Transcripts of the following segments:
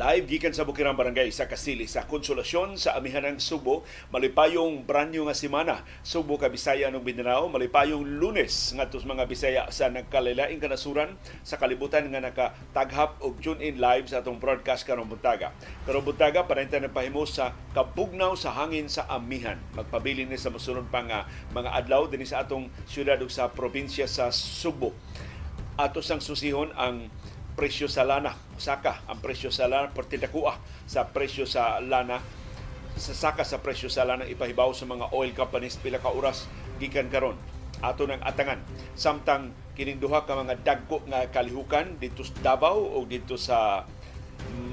Live gikan sa Bukirang Barangay sa Kasili sa Konsolasyon sa Amihanang Subo, malipayong branyo nga semana. Subo ka Bisaya ng Mindanao, malipayong Lunes ngadto mga Bisaya sa nagkalilaing kanasuran sa kalibutan nga nakataghap og tune in live sa atong broadcast karong buntaga. Karong buntaga panayta na pahimo sa kabugnaw sa hangin sa Amihan. Magpabilin ni sa mosunod pa nga mga adlaw dinhi sa atong syudad ug sa probinsya sa Subo. Ato sang susihon ang presyo sa lana. Saka ang presyo sa lana, partidakua sa presyo sa lana sa saka sa presyo sa lana ipahibaw sa mga oil companies pila ka oras gikan karon ato nang atangan samtang kining duha ka mga dagko nga kalihukan dito sa Davao o dito sa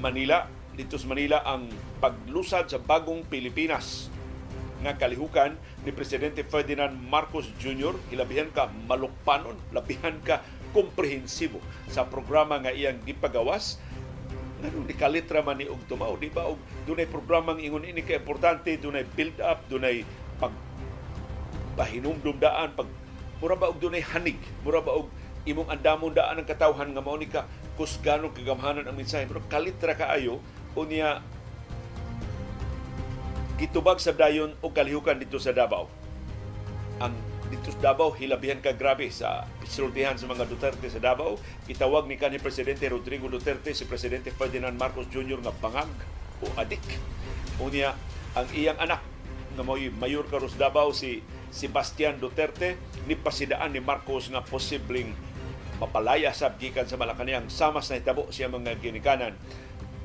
Manila dito sa Manila ang paglusad sa bagong Pilipinas nga kalihukan ni Presidente Ferdinand Marcos Jr. Ilabihan ka malukpanon, labihan ka komprehensibo sa programa nga iyang gipagawas. Ngano ni kalitra man ni og tumaw di ba? Og dunay programang ingon ini ka importante dunay build up dunay pag pahinumdumdaan pag mura ba og dunay hanig mura ba og imong andamon daan ang katawhan nga mao ni ka kusganong kagamhanan ang mensahe. Pero kalitra kaayo unya gitubag sa dayon og kalihukan dito sa Davao. Ang dito sa Davao hilabihan ka grabe sa sultihan sa mga Duterte sa Davao. Itawag ni kanhi presidente Rodrigo Duterte si presidente Ferdinand Marcos Jr. nga bangag o adik. Unya ang iyang anak nga mo'y mayor karos Davao si Sebastian Duterte ni pasidaan ni Marcos nga posibleng mapalaya sa gikan sa Malacañang sama sa hitabo siya mga ginikanan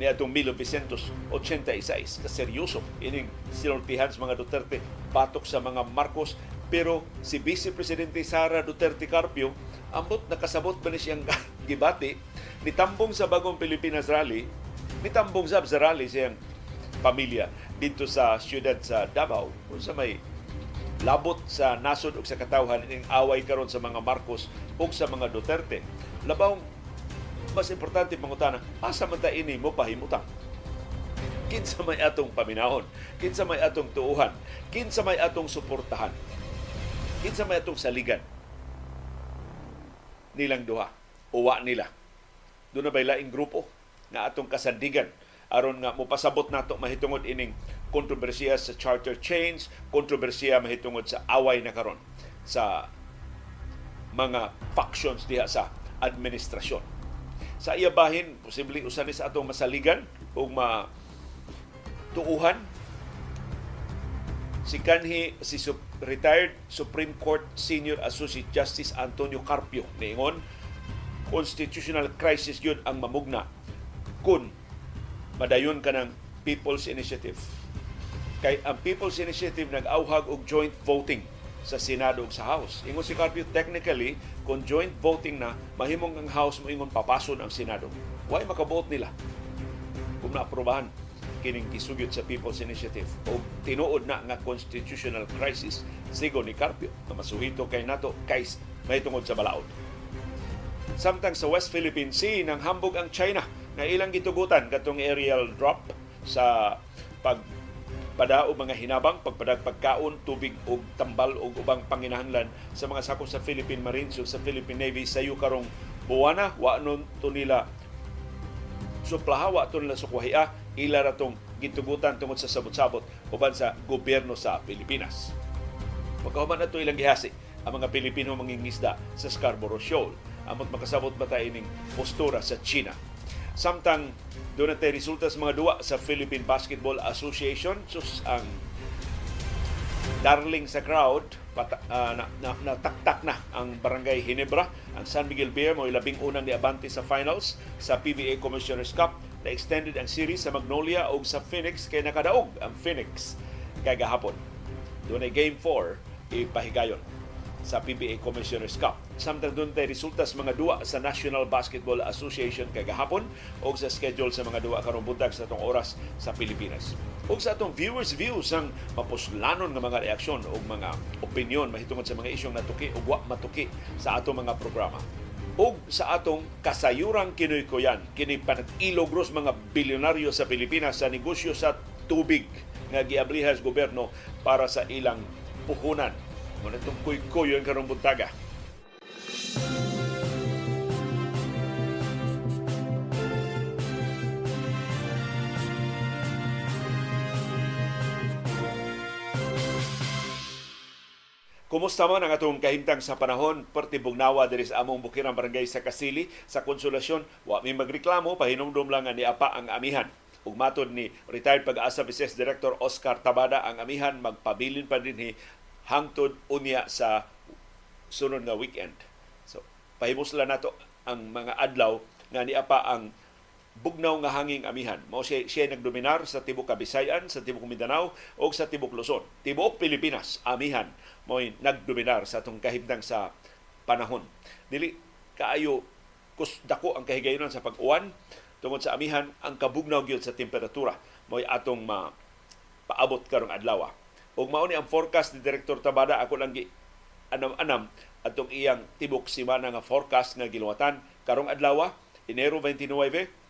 ni atong 1986 kaseryoso ining sinultihan sa mga Duterte batok sa mga Marcos pero si Vice Presidente Sara Duterte Carpio, ambot nakasabot ba ni siyang gibati, nitambong sa bagong Pilipinas Rally, nitambong sa sa rally siyang pamilya dito sa siyudad sa Davao, kung sa may labot sa nasod ug sa katawhan ning away karon sa mga Marcos ug sa mga Duterte. Labaw mas importante pangutana, asa man ta ini mo pahimutang? Kinsa may atong paminahon, kinsa may atong tuuhan, kinsa may atong suportahan kinsa may atong saligan nilang duha? Uwa nila. Doon na bay laing grupo nga atong kasandigan? Aron nga mopasabot nato mahitungod ining kontrobersiya sa charter change kontrobersiya mahitungod sa away na karon sa mga factions diha sa administrasyon. Sa iya bahin posible usa ni sa atong masaligan ug ma tuuhan si kanhi si retired Supreme Court Senior Associate Justice Antonio Carpio niingon constitutional crisis yun ang mamugna kung madayon ka ng People's Initiative. Kay ang People's Initiative nag-auhag og joint voting sa Senado ug sa House. Ingon si Carpio, technically, kung joint voting na, mahimong ang House mo ingon papason ang Senado. Why makabote nila? Kung naaprobahan kining gisugyot sa People's Initiative. O tinuod na nga constitutional crisis. Sigo ni Carpio na masuhito kay nato kay may tungod sa balaod. Samtang sa West Philippine Sea nang hambog ang China nga ilang gitugutan katong aerial drop sa pag padao mga hinabang, pagpadag pagkaon, tubig o tambal o ubang panginahanglan sa mga sakop sa Philippine Marines o sa Philippine Navy. Sa karong buwana, wa nun to nila suplaha, wa to nila sukwahia, ila ratong gitugutan tungod sa sabot-sabot uban sa gobyerno sa Pilipinas. Magkahuman na ilang gihasi ang mga Pilipino mangingisda sa Scarborough Shoal. Amot makasabot ba tayo ining postura sa China. Samtang doon natin resulta sa mga duwa sa Philippine Basketball Association. Sus ang darling sa crowd, pata, uh, na, na, nataktak na ang Barangay Hinebra. Ang San Miguel Bear mo labing unang niabante sa finals sa PBA Commissioner's Cup na extended ang series sa Magnolia o sa Phoenix kay nakadaog ang Phoenix kay gahapon. Doon ay Game 4 ipahigayon sa PBA Commissioner's Cup. Samtang doon tayo resulta sa mga duwa sa National Basketball Association kay gahapon o sa schedule sa mga duwa karong buntag sa itong oras sa Pilipinas. O sa atong viewers views ang mapuslanon nga mga reaksyon o mga opinion mahitungod sa mga isyong natuki o wa matuki sa atong mga programa ug sa atong kasayurang kinuykoyan kini panag-ilogros mga bilyonaryo sa Pilipinas sa negosyo sa tubig nga giablihas gobyerno para sa ilang puhunan. Muna itong kuykoyo ang karong buntaga. Kumusta man ang atong kahimtang sa panahon perti bugnawa diri sa among bukirang barangay sa Kasili sa konsolasyon wa mi magreklamo pahinumdum lang ni apa ang amihan ug matod ni retired pag-asa Vice Director Oscar Tabada ang amihan magpabilin pa dinhi hangtod unya sa sunod nga weekend. So pahimos lang nato ang mga adlaw nga ni apa ang bugnaw nga hanging amihan. Mao siya, siya nagdominar sa tibok Kabisayan, sa tibok Mindanao o sa tibok Luzon. Tibok Pilipinas, amihan mo'y nagdominar sa atong kahimtang sa panahon. Dili kaayo kus dako ang kahigayonan sa pag-uwan tungod sa amihan ang kabugnaw gyud sa temperatura mo'y atong ma paabot karong adlaw. Ug mao ni ang forecast ni Direktor Tabada ako lang gi anam-anam atong iyang tibok simana nga forecast nga giluwatan karong adlaw Enero 29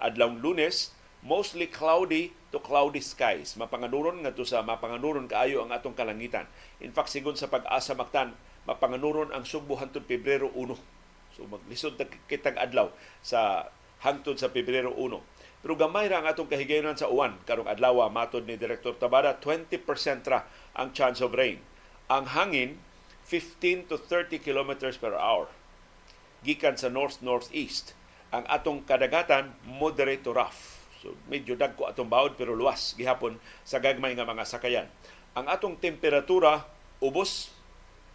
adlawng Lunes mostly cloudy to cloudy skies. Mapanganuron nga to sa mapanganuron kaayo ang atong kalangitan. In fact, sigon sa pag-asa maktan, mapanganuron ang Sugbo hangtod Pebrero 1. So maglisod ta kitang adlaw sa hangtod sa Pebrero 1. Pero gamay ra ang atong kahigayonan sa uwan karong adlaw matod ni Director Tabada 20% ra ang chance of rain. Ang hangin 15 to 30 kilometers per hour gikan sa north northeast. Ang atong kadagatan moderate to rough So medyo dagko atong bawod pero luwas gihapon sa gagmay nga mga sakayan. Ang atong temperatura ubos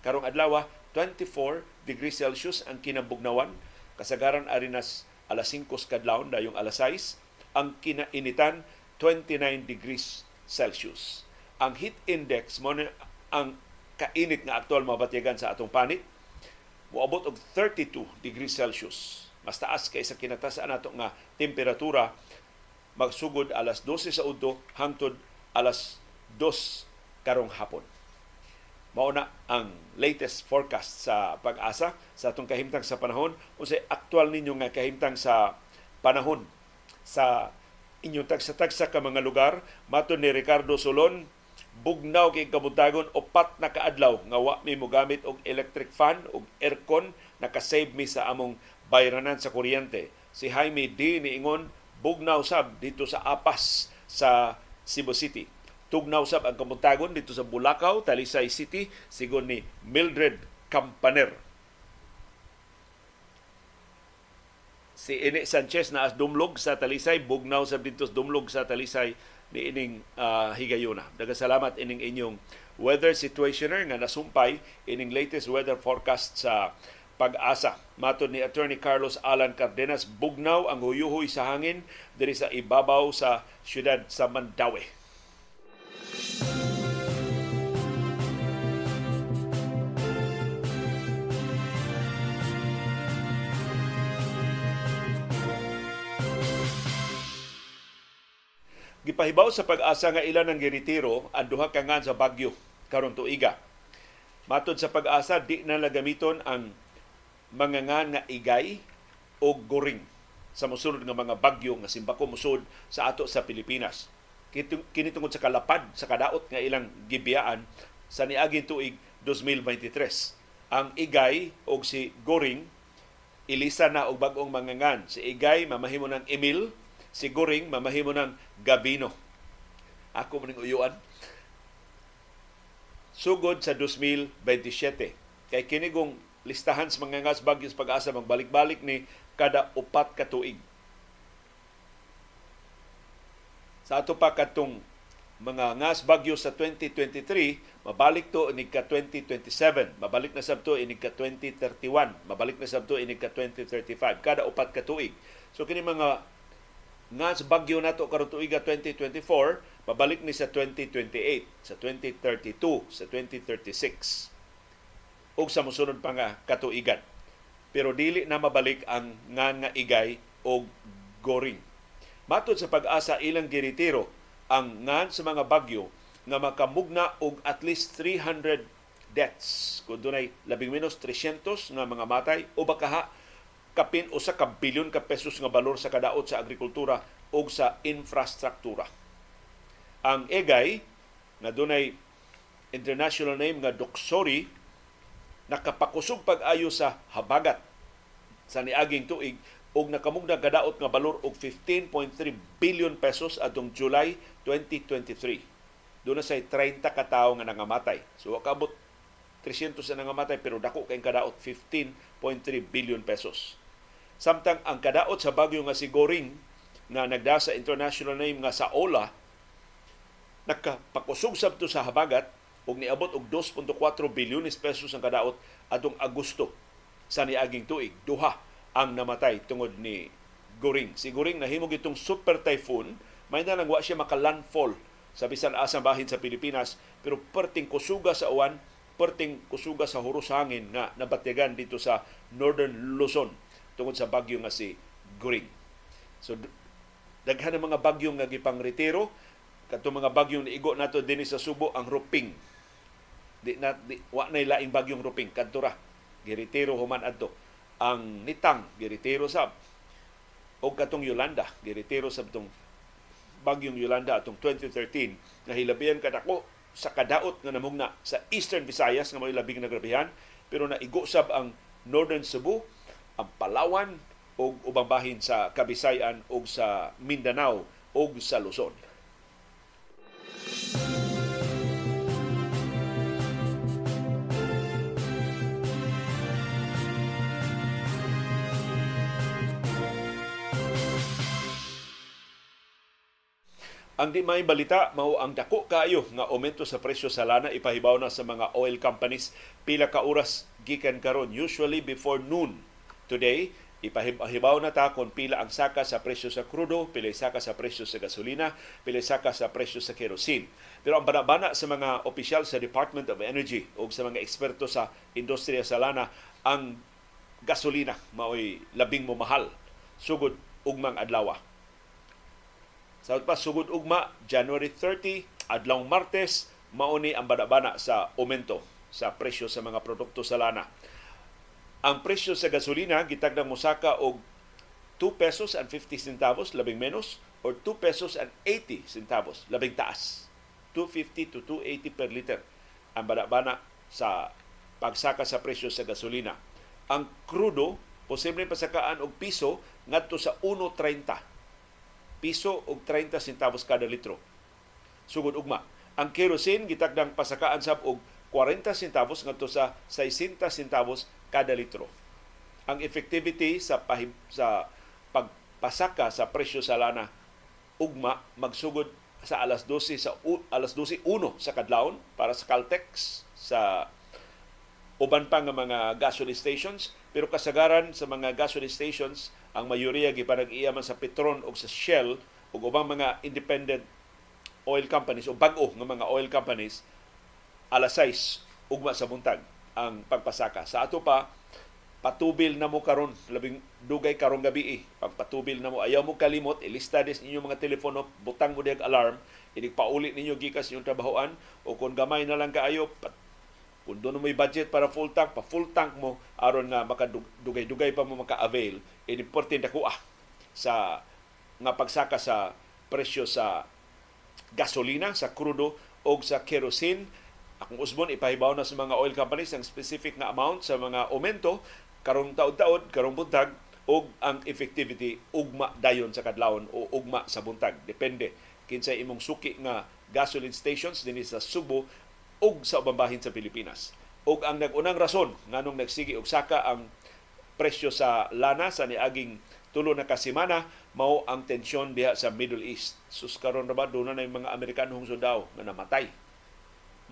karong adlaw 24 degrees Celsius ang kinabugnawan kasagaran arinas alas 5 kadlawon dayong alas 6 ang kinainitan 29 degrees Celsius. Ang heat index mo ang kainit nga aktual mabatyagan sa atong panit moabot og 32 degrees Celsius. Mas taas kaysa kinatasan nato nga temperatura magsugod alas 12 sa udto hangtod alas 2 karong hapon. Mao na ang latest forecast sa pag-asa sa atong kahimtang sa panahon. Unsay aktual ninyo nga kahimtang sa panahon sa inyong tagsa-tagsa ka mga lugar? Mato ni Ricardo Solon bugnaw kay kabuntagon upat na kaadlaw nga wa mi mo gamit og electric fan og aircon naka-save mi sa among bayranan sa kuryente. Si Jaime D. Niingon bugnaw sab dito sa Apas sa Cebu City. Tugnaw sab ang kamuntagon dito sa Bulacau, Talisay City, sigon ni Mildred Campaner. Si Ini Sanchez na as dumlog sa Talisay, bugnaw sab dito sa dumlog sa Talisay ni ining uh, higayuna. Dagasalamat ining inyong weather situationer nga nasumpay ining latest weather forecast sa pag-asa. Matod ni Attorney Carlos Alan Cardenas, bugnaw ang huyuhoy sa hangin diri sa ibabaw sa siyudad sa Mandawi. Gipahibaw sa pag-asa nga ilan ang giritiro ang duha ka sa Bagyo karon tuiga. Matod sa pag-asa di na lagamiton ang mga nga nga igay o goring sa musulod nga mga bagyo nga simbako musud sa ato sa Pilipinas. Kini tungod sa kalapad sa kadaot nga ilang gibiyaan sa niaging tuig 2023. Ang igay o si goring ilisa na og bag-ong mangangan. Si igay mamahimo ng Emil, si goring mamahimo ng Gabino. Ako maning uyuan. Sugod sa 2027. Kay kinigong listahan sa mga ngas bagyos pag-asa magbalik-balik ni kada upat ka tuig. Sa ato pa katong mga ngas bagyo sa 2023, mabalik to inig ka 2027, mabalik na sabto inig ka 2031, mabalik na sabto inig ka 2035, kada upat ka tuig. So kini mga ngas bagyo nato karon tuig 2024, mabalik ni sa 2028, sa 2032, sa 2036 o sa musunod pa nga katuigan. Pero dili na mabalik ang nga nga igay o goring. Matod sa pag-asa ilang giritiro ang ngan sa mga bagyo nga makamugna og at least 300 deaths. Kung dunay labing minus 300 nga mga matay o baka kapin usa ka bilyon ka pesos nga balor sa kadaot sa agrikultura o sa infrastruktura. Ang egay na dunay international name nga Doxori nakapakusog pag-ayo sa habagat sa niaging tuig og nakamugna kadaot nga balor og 15.3 billion pesos atong July 2023. Doon na say 30 ka tawo nga nangamatay. So wakabot 300 na nangamatay pero dako kay kadaot 15.3 billion pesos. Samtang ang kadaot sa bagyo nga si Goring nga nagda sa international name nga sa OLA nakapakusog sabto sa habagat ug niabot og 2.4 bilyones pesos ang kadaot atong Agosto sa niaging tuig. Duha ang namatay tungod ni Goring. Si Goring nahimog itong super typhoon, may na lang wa siya makalandfall sa bisan asang bahin sa Pilipinas, pero perting kusuga sa uwan, perting kusuga sa huros hangin nga nabatyagan dito sa Northern Luzon tungod sa bagyo nga si Goring. So daghan ng mga bagyo nga gipang retiro, kato mga bagyong niigo nato dinhi sa Subo ang Ruping. Di na di, wa na laing bagyong Ruping kadto ra. Giretiro human adto ang nitang giretiro sab o katong Yolanda giretiro sab tong bagyong Yolanda atong 2013 nga hilabihan kadako sa kadaot nga namugna sa Eastern Visayas nga may labing nagrabihan pero naigo sab ang Northern Cebu ang Palawan o ubang bahin sa Kabisayan o sa Mindanao o sa Luzon. Ang di may balita mao ang dako kayo nga aumento sa presyo sa lana. Ipahibaw na sa mga oil companies. Pila ka oras gikan karon usually before noon. Today ipahibaw na ta kung pila ang saka sa presyo sa krudo, pila saka sa presyo sa gasolina, pila saka sa presyo sa kerosene. Pero ang banabana sa mga opisyal sa Department of Energy o sa mga eksperto sa industriya sa lana, ang gasolina mao'y labing mo mahal. Sugod ugmang adlaw sa pa sugod ugma January 30 adlawng Martes mauni ang banabana sa aumento sa presyo sa mga produkto sa lana. Ang presyo sa gasolina gitagdang mosaka og 2 pesos and 50 centavos labing menos or 2 pesos and 80 centavos labing taas. 250 to 280 per liter ang banabana sa pagsaka sa presyo sa gasolina. Ang krudo posible pasakaan og piso ngadto sa 1.30 piso og 30 centavos kada litro. Sugod ugma, ang kerosene gitakdang pasakaan sab og 40 centavos ngadto sa 60 centavos kada litro. Ang effectivity sa pahim, sa pagpasaka sa presyo sa lana ugma magsugod sa alas 12 sa alas 12 uno sa kadlawon para sa Caltex sa uban pa nga mga gasoline stations pero kasagaran sa mga gasoline stations ang mayoriya gipanag-iya man sa Petron o sa Shell ug ubang mga independent oil companies o bag-o nga mga oil companies alas 6 ugma sa buntag ang pagpasaka. Sa ato pa patubil na mo karon labing dugay karong gabi eh. pagpatubil na mo ayaw mo kalimot ilista dis ninyo mga telepono butang mo diag alarm inig pauli ninyo gikas inyong trabahoan o kung gamay na lang kaayo kung doon may budget para full tank, pa full tank mo aron nga makadugay-dugay pa mo maka-avail, inimportin dako ah sa nga pagsaka sa presyo sa gasolina, sa krudo o sa kerosene. Akong usbon, ipahibaw na sa mga oil companies ang specific nga amount sa mga aumento karong taod-taod, karong buntag, o ang effectivity ugma dayon sa kadlawon o ugma sa buntag. Depende kinsay imong suki nga gasoline stations dinhi sa Subo ug sa ubang bahin sa Pilipinas. Ug ang nagunang rason nganong nagsigi og saka ang presyo sa lana sa niaging tulo na kasimana mao ang tensyon diha sa Middle East. Sus karon ra ba doon na mga Amerikanong sundao nga namatay.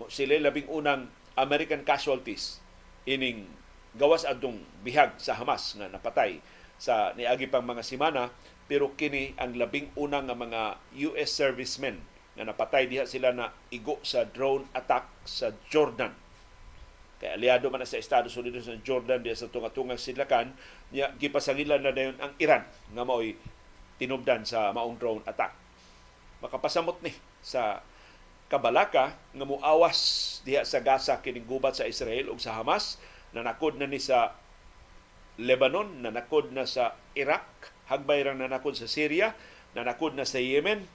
Sila labing unang American casualties ining gawas adtong bihag sa Hamas nga napatay sa niagi pang mga simana pero kini ang labing unang nga mga US servicemen nga napatay diha sila na igo sa drone attack sa Jordan. Kay aliado man na sa Estados Unidos sa Jordan diha sa tunga-tungang sidlakan, niya gipasangilan na dayon ang Iran nga mao'y tinubdan sa maong drone attack. Makapasamot ni sa kabalaka nga muawas diha sa Gaza kining gubat sa Israel ug sa Hamas nanakod na ni sa Lebanon, nanakod na sa Iraq, hagbay ra nanakod sa Syria, nanakod na sa Yemen,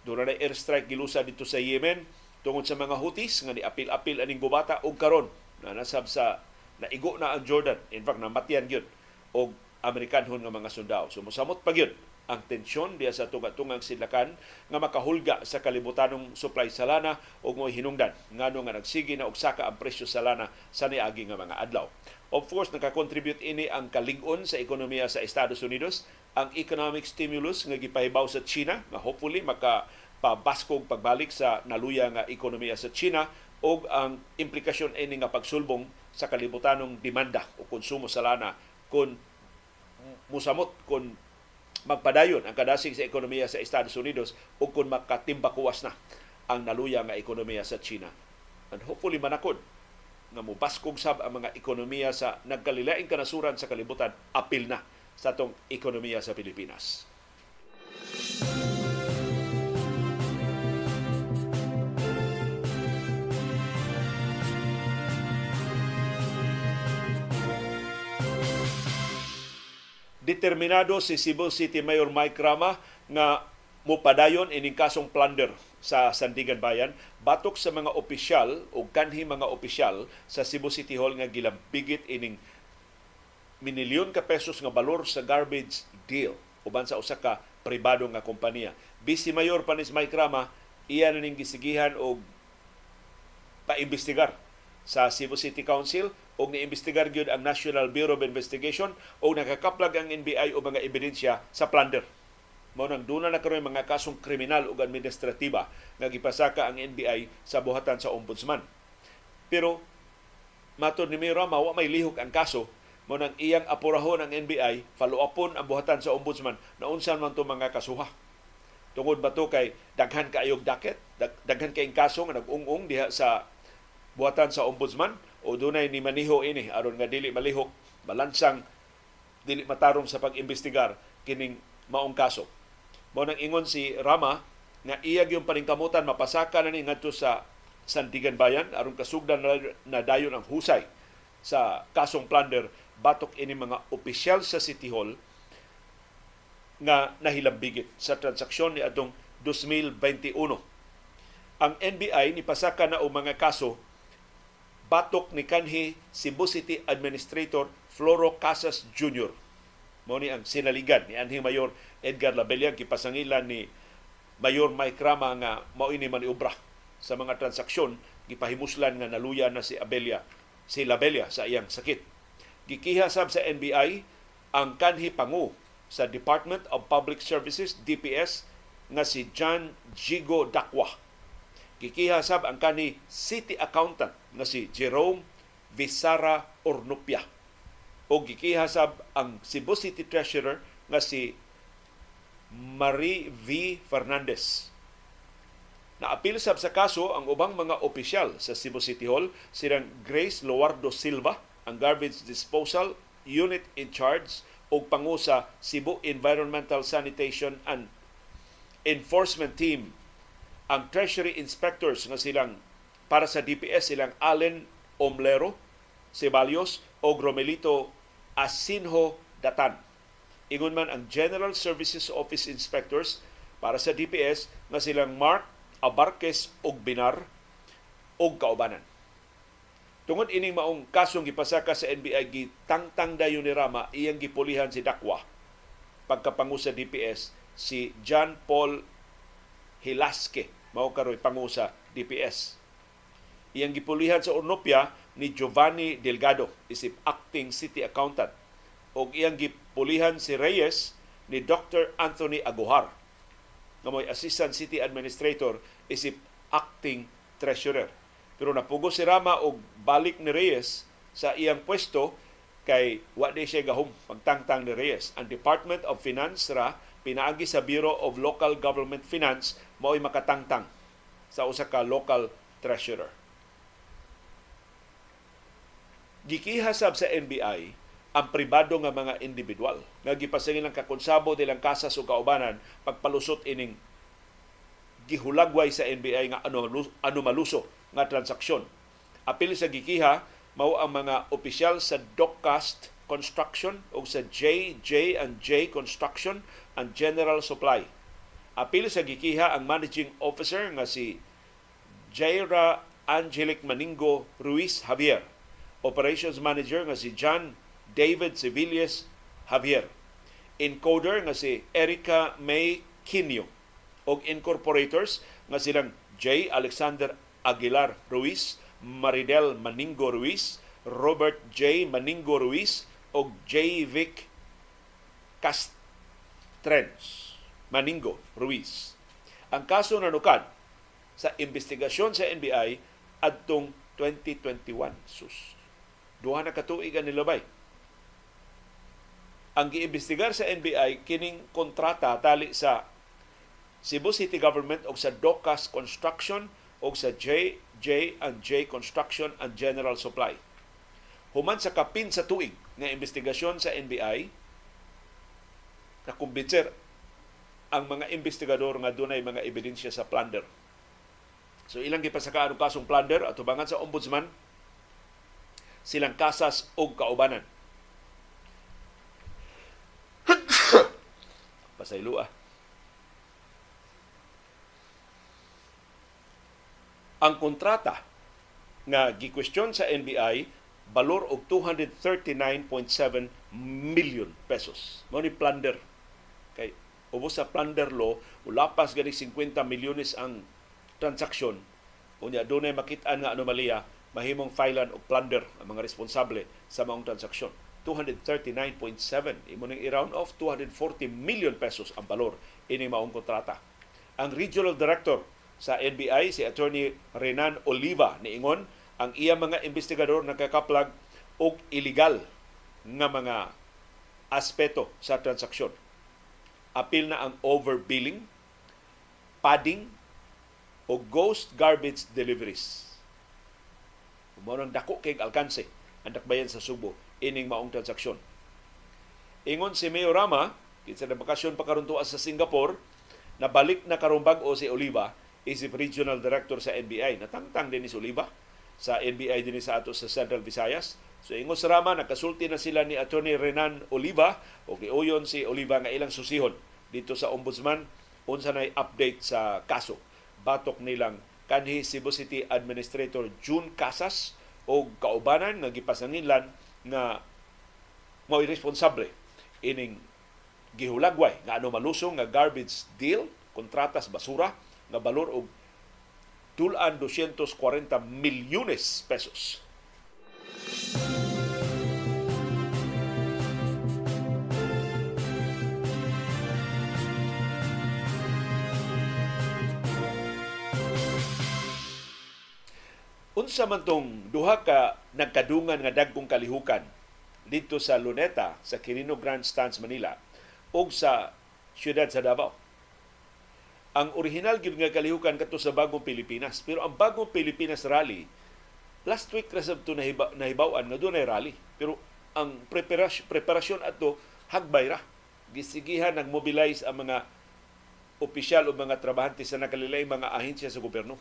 Doon na airstrike gilusa dito sa Yemen tungod sa mga Houthis nga niapil-apil aning gubata og karon na nasab sa naigo na ang Jordan. In fact, namatian gyud og Amerikanhon nga mga sundao. So mosamot pa gyud ang tensyon diya sa tunga-tungang sidlakan nga makahulga sa kalibutanong supply sa lana ug mo hinungdan ngano nga nagsige na og saka ang presyo sa lana sa niagi nga mga adlaw. Of course, nakakontribute ini ang kalig-on sa ekonomiya sa Estados Unidos, ang economic stimulus nga gipahibaw sa China, nga hopefully maka pabaskog pagbalik sa naluya nga ekonomiya sa China o ang implikasyon ini nga pagsulbong sa kalibutanong demanda o konsumo sa lana kung musamot kung magpadayon ang kadasig sa ekonomiya sa Estados Unidos o kung makatimbakuwas na ang naluya nga ekonomiya sa China. And hopefully manakod nga mubaskog sab ang mga ekonomiya sa nagkalilaing kanasuran sa kalibutan apil na sa atong ekonomiya sa Pilipinas. Determinado si Cebu City Mayor Mike Rama nga mupadayon ining kasong plunder sa Sandigan Bayan batok sa mga opisyal o kanhi mga opisyal sa Cebu City Hall nga gilambigit ining minilyon ka pesos nga balor sa garbage deal uban sa usa ka pribado nga kompanya. Vice Mayor panis Mike Rama iya na ning gisigihan og paimbestigar sa Cebu City Council o niimbestigar gyud ang National Bureau of Investigation o nakakaplag ang NBI o mga ebidensya sa plunder. Mao nang duna na karon mga kasong kriminal ug administratiba nga gipasaka ang NBI sa buhatan sa ombudsman. Pero matud ni Mira wa may lihok ang kaso mo nang iyang apurahon ang NBI follow upon ang buhatan sa ombudsman na unsan man to mga kasuha. Tungod ba to kay daghan kaayog daket, daghan kay kaso nga nag-ung-ung diha sa buhatan sa ombudsman o dunay ni maniho ini aron nga dili malihok balansang dili matarong sa pag-imbestigar kining maong kaso. Mao nang ingon si Rama nga iya yung paningkamutan mapasaka na ni ngadto sa Sandigan Bayan aron kasugdan na, na dayon ang husay sa kasong plunder batok ini mga opisyal sa City Hall nga nahilambigit sa transaksyon ni adtong 2021. Ang NBI ni pasaka na og mga kaso batok ni kanhi Cebu City Administrator Floro Casas Jr. Mao ni ang sinaligan ni anhing Mayor Edgar Labella gipasangilan ni Mayor Mike Rama nga mao ini maniobra sa mga transaksyon gipahimuslan nga naluya na si Abelia si Labella sa iyang sakit. Gikiha sab sa NBI ang kanhi pangu sa Department of Public Services DPS nga si John Jigo Dakwa Gikiha sab ang kani city accountant nga si Jerome Visara Ornupia. O gikiha sab ang Cebu City Treasurer nga si Marie V. Fernandez. Naapil sab sa kaso ang ubang mga opisyal sa Cebu City Hall, silang Grace Loardo Silva, ang garbage disposal unit in charge o pangu sa Cebu Environmental Sanitation and Enforcement Team ang Treasury Inspectors nga silang para sa DPS silang Allen Omlero, Ceballos o Gromelito Asinho Datan. Ingon man ang General Services Office Inspectors para sa DPS nga silang Mark Abarques og Binar og kaubanan. Tungod ining maong kasong gipasaka sa NBI gitangtang dayon ni Rama iyang gipulihan si Dakwa pagkapangu sa DPS si John Paul Hilaske mao karoy pangusa DPS. Iyang gipulihan sa Ornopia ni Giovanni Delgado isip acting city accountant o iyang gipulihan si Reyes ni Dr. Anthony Aguhar nga mo'y assistant city administrator isip acting treasurer. Pero napugo si Rama og balik ni Reyes sa iyang pwesto kay wa di siya gahum pagtangtang ni Reyes. Ang Department of Finance ra pinaagi sa Bureau of Local Government Finance mao'y makatangtang sa usa ka local treasurer. Gikiha sab sa NBI ang pribado nga mga individual nga gipasingil ang kakonsabo dilang kasas o kaubanan pagpalusot ining gihulagway sa NBI nga ano ano maluso nga transaksyon. Apil sa gikiha mao ang mga opisyal sa Dockcast Construction o sa JJ and J Construction and General Supply. Apil sa gikiha ang managing officer nga si Jaira Angelic Maningo Ruiz Javier. Operations manager nga si John David Sevillas Javier. encoder nga si Erica May Quinio og incorporators nga silang J. Alexander Aguilar Ruiz, Maridel Maningo Ruiz, Robert J. Maningo Ruiz og J. Vic Castrens Maningo Ruiz. Ang kaso nanukad sa investigasyon sa NBI adtong 2021. Sus. Duha na katuig ang nilabay. Ang giimbestigar sa NBI kining kontrata tali sa Cebu City Government o sa Docas Construction o sa J, J and J Construction and General Supply. Human sa kapin sa tuig nga investigasyon sa NBI, na kumbinser ang mga investigador nga dunay mga ebidensya sa plunder. So ilang gipasakaan og kasong plunder at tubangan sa ombudsman silang kasas og kaubanan. Pasaylo ah. Ang kontrata nga gikwestiyon sa NBI balor og 239.7 million pesos. Mao ni plunder. Kay ubos sa plunder law, ulapas gani 50 milyones ang transaksyon. Unya dunay makit-an nga anomalya, mahimong filean og plunder ang mga responsable sa mga transaksyon. 239.7 imo ning i-round off 240 million pesos ang balor ini maong kontrata. Ang regional director sa NBI si Attorney Renan Oliva niingon ang iya mga investigador nakakaplag og illegal nga mga aspeto sa transaksyon. Apil na ang overbilling, padding, o ghost garbage deliveries. Mao nang dako kay alkanse ang dakbayan sa Subo ining maong transaksyon. Ingon si Mayor Rama, kinsa na bakasyon pa karon sa Singapore, nabalik na karumbag o si Oliva isip regional director sa NBI. Natangtang din ni Oliva sa NBI din sa ato sa Central Visayas. So ingon sa Rama, nakasulti na sila ni Attorney Renan Oliva o giuyon si Oliva nga ilang susihon dito sa Ombudsman unsa nay update sa kaso. Batok nilang kanhi Cebu City Administrator June Casas o kaubanan nga gipasanginlan nga mao responsable ining gihulagway nga ano malusong nga garbage deal, kontratas basura nga balor og tulan 240 milyones pesos. Unsa man tong duha ka nagkadungan nga dagkong kalihukan dito sa Luneta sa Quirino Grandstands Manila ug sa siyudad sa Davao ang original gyud nga kalihukan kadto sa bagong Pilipinas. Pero ang bagong Pilipinas rally last week ra sabto nahiba, nahibaw-an nga dunay rally. Pero ang preparasyon, preparasyon ato hagbay ra. Gisigihan nag mobilize ang mga opisyal o mga trabahante sa nakalilay mga ahensya sa gobyerno.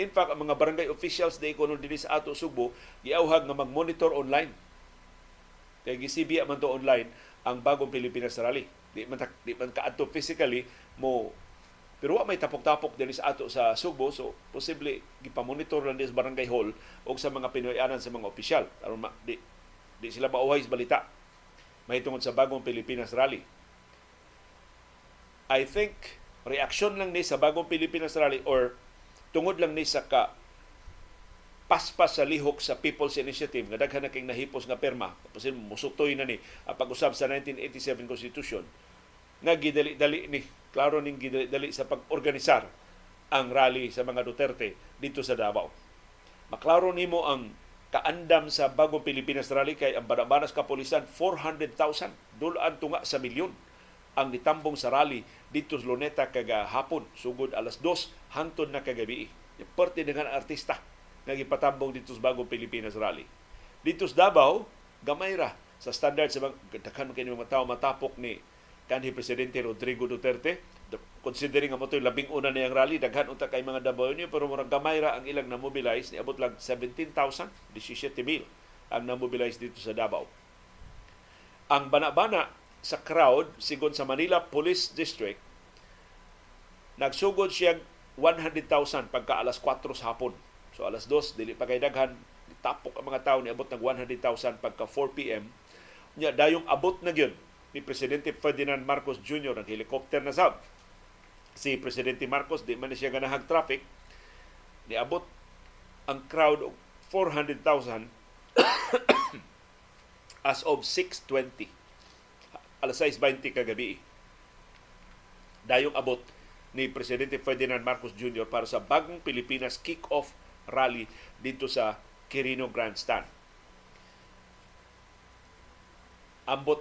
In fact, ang mga barangay officials na ikono dinhi sa ato Subo, giawhag nga mag-monitor online. Kay gisibiya man to online ang bagong Pilipinas Rally. Di man, di man kaadto physically mo pero wa may tapok-tapok diri sa ato sa Subo so posible gipamonitor lang sa barangay hall o sa mga Pinoyanan sa mga opisyal aron di, di sila mauhay sa balita mahitungod sa bagong Pilipinas Rally. I think reaksyon lang ni sa bagong Pilipinas Rally or tungod lang ni sa ka paspas sa lihok sa People's Initiative nga daghan na kay nahipos nga perma tapos musutoy na ni ang pag-usab sa 1987 Constitution nga gidali-dali ni klaro ning gidali sa pag-organisar ang rally sa mga Duterte dito sa Davao. Maklaro nimo ang kaandam sa bagong Pilipinas rally kay ang banabanas kapulisan 400,000 dulan tunga sa milyon ang nitambong sa rally dito sa Luneta kaga hapon sugod alas 2 hangtod na kagabi. Parte dengan artista nga gipatambong dito sa bagong Pilipinas rally. Dito sa Davao, gamay ra sa standard sa mga daghan kay mga tawo matapok ni kanhi presidente Rodrigo Duterte considering nga mo labing una niyang rally daghan unta kay mga Dabawenyo pero murag gamay ra ang ilang na-mobilize niabot lang 17,000 17,000 ang na-mobilize dito sa Davao. Ang bana-bana sa crowd sigon sa Manila Police District nagsugod siya 100,000 pagka alas 4 sa hapon. So alas 2 dili pa daghan tapok ang mga tao niabot ng 100,000 pagka 4 PM nya dayong abot na gyud ni Presidente Ferdinand Marcos Jr. ng helicopter na sab. Si Presidente Marcos, di man siya ganahag traffic, niabot ang crowd og 400,000 as of 6.20 alas 6.20 kagabi. Dayong abot ni Presidente Ferdinand Marcos Jr. para sa bagong Pilipinas kick-off rally dito sa Quirino Grandstand. Ambot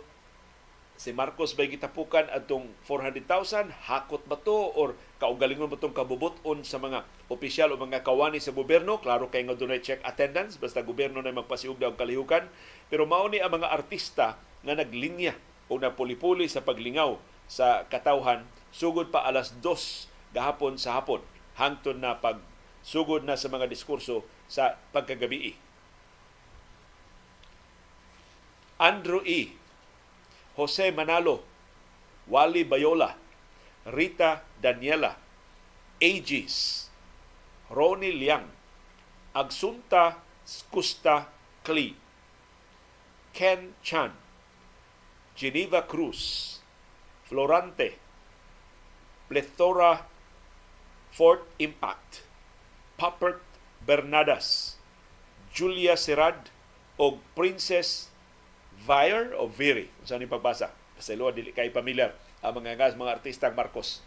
si Marcos bay gitapukan atong 400,000 hakot ba to or kaugalingon ba tong kabubuton sa mga opisyal o mga kawani sa gobyerno klaro kay nga dunay check attendance basta gobyerno na magpasiugda og kalihukan pero mao ni ang mga artista nga naglinya o napuli-puli sa paglingaw sa katawhan sugod pa alas 2 gahapon sa hapon hangtod na pag sugod na sa mga diskurso sa pagkagabi. Andrew E. Jose Manalo, Wally Bayola, Rita Daniela, Aegis, Ronnie Liang, Agsunta Skusta Klee, Ken Chan, Geneva Cruz, Florante, Plethora Fort Impact, Papert Bernadas, Julia Serad, o Princess Vire o Viri. Kung saan pagbasa. Sa ilo, dili kay pamilyar ang mga ngas, mga artistang Marcos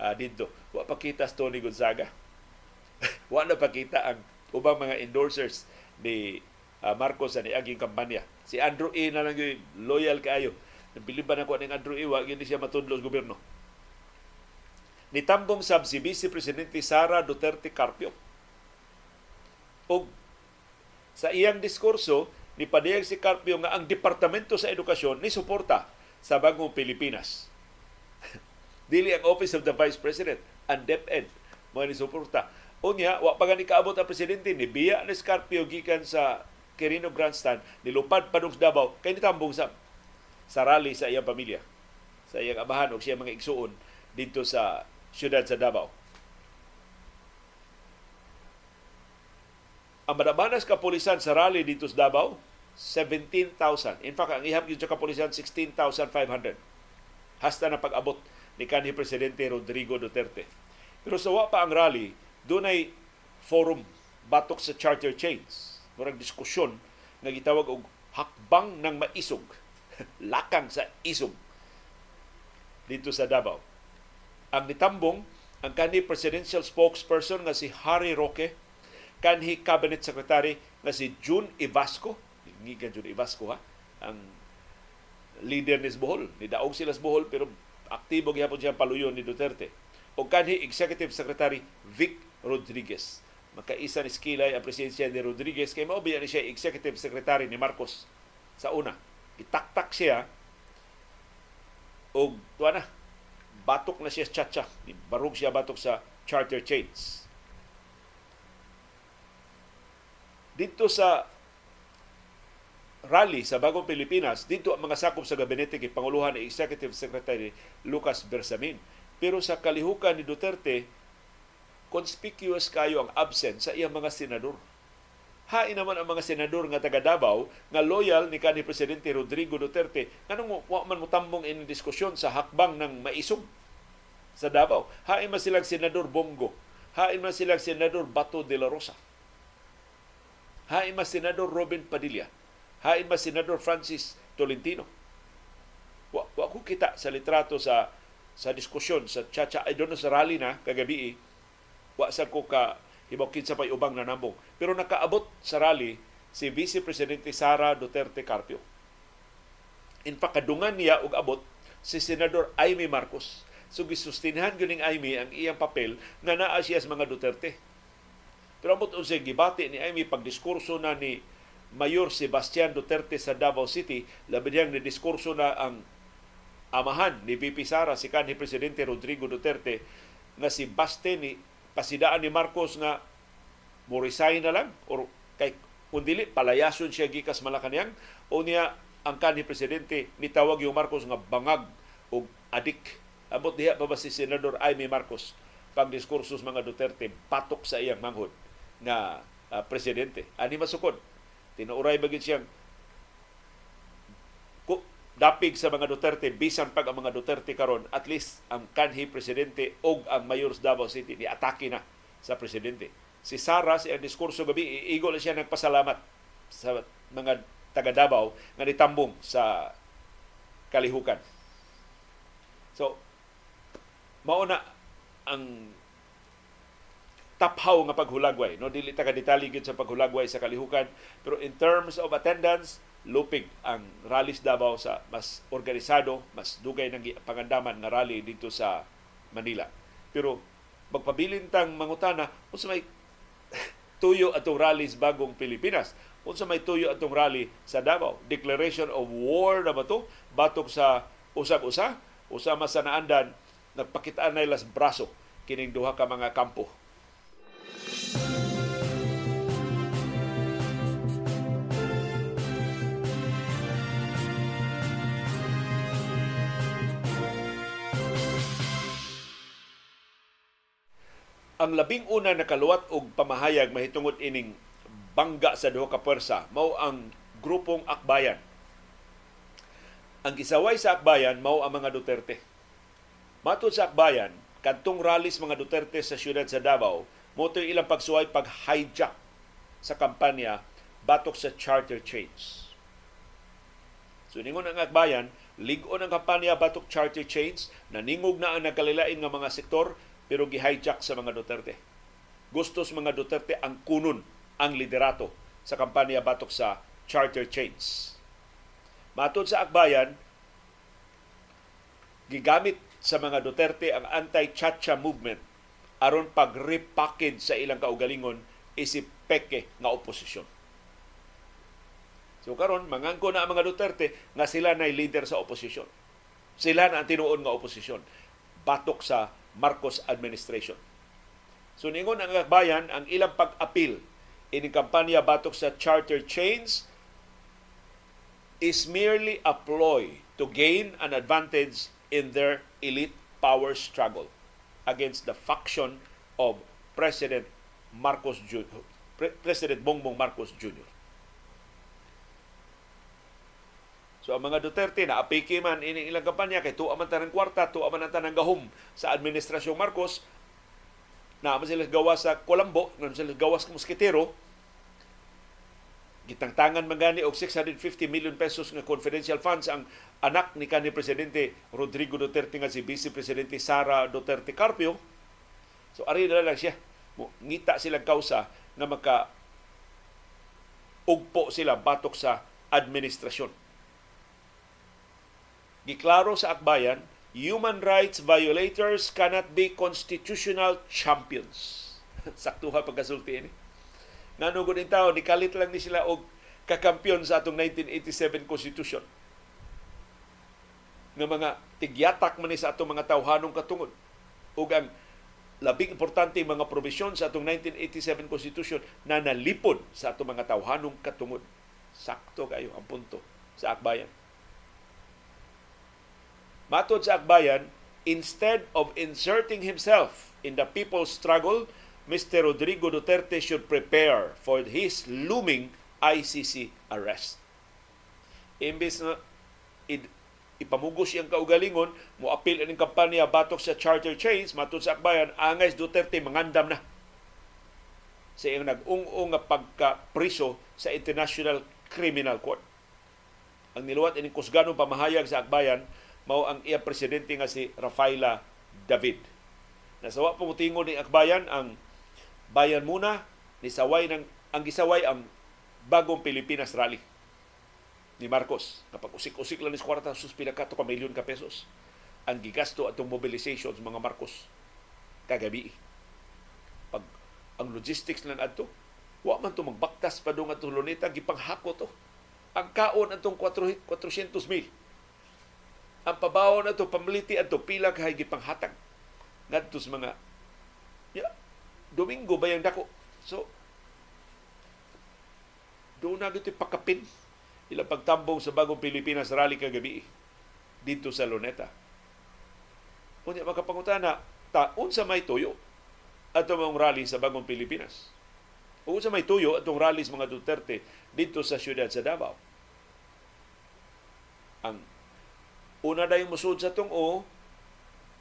uh, dito. Wa pakita sa Tony Gonzaga. Wa na pakita ang ubang mga endorsers ni uh, Marcos sa niaging kampanya. Si Andrew E. na lang yung loyal kayo. Nabiliban ako ng Andrew E. Wa gini siya matudlo sa gobyerno. Nitambong sab si Vice Presidente Sara Duterte Carpio. O sa iyang diskurso, ni padayag si Carpio nga ang Departamento sa Edukasyon ni suporta sa bagong Pilipinas. Dili ang Office of the Vice President, ang DepEd, mo ni suporta. Unya, wa pa gani kaabot ang presidente ni biya ni Scarpio gikan sa Quirino Grandstand nilupad padung sa Davao kay nitambong sa sa rally sa iyang pamilya sa iyang amahan o siya mga igsuon dito sa siyudad sa Davao. Ang madabanas kapulisan sa rally dito sa Davao, 17,000. In fact, ang ihap yun sa kapulisan, 16,500. Hasta na pag-abot ni kanhi Presidente Rodrigo Duterte. Pero sa wa pa ang rally, doon ay forum batok sa charter chains. Murag diskusyon nga gitawag og hakbang ng maisog. Lakang sa isog dito sa Davao. Ang nitambong, ang kanhi presidential spokesperson nga si Harry Roque, kanhi cabinet secretary nga si June Ivasco, gikan June Ivasco ha, ang leader ni Bohol. Nidaog sila sa Bohol pero aktibo gyapon siya paluyon ni Duterte. O kanhi executive secretary Vic Rodriguez. Makaisa ni skilay ang presensya ni Rodriguez kay mao ni siya executive secretary ni Marcos sa una. Itaktak siya og tuwa na batok na siya sa chacha. Barog siya batok sa charter chains. Dito sa rally sa Bagong Pilipinas, dito ang mga sakop sa gabinete kay Panguluhan ni Executive Secretary Lucas Bersamin. Pero sa kalihukan ni Duterte, conspicuous kayo ang absent sa iyang mga senador. Hain naman ang mga senador nga taga Davao nga loyal ni kanhi presidente Rodrigo Duterte nganong wa man mutambong ini diskusyon sa hakbang ng maisog sa Davao. Hain man silang senador Bongo, hain man silang senador Bato de la Rosa. Hain man senador Robin Padilla, hain man senador Francis Tolentino. Wa, wa ko kita sa litrato sa sa diskusyon sa chacha ay doon sa rally na kagabi wa sa ko ka hibaw kinsa pay ubang nanambong. Pero nakaabot sa rally si Vice Presidente Sara Duterte Carpio. In fact, kadungan niya og abot si Senador Aimee Marcos. So gisustinhan gyud ning Aimee ang iyang papel nga naa siya sa mga Duterte. Pero amot unsay gibati ni Aimee pagdiskurso na ni Mayor Sebastian Duterte sa Davao City, labi niyang ni diskurso na ang amahan ni VP Sara si kanhi presidente Rodrigo Duterte nga si Baste ni pasidaan ni Marcos nga mo resign na lang or kay kung dili palayason siya gikas Malacañang o niya ang kanhi presidente nitawag yung Marcos nga bangag o adik. Abot diha pa ba si senador Aimee Marcos pang diskursos mga Duterte patok sa iyang manghod nga uh, presidente. Ani masukod tinuuray bagid siyang dapig sa mga Duterte bisan pag ang mga Duterte karon at least ang kanhi presidente og ang mayor sa Davao City ni atake na sa presidente. Si Sara sa si diskurso gabi iigo siya nagpasalamat sa mga taga Davao nga nitambong sa kalihukan. So mao na ang taphaw nga paghulagway no dili ta ka detalye sa paghulagway sa kalihukan pero in terms of attendance lupig ang rallies Davao sa mas organisado, mas dugay ng pangandaman nga rally dito sa Manila. Pero magpabilin tang mangutana unsa may tuyo atong rallies bagong Pilipinas. Unsa may tuyo atong rally sa Davao? Declaration of war na ba to? Batok sa usag-usa? Usama sa naandan, nagpakitaan na ilas braso kining duha ka mga kampo ang labing una na kaluwat og pamahayag mahitungod ining bangga sa duha ka pwersa mao ang grupong Akbayan. Ang gisaway sa Akbayan mao ang mga Duterte. Matod sa Akbayan, kadtong rallies mga Duterte sa siyudad sa Davao, mo ilang pagsuway pag-hijack sa kampanya batok sa charter chains. So ningon ang Akbayan, ligon ang kampanya batok charter chains, naningog na ang nagkalilain nga mga sektor pero gi-hijack sa mga Duterte. Gusto sa mga Duterte ang kunon ang liderato sa kampanya batok sa charter chains. Matod sa akbayan, gigamit sa mga Duterte ang anti-chacha movement aron pag-repackage sa ilang kaugalingon isip peke nga oposisyon. So karon mangangko na ang mga Duterte nga sila na leader sa oposisyon. Sila na ang tinuon nga oposisyon batok sa Marcos administration. So ningon ang bayan ang ilang pag-apil ini kampanya batok sa charter chains is merely a ploy to gain an advantage in their elite power struggle against the faction of President Marcos Jr. President Bongbong Marcos Jr. So ang mga Duterte na apiki man ini ilang kampanya kay tuwa man tanang kwarta, tuwa man tanang gahom sa administrasyong Marcos na man sila gawa sa Colombo, na sila gawa sa Mosquitero, gitangtangan man gani og 650 million pesos nga confidential funds ang anak ni kanhi presidente Rodrigo Duterte nga si Vice Presidente Sara Duterte Carpio. So ari na lang siya. Ngita silang kausa nga maka ugpo sila batok sa administrasyon Giklaro sa akbayan, human rights violators cannot be constitutional champions. Saktuha pagkasulti ini. Ngano gud tawo ni kalit lang ni sila og kakampiyon sa atong 1987 Constitution. Nga mga tigyatak man sa atong mga tawhanong katungod. Ug ang labing importante mga probisyon sa atong 1987 Constitution na nalipod sa atong mga tawhanong katungod. Sakto kayo ang punto sa akbayan. Matod sa akbayan, instead of inserting himself in the people's struggle, Mr. Rodrigo Duterte should prepare for his looming ICC arrest. Imbis na ipamugos siyang kaugalingon, mo apil ang kampanya batok sa charter chains, matod sa akbayan, angay Duterte mangandam na sa iyang nag-ung-ung nga pagka-priso sa International Criminal Court. Ang niluwat ining kusganong pamahayag sa akbayan, mao ang iya presidente nga si Rafaela David. Nasawa po tingon ni Akbayan ang bayan muna ni saway ng ang gisaway ang bagong Pilipinas rally ni Marcos. Kapag usik-usik lang ni kwarta sus pila ka milyon ka pesos ang gigasto atong mobilization sa mga Marcos kagabi. Pag ang logistics lang adto, wa man to magbaktas pa dong atong luneta gipanghako to. Ang kaon atong 400 mil ang pabaw na to pamliti ato pila kay gipanghatag ngadto sa mga ya, Domingo ba yung dako so doon na gito pakapin ilang pagtambong sa bagong Pilipinas rally kagabi dito sa Luneta. Unya makapangutana, ta unsa may tuyo ato mong rally sa bagong Pilipinas. O unsa may tuyo atong rally sa mga Duterte dito sa siyudad sa Davao. Ang Una na yung musud sa tungo,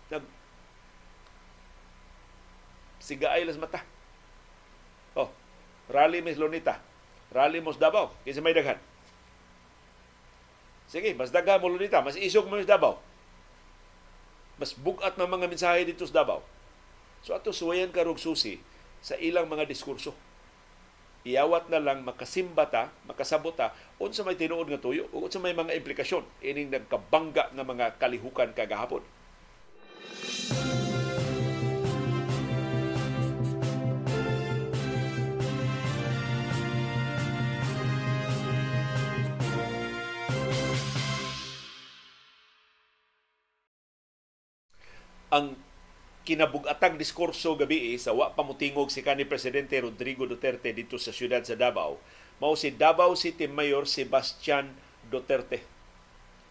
nag sigaay las mata. Oh, rally Miss Lonita. Rally Mos Davao. Kasi may daghan. Sige, mas daghan mo Lonita. Mas isog mo sa Davao. Mas bugat ng mga mensahe dito sa Davao. So ato suwayan karog susi sa ilang mga diskurso. Iyawat na lang makasimbata, makasabota unsa may tinuod nga tuyo unsa may mga implikasyon ining nagkabangga nga mga kalihukan kagahapon. ang kinabugatang diskurso gabi eh, sa wa pamutingog si kanhi presidente Rodrigo Duterte dito sa siyudad sa Davao mao si Davao City Mayor Sebastian Duterte.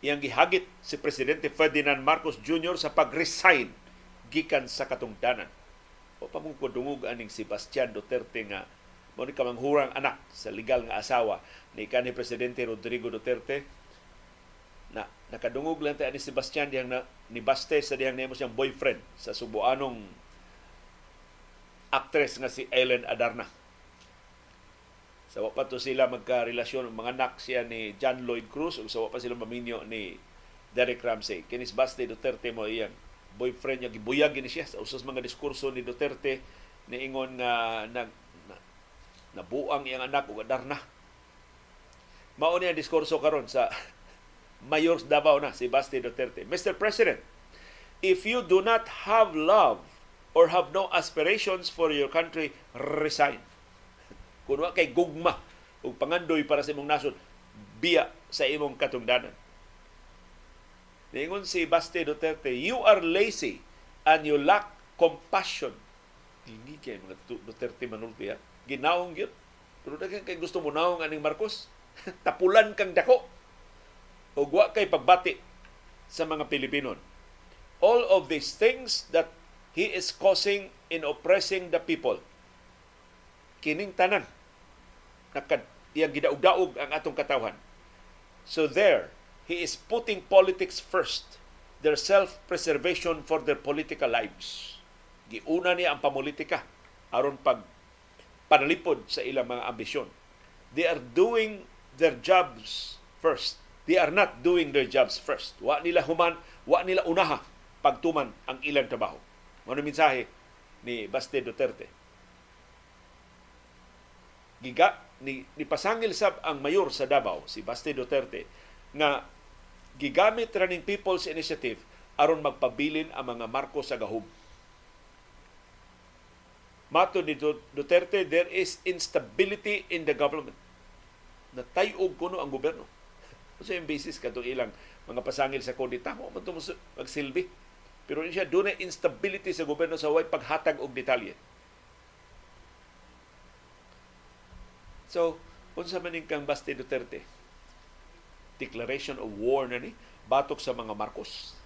Iyang gihagit si presidente Ferdinand Marcos Jr. sa pag-resign gikan sa katungdanan. O pamungkudungog aning Sebastian Duterte nga mo ni kamanghurang anak sa legal nga asawa ni kanhi presidente Rodrigo Duterte nakadungog lang tayo ni Sebastian diyang na, ni Baste sa diyang nemo siyang boyfriend sa subuanong actress nga si Ellen Adarna. Sa pa to sila magka-relasyon mga anak siya ni John Lloyd Cruz ug sa pa sila maminyo ni Derek Ramsey. Kinis Baste Duterte mo iyang boyfriend niya gibuyag ni siya sa usas mga diskurso ni Duterte ni ingon nga nag na, nabuang iyang anak ug Adarna. Mao ni ang diskurso karon sa Mayor Davao na, si Basti Duterte. Mr. President, if you do not have love or have no aspirations for your country, resign. Kung kay gugma ug pangandoy para sa imong nasod, biya sa imong katungdanan. Ningon si Basti Duterte, you are lazy and you lack compassion. Hindi kay mga Duterte manulti ha. Ginaong yun. Pero daghan kay gusto mo naong aning Marcos. Tapulan kang dako o wa kay pagbati sa mga Pilipino. All of these things that he is causing in oppressing the people. Kining tanan nakad iyang gidaog-daog ang atong katawhan. So there, he is putting politics first. Their self-preservation for their political lives. Giuna niya ang pamulitika aron pag panalipod sa ilang mga ambisyon. They are doing their jobs first they are not doing their jobs first. Wa nila human, wa nila unaha pagtuman ang ilang trabaho. Ano mensahe ni Baste Duterte? Giga ni, ni pasangil sab ang mayor sa Davao, si Baste Duterte, nga gigamit ra ning People's Initiative aron magpabilin ang mga marko sa gahum. Mato ni Duterte, there is instability in the government. Natayog kuno ang gobyerno So yung basis katong ilang mga pasangil sa kodita mo man magsilbi. Pero siya doon instability sa gobyerno sa way paghatag og detalye. So, unsa man kang Baste Duterte? Declaration of war na ni batok sa mga Marcos.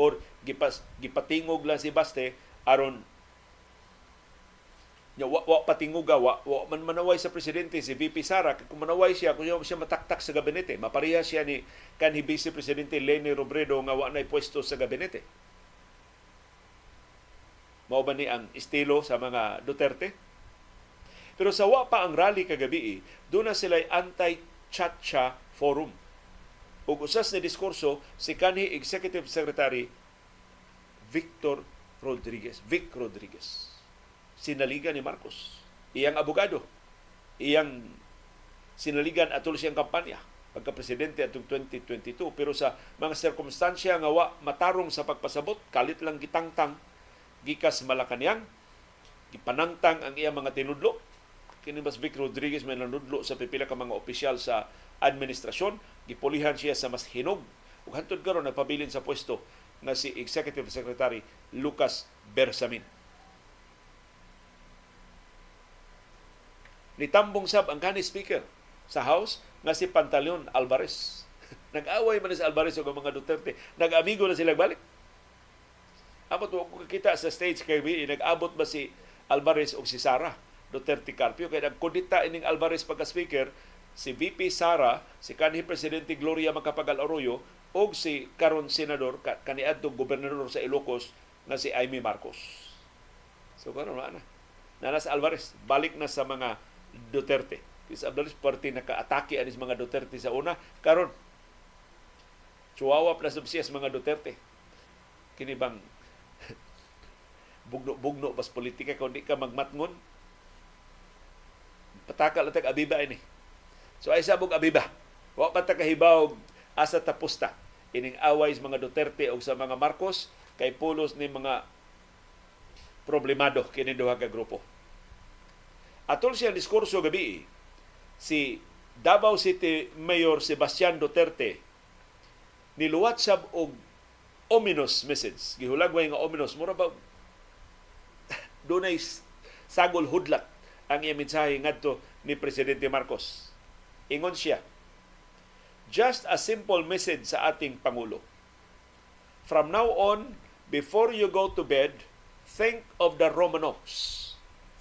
Or gipas gipatingog lang si Baste aron Nya wa, wa patinguga, wa, wa man manaway sa presidente si VP Sara kung manaway siya kung siya mataktak sa gabinete, mapareha siya ni kanhi Vice Presidente Leni Robredo nga wa nay pwesto sa gabinete. Mao ba ni ang estilo sa mga Duterte? Pero sa wa pa ang rally kagabi, doon na sila anti-chacha forum. Ug usas na diskurso si kanhi Executive Secretary Victor Rodriguez, Vic Rodriguez sinaligan ni Marcos. Iyang abogado, iyang sinaligan atol siyang kampanya. Pagka presidente atong 2022 pero sa mga sirkumstansya nga wa matarong sa pagpasabot kalit lang gitangtang gikas Malacañang gipanangtang ang iyang mga tinudlo. Kini mas Vic Rodriguez may nanudlo sa pipila ka mga opisyal sa administrasyon. Gipulihan siya sa mas hinog. Ug hantod karon nagpabilin sa pwesto nga si Executive Secretary Lucas Bersamin Nitambong sab ang kani speaker sa House nga si Pantaleon Alvarez. Nag-away man si Alvarez ug mga Duterte. Nag-amigo na sila balik. Amot ko kita sa stage kay nag-abot ba si Alvarez o si Sara Duterte Carpio kay nagkudita ining Alvarez pagka speaker si VP Sara, si kanhi presidente Gloria Macapagal Arroyo og si karon senador ka, kaniadtong gobernador sa Ilocos nga si Amy Marcos. So karon na na. Nanas Alvarez balik na sa mga Duterte. Si Alvarez parte naka-atake anis mga Duterte sa una karon Chihuahua plus subsiyas mga Duterte. Kini bang bugno-bugno bas politika kung di ka magmatngon pataka lang abiba ini. So ay sabog abiba. Wa pa ta asa tapos ta ining away sa mga Duterte o sa mga Marcos kay pulos ni mga problemado kini duha ka grupo. Atol siyang diskurso gabi si Davao City Mayor Sebastian Duterte niluwat sab og ominous message. Gihulagway nga ominous mura ba dunay sagol hudlat ang iyang mensahe ngadto ni Presidente Marcos. Ingon siya, just a simple message sa ating Pangulo. From now on, before you go to bed, think of the Romanovs.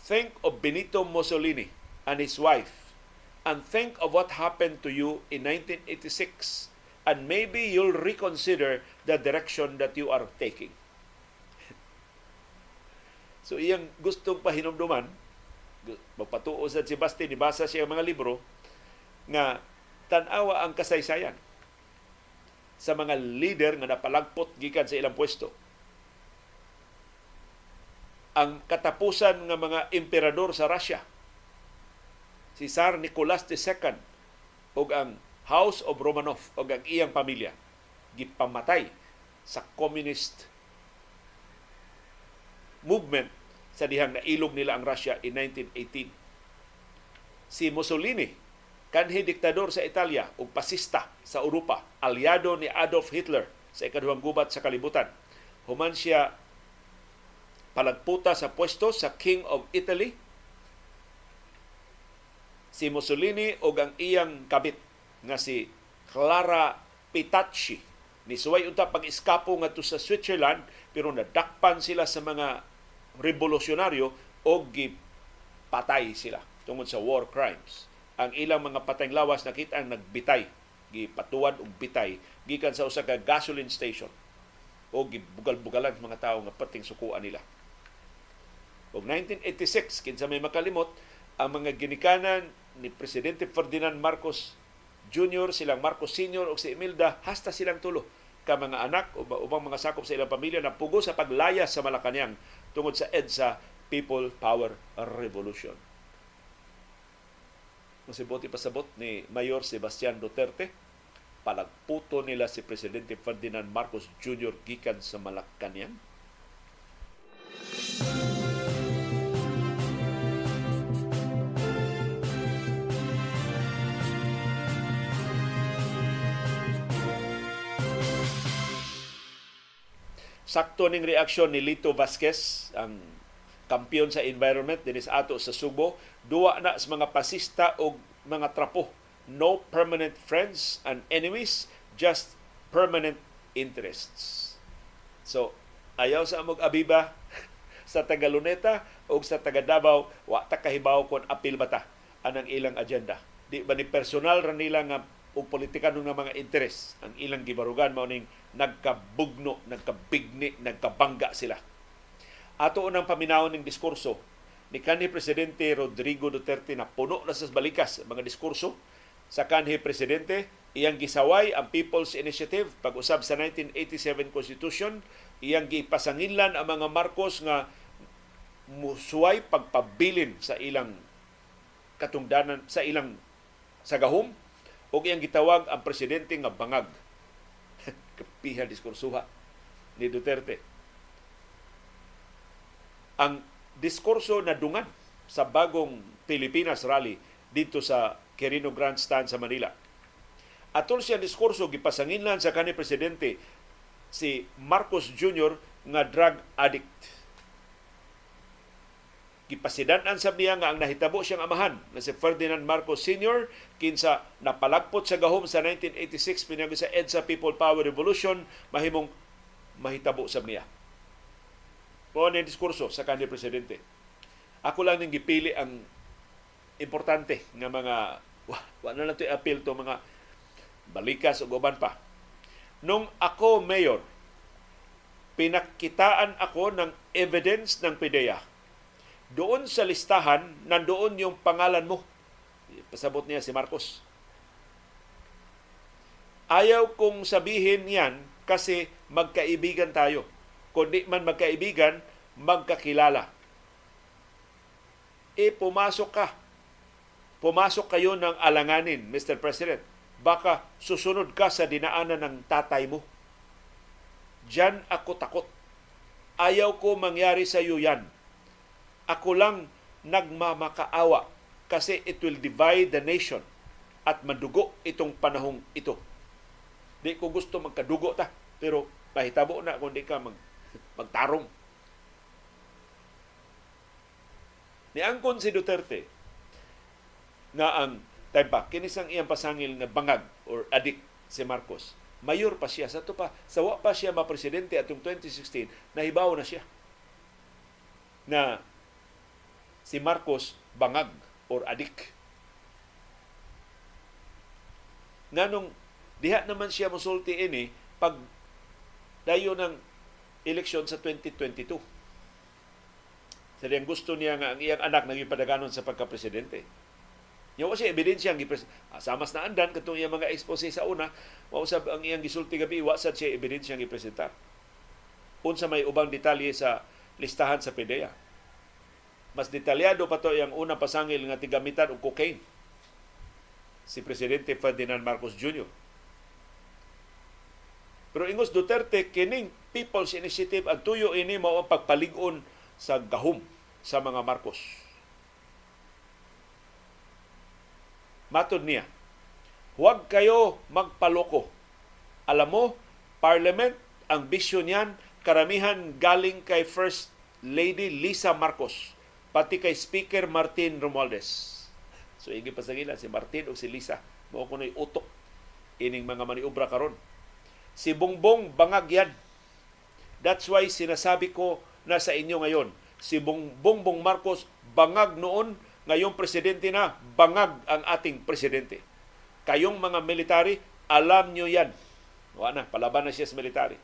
Think of Benito Mussolini and his wife. And think of what happened to you in 1986. And maybe you'll reconsider the direction that you are taking. So iyang gustong pahinumduman, magpatuo sa si Basti, nibasa siya mga libro, nga tanawa ang kasaysayan sa mga leader nga napalagpot gikan sa ilang pwesto. Ang katapusan nga mga emperador sa Russia, si Tsar Nicholas II ug ang House of Romanov ug ang iyang pamilya gipamatay sa communist movement sa dihang nailog nila ang Russia in 1918. Si Mussolini, kanhi diktador sa Italia ug pasista sa Europa, aliado ni Adolf Hitler sa ikaduhang gubat sa kalibutan. Human siya palagputa sa pwesto sa King of Italy. Si Mussolini ug ang iyang kabit nga si Clara Pitacci ni suway unta pag-iskapo ngadto sa Switzerland pero nadakpan sila sa mga revolusyonaryo o gipatay sila tungod sa war crimes. Ang ilang mga patayng lawas nakita ang nagbitay, gipatuwan og bitay gikan sa usa ka gasoline station o gibugal-bugalan mga tawo nga pating sukuan nila. Og 1986 kinsa may makalimot ang mga ginikanan ni presidente Ferdinand Marcos Jr., silang Marcos Sr. o si Imelda hasta silang tulo ka mga anak o ubang mga sakop sa ilang pamilya na pugo sa paglayas sa Malacañang tungod sa EDSA People Power Revolution. Masibuti pasabot ni Mayor Sebastian Duterte, palagputo nila si Presidente Ferdinand Marcos Jr. gikan sa Malacañang. Sakto ning reaksyon ni Lito Vasquez, ang kampiyon sa environment dinis ato sa Subo, duwa na sa mga pasista o mga trapo. No permanent friends and enemies, just permanent interests. So, ayaw sa amog abiba sa Tagaluneta o sa taga Davao, wa ta kahibaw kon apil bata anang ilang agenda. Di ba ni personal ra nila nga o politikano ng mga interes. Ang ilang gibarugan mao ning nagkabugno, nagkabigni, nagkabangga sila. Ato unang paminawon ng diskurso ni kanhi presidente Rodrigo Duterte na puno na sa balikas mga diskurso. Sa kanhi presidente iyang gisaway ang People's Initiative pag-usab sa 1987 Constitution. Iyang gipasanginlan ang mga Marcos nga musuway pagpabilin sa ilang katungdanan sa ilang sagahom o iyang gitawag ang presidente nga bangag. Kapiha diskursuha ni Duterte. Ang diskurso na dungan sa bagong Pilipinas rally dito sa Quirino Grandstand sa Manila. Atol siya diskurso gipasanginlan sa kanhi presidente si Marcos Jr. nga drug addict gipasidan-an sa niya nga ang nahitabo siyang amahan na si Ferdinand Marcos Sr. kinsa napalagpot sa gahom sa 1986 pinagi sa EDSA People Power Revolution mahimong mahitabo sa niya. Mo ni diskurso sa kanhi presidente. Ako lang ning gipili ang importante nga mga wa, wa na lang to appeal to mga balikas o uban pa. Nung ako mayor, pinakitaan ako ng evidence ng PIDEA. Doon sa listahan, nandoon yung pangalan mo. Pasabot niya si Marcos. Ayaw kong sabihin yan kasi magkaibigan tayo. Kundi man magkaibigan, magkakilala. E pumasok ka. Pumasok kayo ng alanganin, Mr. President. Baka susunod ka sa dinaanan ng tatay mo. Diyan ako takot. Ayaw ko mangyari sa iyo yan. Ako lang nagmamakaawa kasi it will divide the nation at madugo itong panahong ito. Di ko gusto magkadugo ta, pero pahitabo na kung di ka mag, magtarong. Niangkon si Duterte na ang Taypa, kinisang iyang pasangil na bangag or adik si Marcos. Mayor pa siya. Sa to pa, sawa pa siya ma-presidente atong 2016, nahibaw na siya na si Marcos bangag or adik. Nganong diha naman siya musulti ini pag dayo ng eleksyon sa 2022. Sa gusto niya nga ang iyang anak naging padaganon sa pagka-presidente. Yung kasi ebidensya ang gipres ah, samas na andan katong iyang mga expose sa una, mausab ang iyang gisulti gabi wa siya ebidensya ang gipresentar. Unsa may ubang detalye sa listahan sa PDEA. Mas detalyado pa to yung una pasangil nga tigamitan og cocaine si Presidente Ferdinand Marcos Jr. Pero ingos Duterte, kining People's Initiative, ang tuyo ini mao ang pagpalig-on sa gahom sa mga Marcos Matod niya, huwag kayo magpaloko. Alam mo, Parliament, ang bisyo niyan, karamihan galing kay First Lady Lisa Marcos, pati kay Speaker Martin Romualdez. So, igi pa sa si Martin o si Lisa. Mao ko utok ining mga maniubra karon. Si Bongbong bangag yan. That's why sinasabi ko na sa inyo ngayon, si Bongbong Marcos bangag noon ngayong presidente na, bangag ang ating presidente. Kayong mga military, alam nyo yan. Wala na, palaban na siya sa military.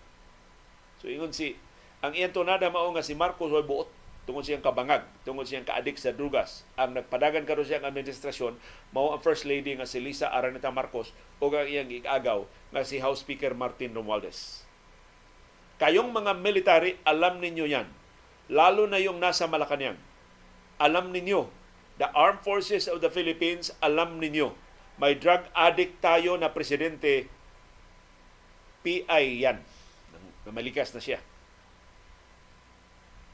So ingon si, ang iyang tunada mao nga si Marcos ay buot tungod siyang kabangag, tungod siyang kaadik sa drugas. Ang nagpadagan karon siyang administrasyon mao ang first lady nga si Lisa Araneta Marcos o ang iyang igagaw nga si House Speaker Martin Romualdez. Kayong mga military, alam ninyo yan. Lalo na yung nasa Malacanang. Alam ninyo the Armed Forces of the Philippines, alam ninyo, may drug addict tayo na presidente, PI yan. Namalikas na siya.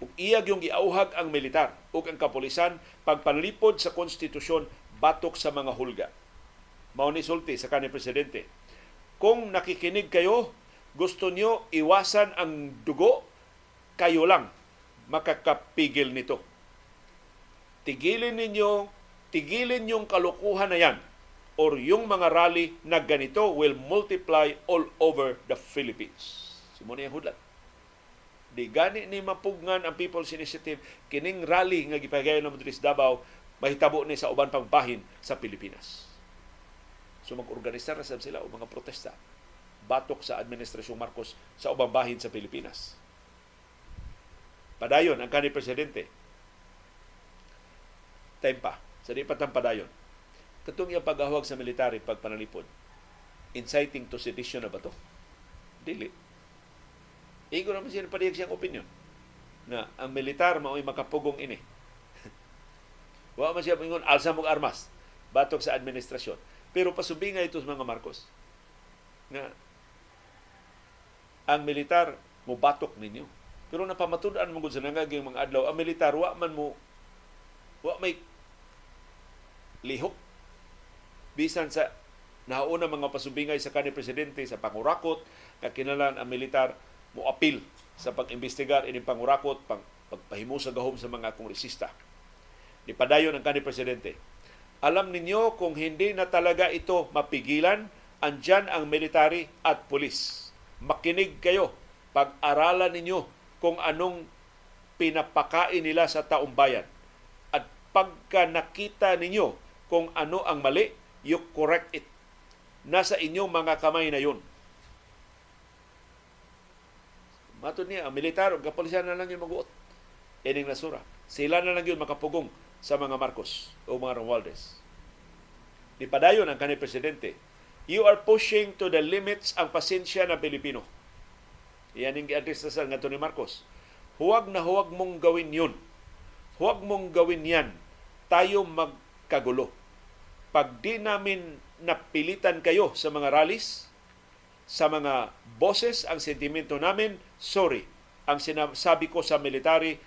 Ug iyag yung giauhag ang militar ug ang kapulisan pagpanlipod sa konstitusyon batok sa mga hulga. Mao ni sulti sa kanhi presidente. Kung nakikinig kayo, gusto niyo iwasan ang dugo, kayo lang makakapigil nito tigilin ninyo, tigilin yung kalukuhan na yan or yung mga rally na ganito will multiply all over the Philippines. Yung hudlat. Di gani ni mapugnan ang People's Initiative kining rally nga gipagayon ng Madrid Davao mahitabo ni sa uban pang bahin sa Pilipinas. So mag-organizar na sila o mga protesta. Batok sa Administrasyong Marcos sa ubang bahin sa Pilipinas. Padayon ang kanhi presidente. Time pa. Sa di padayon. Katong iya paghahawag sa military pagpanalipod inciting to sedition na ba to? Dili Igo naman siya padiyag siyang opinion na ang militar mao'y makapugong ini. Wa man siya pingon alsa mong armas batok sa administrasyon. Pero pasubingay ito sa mga Marcos nga ang militar mo batok ninyo. Pero napamatud-an mo sa nangaging mga adlaw, ang militar wa man mo wa may lihok bisan sa nauna mga pasubingay sa kanhi presidente sa pangurakot nga ang militar mo apil sa pag-imbestigar ini pangurakot pang pagpahimo sa gahom sa mga kongresista. Ni padayon ang kanhi presidente. Alam ninyo kung hindi na talaga ito mapigilan, andyan ang military at pulis. Makinig kayo, pag-aralan ninyo kung anong pinapakain nila sa taong bayan. At pagka nakita ninyo kung ano ang mali, you correct it. Nasa inyong mga kamay na yun. Matod niya, ang militar o kapulisan na lang yung mag-uot. Ining nasura. Sila na lang yun makapugong sa mga Marcos o mga Romualdez. Nipadayon ang kanil presidente. You are pushing to the limits ang pasensya ng Pilipino. Yan yung gi-address sa nga ni Marcos. Huwag na huwag mong gawin yun. Huwag mong gawin yan. Tayo magkagulo. Pag di namin napilitan kayo sa mga rallies, sa mga boses, ang sentimento namin, sorry. Ang sinasabi ko sa military,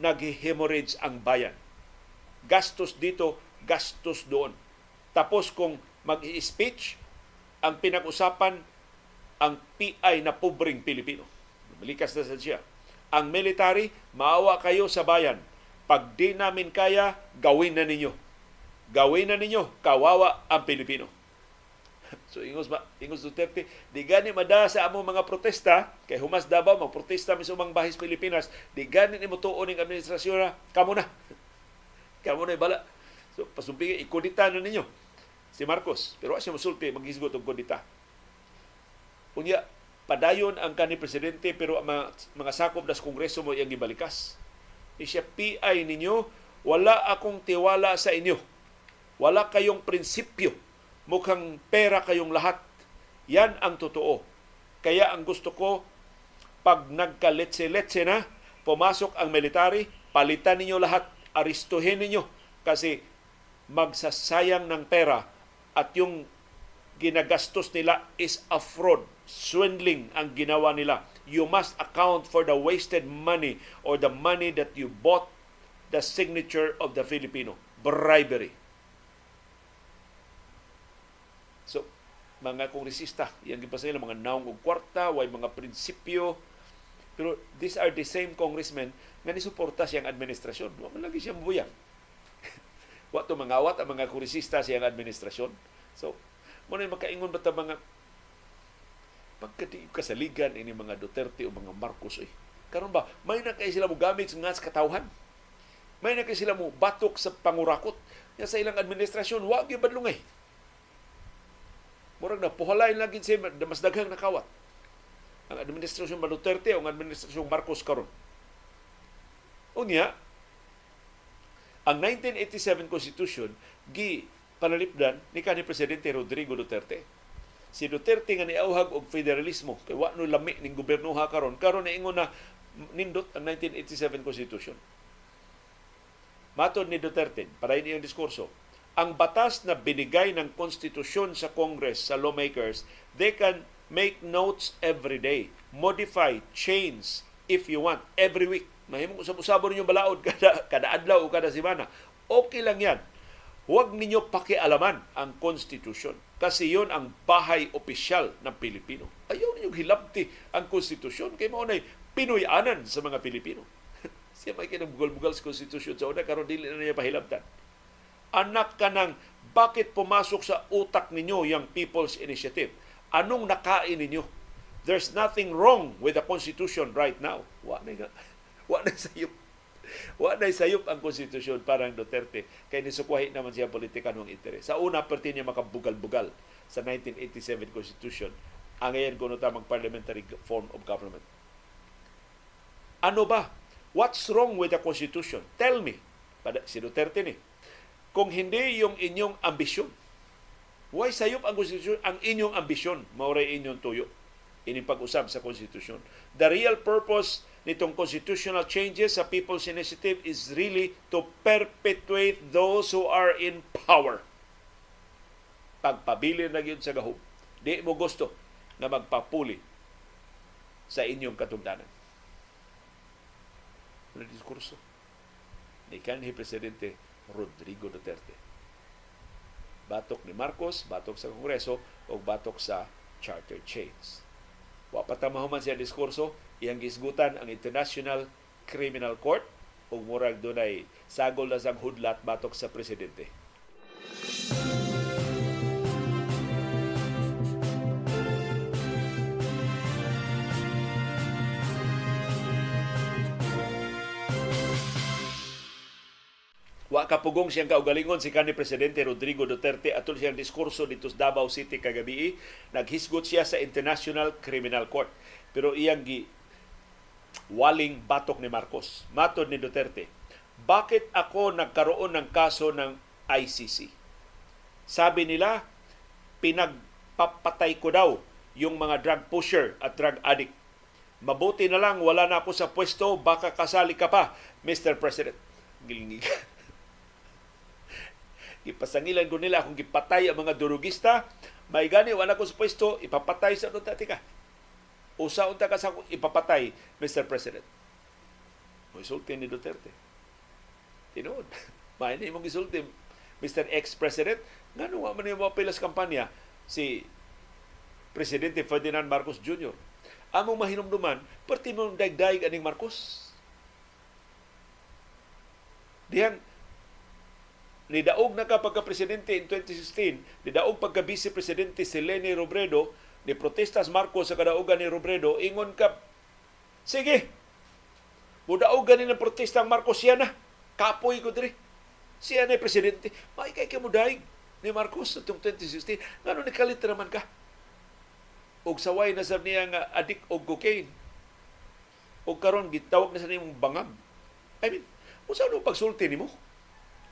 nag-hemorrhage ang bayan. Gastos dito, gastos doon. Tapos kung mag-speech, ang pinag-usapan ang PI na pobreng Pilipino. Malikas na siya. Ang military, maawa kayo sa bayan. Pag di namin kaya, gawin na ninyo. Gawin na ninyo, kawawa ang Pilipino. So ingos ba ingos Duterte di gani mada sa among mga protesta kay humas Davao magprotesta mi sa umang bahis Pilipinas di gani nimo tuon ning administrasyon kamo na. Kamo na bala. So pasumpingi ikudita na ninyo si Marcos pero wa siya mosulti maghisgot og kudita. Unya padayon ang kani presidente pero ang mga, mga sakop das kongreso mo iyang gibalikas. Ni siya PI ninyo wala akong tiwala sa inyo. Wala kayong prinsipyo mukhang pera kayong lahat. Yan ang totoo. Kaya ang gusto ko, pag nagkaletse-letse na, pumasok ang military, palitan ninyo lahat, aristuhin ninyo kasi magsasayang ng pera at yung ginagastos nila is a fraud, swindling ang ginawa nila. You must account for the wasted money or the money that you bought the signature of the Filipino. Bribery. So, mga kongresista, yang gipasa nila, mga naong og kwarta, way mga prinsipyo, pero these are the same congressmen nga nisuporta siyang administrasyon. Wa man lagi siya mabuyang. Wa to mangawat ang mga kongresista siyang administrasyon. So, mo na makaingon ba ta mga pagkadiib kasaligan ini mga Duterte o mga Marcos eh. Karon ba, may na kay sila mo gamit nga sa katawhan. May na kay sila mo batok sa pangurakot. Nga sa ilang administrasyon, wa gyud badlungay. Murag na puhalay lagi siya mas daghang nakawat. Ang administrasyon ba Duterte o ang administrasyon Marcos karon. Unya, ang 1987 Constitution gi panalipdan ni kanhi presidente Rodrigo Duterte. Si Duterte nga niauhag og federalismo kay wa no lami ning gobyerno ha karon karon na ingon na nindot ang 1987 Constitution. Matod ni Duterte, para iyang diskurso, ang batas na binigay ng konstitusyon sa Congress, sa lawmakers, they can make notes every day, modify, change if you want, every week. Mahimong usab-usabon ninyo balaod kada, kada adlaw o kada semana. Okay lang yan. Huwag ninyo pakialaman ang konstitusyon kasi yon ang bahay opisyal ng Pilipino. Ayaw ninyo hilabti ang konstitusyon kay mo na Pinoyanan sa mga Pilipino. Siya may kinabugol-bugal sa konstitusyon sa una karon dili na niya pahilabtan anak ka ng bakit pumasok sa utak ninyo yung People's Initiative? Anong nakain ninyo? There's nothing wrong with the Constitution right now. Wa na. Wa na sayop. Wa na sayop ang Constitution parang Duterte. Kaya nisukwahi naman siya politika ng interes. Sa una, perti niya makabugal-bugal sa 1987 Constitution. Ang ngayon kuno tamang parliamentary form of government. Ano ba? What's wrong with the Constitution? Tell me. Si Duterte ni kung hindi yung inyong ambisyon. Why sayop ang konstitusyon? Ang inyong ambisyon, mauray inyong tuyo. Ini pag-usab sa konstitusyon. The real purpose nitong constitutional changes sa People's Initiative is really to perpetuate those who are in power. Pagpabili na yun sa gahom. Di mo gusto na magpapuli sa inyong katungdanan. Ano diskurso? Ni kanhi Presidente Rodrigo Duterte. Batok ni Marcos, batok sa Kongreso, o batok sa charter chains. Wa patamahuman siya diskurso, iyang gisgutan ang International Criminal Court ug murag dunay sagol na sang hudlat batok sa presidente. Wa kapugong siyang kaugalingon si kanhi presidente Rodrigo Duterte atol siyang diskurso dito sa Davao City kagabi naghisgot siya sa International Criminal Court. pero iyang gi waling batok ni Marcos. Matod ni Duterte, bakit ako nagkaroon ng kaso ng ICC? Sabi nila, pinagpapatay ko daw yung mga drug pusher at drug addict. Mabuti na lang, wala na ako sa pwesto, baka kasali ka pa, Mr. President. Gilingig. Ipasangilan ko nila kung gipatay ang mga durugista, may gani, wala ko sa pwesto, ipapatay sa nung ka. Usa unta ka sa ipapatay, Mr. President. Isulti ni Duterte. Tinuod. May ni mong isulti, Mr. Ex-President, ngano wa man yung pilas kampanya si Presidente Ferdinand Marcos Jr. Among mahinumduman, perti mong dagdag aning Marcos. Diyan, nidaog na ka pagka-presidente in 2016, nidaog pagka-vice-presidente si Leni Robredo, ni protestas Marcos sa kadaugan ni Robredo, ingon ka, sige, ni ng protesta ang Marcos siya na, kapoy ko diri. Siya na presidente. May kay kamudaig ni Marcos sa 2016. Ngano ni kalit naman ka? Og saway na sa niya nga adik og cocaine. Og karon gitawag na sa nimong bangag. I mean, unsa no pagsulti nimo?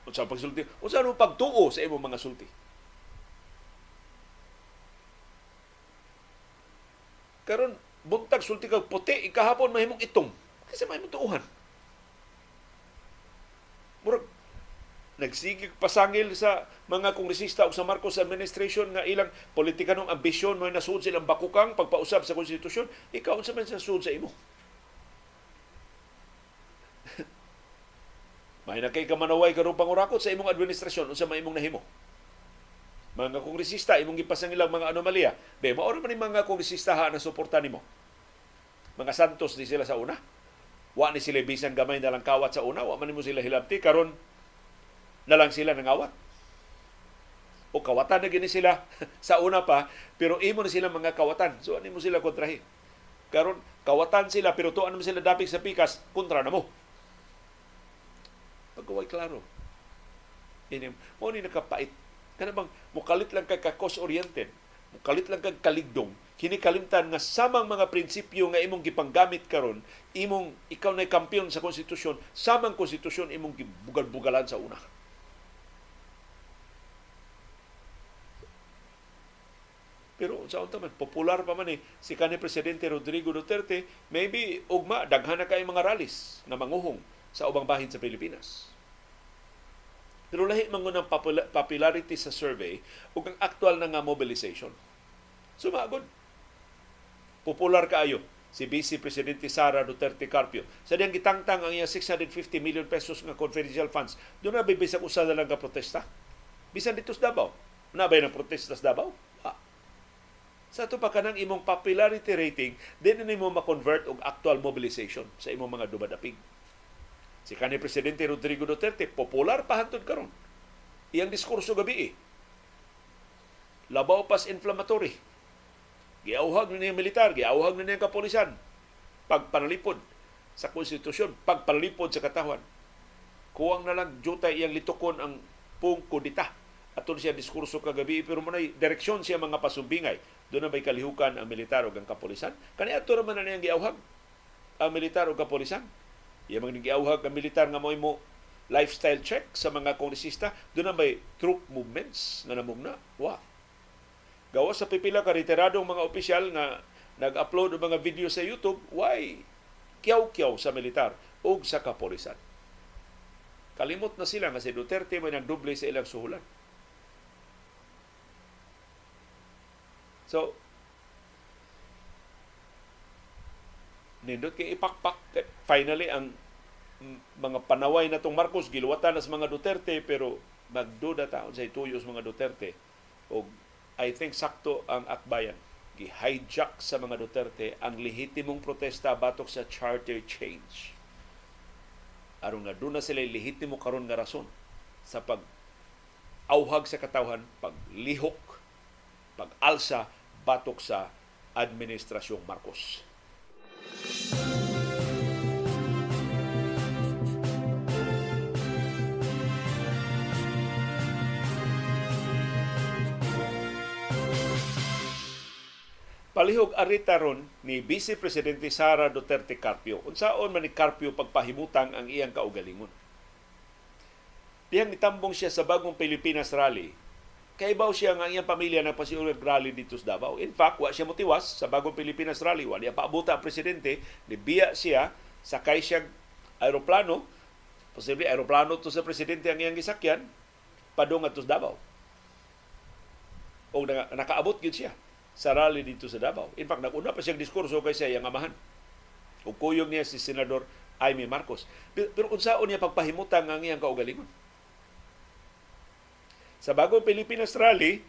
Unsa pagsulti? Unsa no pagtuo sa imong mga sulti? karon buntag sulti kag puti ikahapon mahimong itom kasi mahimong tuuhan murag nagsigig pasangil sa mga kongresista o sa Marcos administration nga ilang politikanong ambisyon mo nasud silang bakukang pagpausab sa konstitusyon ikaw sa man sa sud sa imo may na kay kamanaway karong pangurakot sa imong administrasyon unsa may imong nahimo? Mga kongresista imong gipasang ilang mga anomalya. Be mao man mga kongresista ha na suporta nimo. Mga santos di sila sa una. Wa ni sila bisan gamay na lang kawat sa una wa man nimo sila hilabti karon na lang sila nangawat. O kawatan na gini sila sa una pa pero imo na sila mga kawatan so ano mo sila kontrahin. Karon kawatan sila pero tuan mo sila dapig sa pikas kontra na mo pagkaway klaro ini mo ni nakapait Kana bang mukalit lang kay ka-cost-oriented, mukalit lang kag kaligdong, kini kalimtan nga samang mga prinsipyo nga imong gipanggamit karon, imong ikaw na kampiyon sa konstitusyon, samang konstitusyon imong gibugal-bugalan sa una. Pero sa unta man popular pa man eh si kanhi presidente Rodrigo Duterte, maybe ugma daghan na kay mga rallies na manguhong sa ubang bahin sa Pilipinas. Pero lahi man popularity sa survey ug ang actual na nga mobilization. Sumagod. Popular kaayo si Vice Presidente Sara Duterte Carpio. Sa diyang gitangtang ang iya 650 million pesos nga confidential funds, doon na bibisag usa lang ka protesta. Bisan dito sa Davao. Nabay ng protesta sa Davao? Ha. Sa ito pa kanang imong popularity rating, din na mo ma-convert og actual mobilization sa imong mga dumadapig. Si kanhi Presidente Rodrigo Duterte, popular pa hantod karon. Iyang diskurso gabi eh. Labaw pas inflammatory. Giauhag na niya militar, giauhag na niya kapolisan. Pagpanalipod sa konstitusyon, pagpanalipod sa katawan. Kuwang na lang jutay iyang litukon ang pungkudita. Aton siya diskurso kagabi, pero manay direksyon siya mga pasumbingay. Doon na may kalihukan ang militar o ang kapolisan. Kani ato naman na niyang giauhag ang militar o kapolisan Iya mga nagiawhag ang militar nga mo mo lifestyle check sa mga kongresista, doon na may troop movements nga namugna. Wa. Gawa sa pipila ka retiradong mga opisyal nga nag-upload ng mga video sa YouTube, why kiyaw-kiyaw sa militar o sa kapolisan. Kalimot na sila nga si Duterte may nagdoble sa ilang suhulan. So, nindot kay ipakpak. Finally ang mga panaway na tong Marcos giluwatan sa mga Duterte pero magduda taon sa ituyos mga Duterte. O I think sakto ang akbayan gi-hijack sa mga Duterte ang lehitimong protesta batok sa charter change. Aron nga doon na sila lehitimo karon nga rason sa pag auhag sa katawhan paglihok pag-alsa batok sa administrasyong Marcos. Palihog arita ron ni Vice Presidente Sara Duterte Carpio. Unsaon man ni Carpio pagpahimutang ang iyang kaugalingon. Diyang nitambong siya sa bagong Pilipinas rally. Kaibaw siya nga iyang pamilya na pasiulag rally dito sa Davao. In fact, wa siya motiwas sa bagong Pilipinas rally. Wa niya paabuta ang presidente. Nibiya siya, sakay siya aeroplano. Posible aeroplano to sa presidente ang iyang gisakyan. Padong at Davao. O nakaabot yun siya sa rally dito sa Davao. In fact, naguna pa siyang diskurso kay siya yung amahan. O kuyog niya si Senador Aimee Marcos. Pero, pero unsaon niya pagpahimutan ang iyang kaugalingon? Sa bagong Pilipinas rally,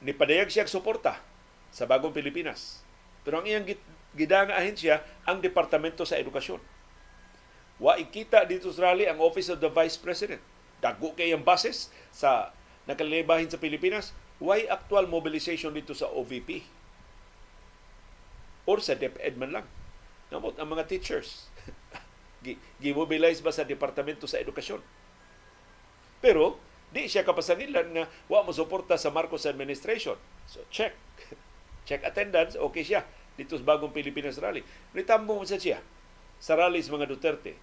nipadayag siya suporta sa bagong Pilipinas. Pero ang iyang gidang ahensya ang Departamento sa Edukasyon. Wa ikita dito sa rally ang Office of the Vice President. Dago kay ang bases sa nakalibahin sa Pilipinas why actual mobilization dito sa OVP? Or sa DepEd man lang. Namot ang mga teachers. Gimobilize ba sa Departamento sa Edukasyon? Pero, di siya kapasangilan nga wa mo suporta sa Marcos administration. So, check. Check attendance, okay siya. Dito sa bagong Pilipinas rally. Nitambong sa siya sa rally sa mga Duterte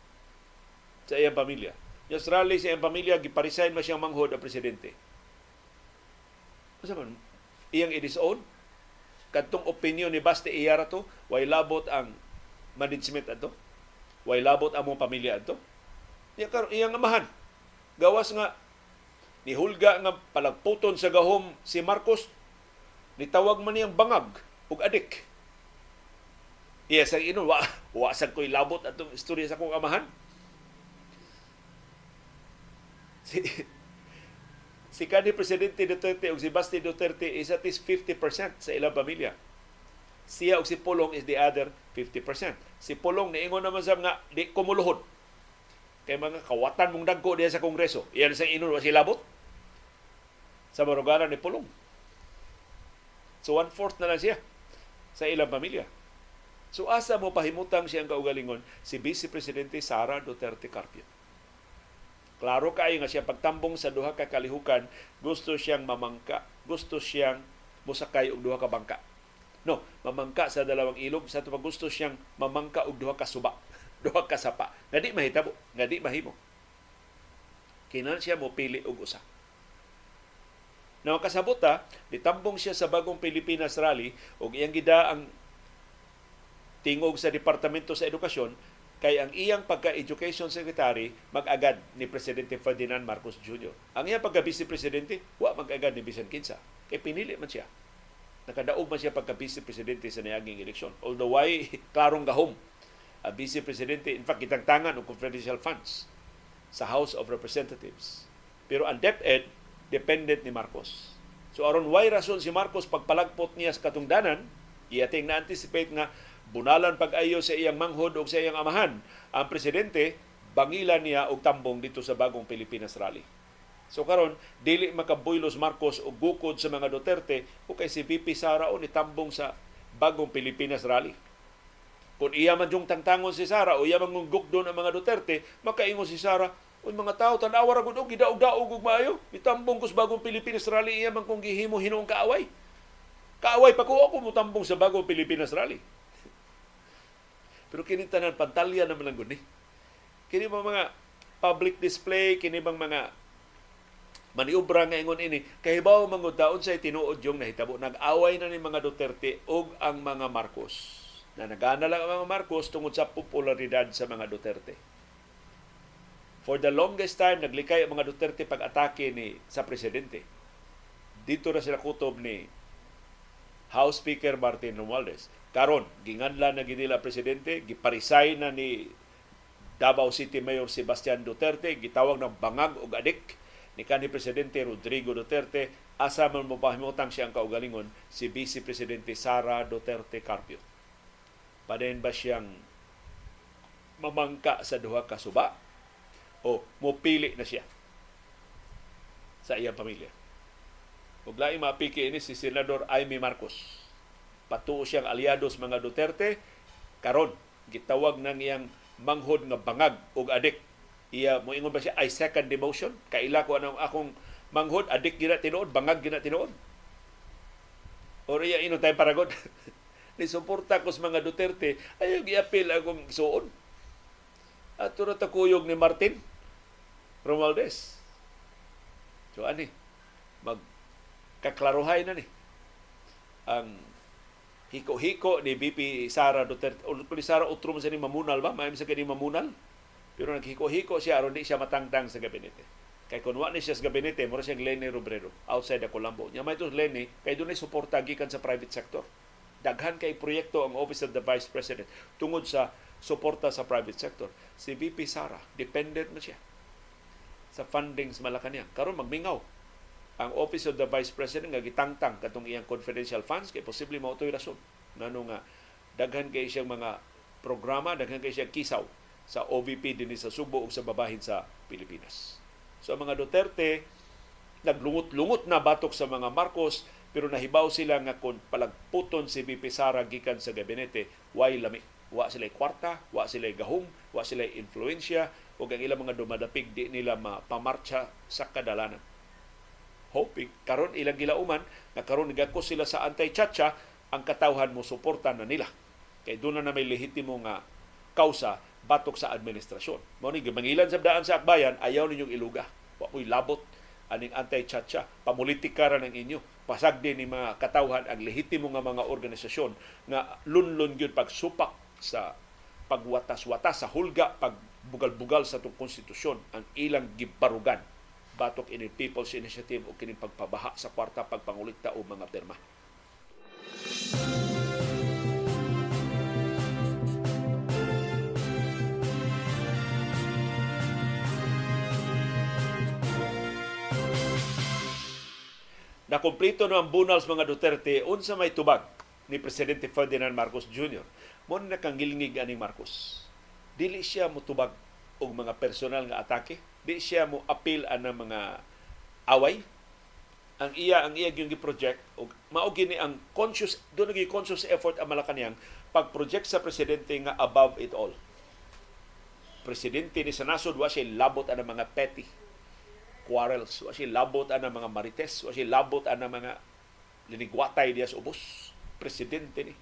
sa iyang pamilya. Yung rally sa iyang pamilya, giparesign mo siyang manghod ang presidente Asa man iyang i-disown kadtong opinion ni Basti Iyara to way labot ang management ato way labot ang mong pamilya ato iya karon iyang amahan gawas nga ni Hulga nga palagputon sa gahom si Marcos nitawag man niyang bangag ug adik iya sa inon wa wa sa koy labot atong istorya sa kong amahan si si kanhi Presidente Duterte ug si Basti Duterte is at least 50% sa ilang pamilya. Siya ug si Pulong is the other 50%. Si Pulong niingon naman sa nga di kumuluhod. Kay mga kawatan mong dagko diya sa Kongreso. Iyan sa inon wa si labot sa maruganan ni Pulong. So one-fourth na lang siya sa ilang pamilya. So asa mo pahimutang siyang kaugalingon si Vice Presidente Sara Duterte Carpio. Klaro kayo nga siya pagtambong sa duha ka kalihukan, gusto siyang mamangka, gusto siyang musakay og duha ka bangka. No, mamangka sa dalawang ilog, sa pag gusto siyang mamangka og duha ka suba, duha ka sapa. Nga di mahitabo, nga di mahimo. Kinan siya mo pili og usa. Now kasabot ta, ditambong siya sa bagong Pilipinas Rally ug iyang gida ang tingog sa Departamento sa Edukasyon kay ang iyang pagka-education secretary mag-agad ni Presidente Ferdinand Marcos Jr. Ang iyang pagka-vice presidente, wa mag-agad ni Bisan Kinsa. Kay pinili man siya. Nakadaog man siya pagka-vice presidente sa niyaging eleksyon. Although why klarong gahom ang vice presidente, in fact, kitangtangan ng confidential funds sa House of Representatives. Pero ang DepEd, dependent ni Marcos. So aron why rason si Marcos pagpalagpot niya sa katungdanan, iyating na-anticipate nga bunalan pag-ayo sa iyang manghod o sa iyang amahan, ang presidente bangilan niya og tambong dito sa bagong Pilipinas Rally. So karon dili makabuylos Marcos og gukod sa mga Duterte o kay si VP Sara o nitambong sa bagong Pilipinas Rally. Kung iya man yung tangtangon si Sara o iya man doon ang mga Duterte, makaingon si Sara, o mga tao tanawa ra gud og gidaog-daog og maayo, itambong ko sa bagong Pilipinas Rally iya man kung gihimo hinung kaaway. Kaaway pa ko ako mutambong sa bagong Pilipinas Rally. Pero kini tanan pantalya naman lang guni. Kini mga public display, kini bang mga maniubra nga ingon ini kahibaw mga daon sa tinuod yung nahitabo nag-away na ni mga Duterte ug ang mga Marcos na nagana lang ang mga Marcos tungod sa popularidad sa mga Duterte. For the longest time naglikay ang mga Duterte pag-atake ni sa presidente. Dito na sila kutob ni House Speaker Martin Romualdez. Karon ginganla na ginila presidente giparisay na ni Davao City Mayor Sebastian Duterte gitawag ng bangag og adik ni kanhi presidente Rodrigo Duterte. Asa man mo pahimutang siyang kaugalingon si Vice Presidente Sara Duterte Carpio. Padayon ba siyang mamangka sa duha ka suba o mopili na siya sa iyang pamilya. Ug laing mapiki ini si Senador Amy Marcos. Patuo siyang aliados mga Duterte. Karon gitawag nang iyang manghod nga bangag ug adik. Iya mo ingon ba siya I second demotion? Kaila ko anong akong manghod adik gina tinuod bangag gina tinuod. O riya ino tayo paragon. ni suporta ko sa mga Duterte, ayaw giapil akong suon. At turo takuyog ni Martin Romualdez. So ani, mag kaklaruhay na ni ang hiko-hiko ni BP Sara Duterte. O ni Sara utro mo sa ni mamunal ba? May sa kani mamunal. Pero naghiko-hiko siya aron di siya matangtang sa gabinete. Kay kung wa ni siya sa gabinete, mura siyang Lenny Robredo outside the Colombo. Nya may Lenny, kay dunay suporta gikan sa private sector daghan kay proyekto ang Office of the Vice President tungod sa suporta sa private sector. Si VP Sara, dependent na siya sa funding sa Malacanang. Karon magmingaw ang Office of the Vice President nga gitangtang katong iyang confidential funds kay posible mao toy rason ngano nga daghan kay siyang mga programa, daghan kay siyang kisaw sa OVP dinhi sa Subo ug sa babahin sa Pilipinas. So ang mga Duterte naglungot-lungot na batok sa mga Marcos pero nahibaw sila nga kung palagputon si VP Sara gikan sa gabinete, way lami. Wa sila kwarta, wa sila gahom, wa sila influensya, o ang ilang mga dumadapig di nila mapamarcha sa kadalanan. Hoping, karon ilang gilauman, na karon nagako sila sa anti-chacha, ang katawhan mo suporta na nila. Kay doon na, may lehitimo nga kausa batok sa administrasyon. Mao ni mangilan sa daan sa akbayan, ayaw ninyong iluga. Wa ko'y labot aning anti-chacha, pamulitika ra ng inyo pasagdi ni mga katawhan ang lehitimo nga mga organisasyon nga lunlun gyud pagsupak sa pagwatas-watas sa hulga pagbugal-bugal sa itong konstitusyon ang ilang gibarugan batok ini People's Initiative o kining pagpabaha sa kwarta pagpangulikta o mga perma. na kumplito no ang bunals mga Duterte unsa may tubag ni Presidente Ferdinand Marcos Jr. Mo na kang gilngig Marcos. Dili siya mo tubag og mga personal nga atake, di siya mo appeal ana mga away. Ang iya ang iya gyud gi-project og mao gini ang conscious do nagi conscious effort ang Malacañang pag-project sa presidente nga above it all. Presidente ni sa nasod wa siya labot ana mga petty quarrels, wa siya labot ana mga marites, wa siya labot ana mga linigwatay diya sa ubos. Presidente ni.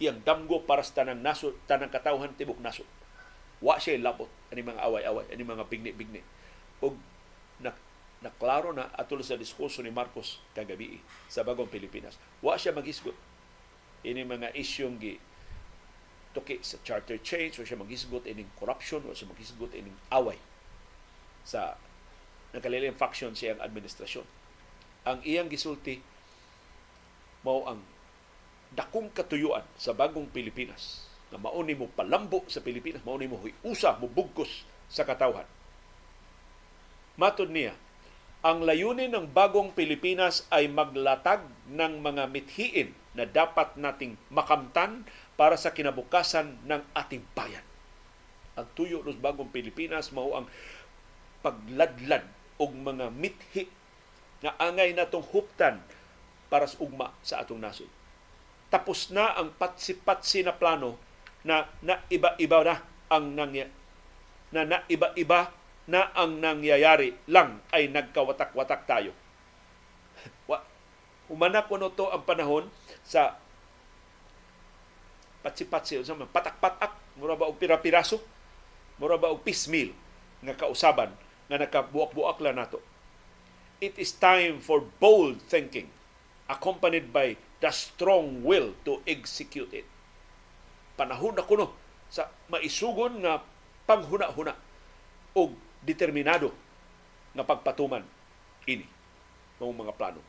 Iyang damgo para sa tanang nasod, tanang katawhan tibok nasod. Wa siya labot ani mga away-away, ani mga bigni-bigni. Og na naklaro na atol sa diskurso ni Marcos kagabi sa bagong Pilipinas. Wa siya magisgot ini mga isyong gi tuki sa charter change, wa siya magisgot ining corruption, wa siya magisgot ining away sa nakaliling faction siyang administrasyon. Ang iyang gisulti mao ang dakong katuyuan sa bagong Pilipinas na mauni mo palambo sa Pilipinas, mauni mo usa mo bugkos sa katawhan. Matod niya, ang layunin ng bagong Pilipinas ay maglatag ng mga mithiin na dapat nating makamtan para sa kinabukasan ng ating bayan. Ang tuyo ng bagong Pilipinas mao ang pagladlad og mga mithi nga angay natong huptan para sa ugma sa atong nasod. Tapos na ang patsi-patsi na plano na naiba-iba na ang nangya, na naiba-iba na ang nangyayari lang ay nagkawatak-watak tayo. Humana ko to ang panahon sa patsi-patsi patak-patak mura ba og pira-piraso mura ba og piecemeal nga kausaban nga nakabuak-buak lang nato. It is time for bold thinking accompanied by the strong will to execute it. Panahon na kuno sa maisugon nga panghuna-huna o determinado nga pagpatuman ini ng mga plano.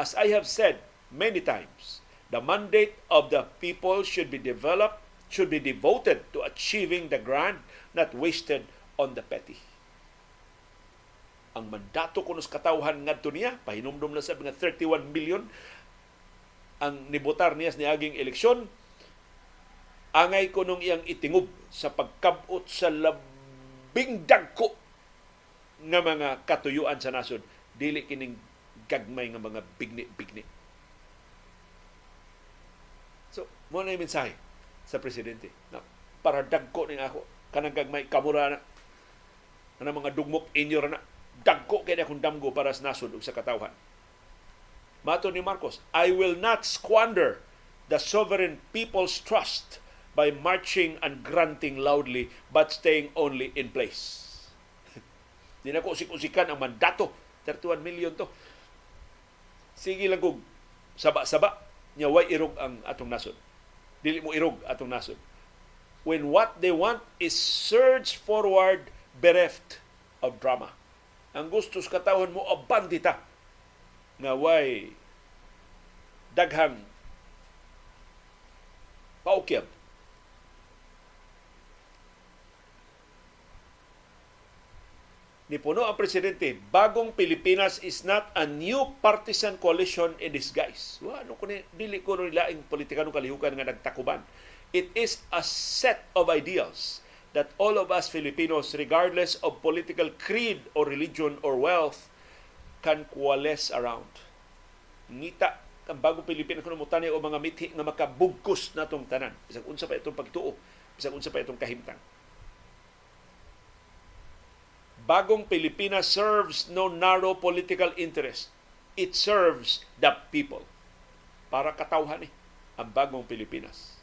As I have said many times, the mandate of the people should be developed, should be devoted to achieving the grand, not wasted on the petty ang mandato kuno sa katawhan ngadto niya pahinumdum na sa nga 31 million ang nibotar niya sa niaging eleksyon angay ko nung iyang itingob sa pagkabot sa labing dagko nga mga katuyuan sa nasod. Dili kining gagmay nga mga bigni-bigni. So mo na yung mensahe sa presidente. Na para dagko ning ako. Kanang gagmay kamura na. Kanang mga dugmok inyo na. Dagko kay akong damgo para sa nasod ug sa katawhan. Mato ni Marcos, I will not squander the sovereign people's trust by marching and granting loudly but staying only in place. Di na ko usik-usikan ang mandato. 31 million to. Sige lang kog saba-saba nya way irog ang atong nasod. Dili mo irog atong nasod. When what they want is surge forward bereft of drama. Ang gusto sa katawhan mo abandita nga way daghang paukyab ni puno ang presidente, bagong Pilipinas is not a new partisan coalition in disguise. Wa ano ko ni dili ko nila ang politikanong kalihukan nga nagtakuban. It is a set of ideals that all of us Filipinos regardless of political creed or religion or wealth can coalesce around. Ngita ang bagong Pilipinas kuno mutani o mga mithi nga makabugkos natong tanan. Bisag unsa pa itong pagtuo, bisag unsa pa itong kahimtang bagong Pilipinas serves no narrow political interest. It serves the people. Para katawhan eh, ang bagong Pilipinas.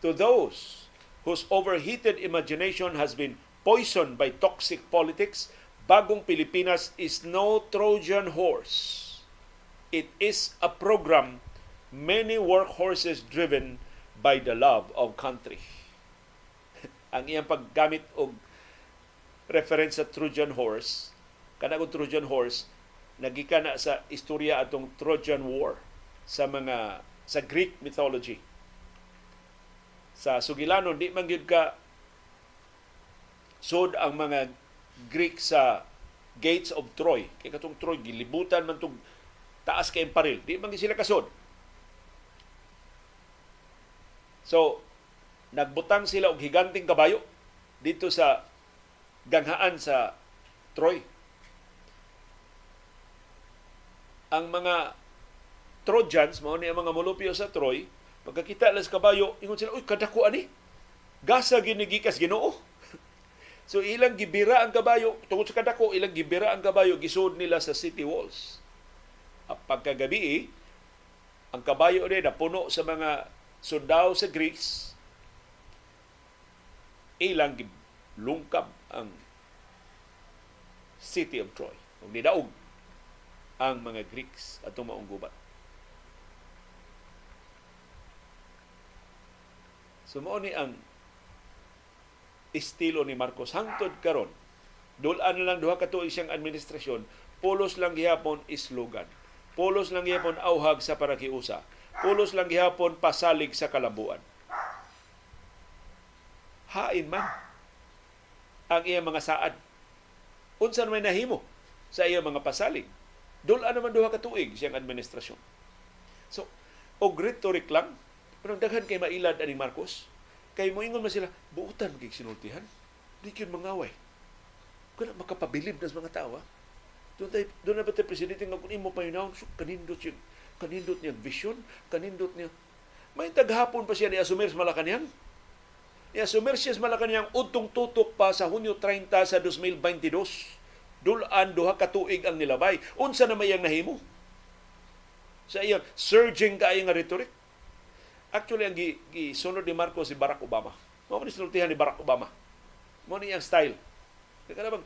To those whose overheated imagination has been poisoned by toxic politics, bagong Pilipinas is no Trojan horse. It is a program many workhorses driven by the love of country. ang iyang paggamit og reference sa Trojan horse, kana ko Trojan horse, nagika na sa istorya atong Trojan War sa mga sa Greek mythology. Sa Sugilanon, di man ka sod ang mga Greek sa gates of Troy. Kay katong Troy gilibutan man tug taas kay paril. Di man sila kasod. So, nagbutang sila og higanting kabayo dito sa ganghaan sa Troy. Ang mga Trojans, mao ni ang mga molupyo sa Troy, pagkakita lang sa kabayo, ingon sila, uy, kadako ani. Gasa ginigikas ginoo. so ilang gibira ang kabayo, tungod sa kadako, ilang gibira ang kabayo, gisud nila sa city walls. At pagkagabi, ang kabayo rin na puno sa mga sundao sa Greeks, ilang lungkab ang city of Troy. Kung nidaog ang mga Greeks at maong gubat. So mao ni ang estilo ni Marcos hangtod karon. Dulan na lang duha ka tuig siyang administrasyon, pulos lang gihapon islogan. Pulos lang gihapon auhag sa parakiusa. Pulos lang gihapon pasalig sa kalabuan. Hain man ang iyang mga saad. Unsa may nahimo sa iyang mga pasalig. Dula naman duha ka tuig siyang administrasyon. So, og rhetoric lang, pero daghan kay mailad ani Marcos. Kay mo ingon man sila, buutan kay sinultihan. Di kyun mangaway. Kung makapabilib nas mga tao, doon tayo, doon na ba tayo presidente nga kung imo pa yun so, kanindot kanindot niya vision, kanindot niya. May taghapon pa siya ni Asumir sa Malacanang Ya sumersyas Malacanang udtong tutok pa sa Hunyo 30 sa 2022. Dulaan duha ka tuig ang nilabay. Unsa na mayang nahimo? Sa iyang surging kaayo nga rhetoric. Actually ang gisunod ni Marcos si Barack Obama. Mao ni sinultihan ni Barack Obama. Mao ni iyang style. Kaya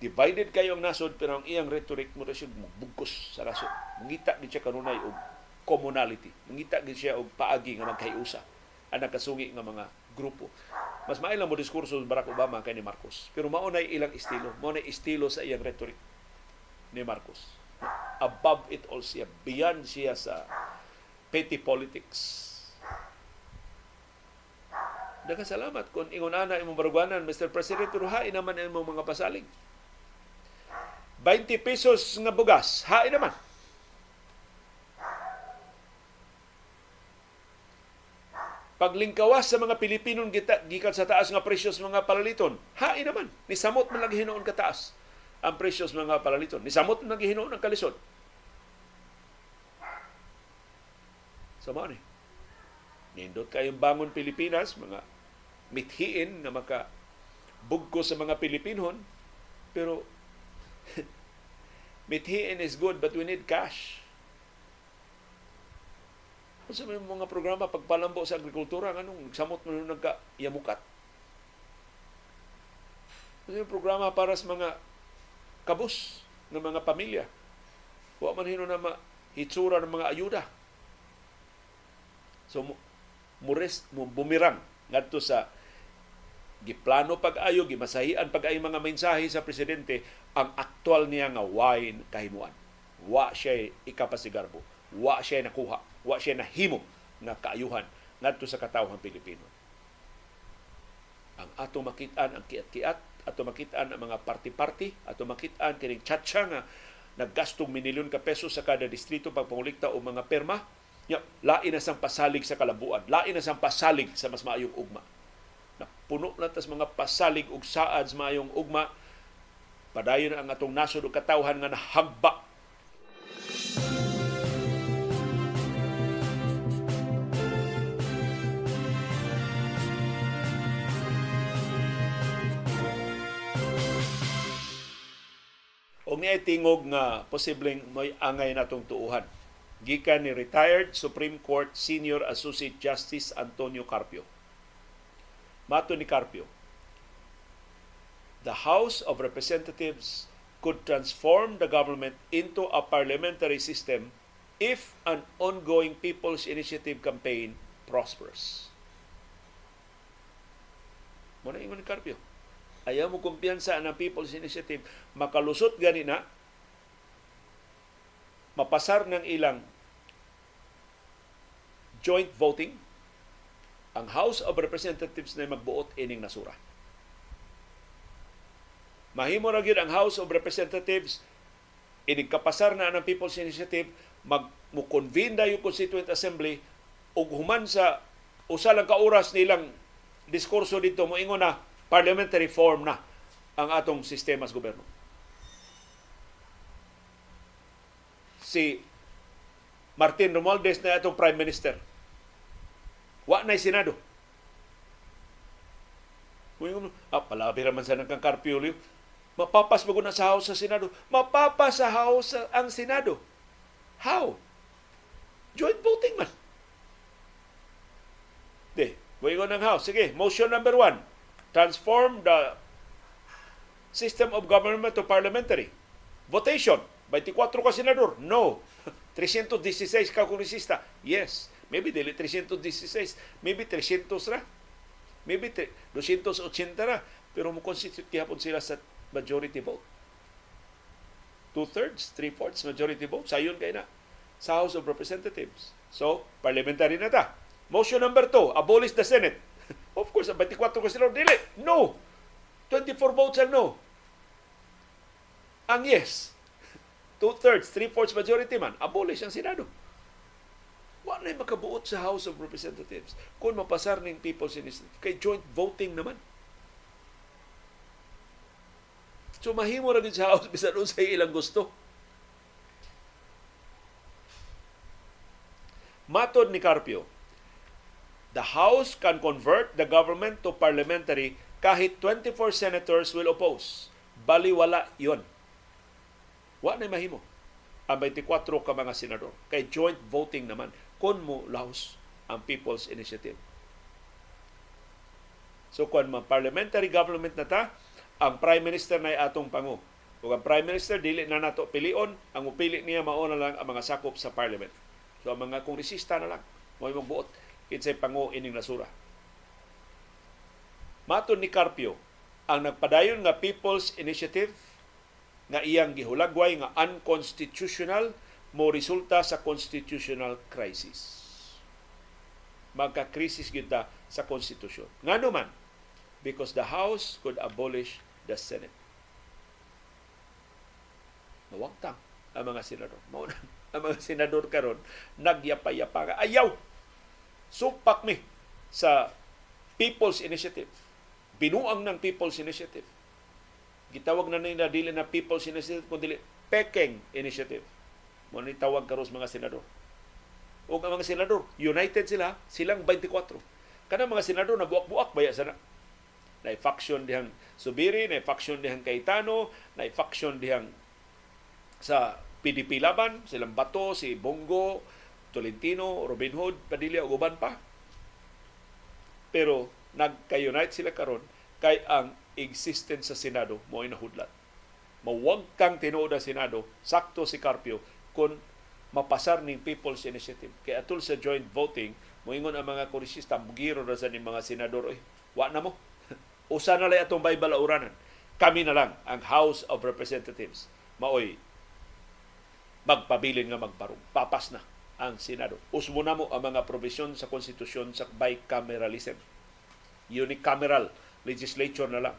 divided kayo ang nasod pero ang iyang rhetoric mo siya bugkos sa nasod. Mangita gid siya kanunay og commonality. Mangita gid siya og paagi nga magkayusa ang nakasugi nga mga grupo. Mas mailang mo diskurso sa Barack Obama kay ni Marcos. Pero mao na ilang estilo. Mao na estilo sa iyang rhetoric ni Marcos. Above it all siya. Beyond siya sa petty politics. Daghang salamat kung ingon ana imong barugwanan Mr. President pero hain naman imong mga pasalig. 20 pesos nga bugas, hain naman. Paglingkawas sa mga Pilipino gikan sa taas nga presyo sa mga palaliton. Hain naman, ni samot man lagi hinoon ka ang presyo sa mga palaliton. Ni samot man lagi hinoon ang kalisod. Sama ni. Nindot kayong bangon Pilipinas, mga mithiin na maka bugko sa mga Pilipinon, pero mithiin is good but we need cash. Sa may mga programa pagpalambo sa agrikultura, anong samot mo nung nagka-yamukat? Kasi may programa para sa mga kabus ng mga pamilya. Wa man hino na mahitsura ng mga ayuda. So, mures, bumirang ngadto sa giplano pag-ayo, gimasahian pag-ayo mga mensahe sa presidente, ang aktual niya nga wine kahimuan. Wa siya ikapasigarbo. Wa siya nakuha. Wa siya nahimo nga kaayuhan ngadto sa katawhang Pilipino. Ang ato makitaan ang kiat-kiat, ato makitaan ang mga party-party, ato makitaan kining chatcha nga naggastong minilyon ka peso sa kada distrito pagpangulikta o mga perma, ya, lain na sang pasalig sa kalabuan, lain na sang pasalig sa mas maayong ugma na puno na tas mga pasalig ug saad sa mayong ugma padayon ang atong nasod ug katawhan nga nahagba niya tingog nga posibleng may angay natong tuuhan gikan ni retired Supreme Court Senior Associate Justice Antonio Carpio Mato ni Carpio, the House of Representatives could transform the government into a parliamentary system if an ongoing People's Initiative campaign prospers. Muna ingon ni Carpio. Ayaw mo kumpiyansa ng People's Initiative. Makalusot gani na, mapasar ng ilang joint voting ang House of Representatives na magbuot ining nasura. Mahimo ra ang House of Representatives ining kapasar na ng People's Initiative mag mo convene dayo Constituent Assembly ug human sa usa lang ka oras nilang diskurso dito mo ingon na parliamentary form na ang atong sistema sa gobyerno. Si Martin Romualdez na atong Prime Minister Wa na Senado. Kung ah, palabi raman sa ng Carpio mapapas ba na sa House sa Senado? Mapapas sa House ang Senado. How? Joint voting man. De, Wingon ng House. Sige, motion number one. Transform the system of government to parliamentary. Votation. 24 ka senador. No. 316 ka kongresista. Yes. Maybe dili 316, maybe 300 ra. Maybe 280 ra. Pero mo constitute gihapon sila sa majority vote. Two-thirds, three-fourths majority vote. Sayon kay na sa House of Representatives. So, parliamentary na ta. Motion number two, abolish the Senate. Of course, ang 24 ko sila, dili. No! 24 votes ang no. Ang yes. Two-thirds, three-fourths majority man, abolish ang Senado. Wa na makabuot sa House of Representatives kung mapasar ning People's Initiative. Kay joint voting naman. So mahimo ra sa House bisan sa ilang gusto. Matod ni Carpio, the House can convert the government to parliamentary kahit 24 senators will oppose. Baliwala yon. Wa na mahimo ang 24 ka mga senador. Kay joint voting naman kon mo lahos ang People's Initiative. So kung ma parliamentary government na ta, ang Prime Minister na atong pangu. Ug ang Prime Minister dili na nato pilion, ang upili niya mao na lang ang mga sakop sa parliament. So ang mga kongresista na lang mo magbuot kinsay pangu ining nasura. Maton ni Carpio, ang nagpadayon nga People's Initiative nga iyang gihulagway nga unconstitutional mo resulta sa constitutional crisis. Magka-crisis kita sa konstitusyon. Nga naman, because the House could abolish the Senate. Nawagtang ang mga senador. Mauna, ang mga senador karon nagyapa-yapa. Ayaw! Supak mi sa People's Initiative. Binuang ng People's Initiative. Gitawag na nila dili na People's Initiative, kundi Peking Initiative mo ni tawag karos mga senador. O ang mga senador, united sila, silang 24. Kana mga senador na buak-buak baya sana. Na faction dihang Subiri, na faction dihang Cayetano, na faction dihang sa PDP laban, silang Bato, si Bongo, Tolentino, Robin Hood, Padilla ug uban pa. Pero nagka-unite sila karon kay ang existence sa Senado mo nahudlat. Mawag kang tinuod sa Senado, sakto si Carpio kung mapasar ning People's Initiative. Kay atul sa joint voting, moingon ang mga kurisista, mugiro na sa ni mga senador, eh, wa na mo. Usa na lang atong bay balauranan. Kami na lang ang House of Representatives. Maoy magpabilin nga magbarong. Papas na ang Senado. Usmo na mo ang mga provision sa konstitusyon sa bicameralism. Unicameral legislature na lang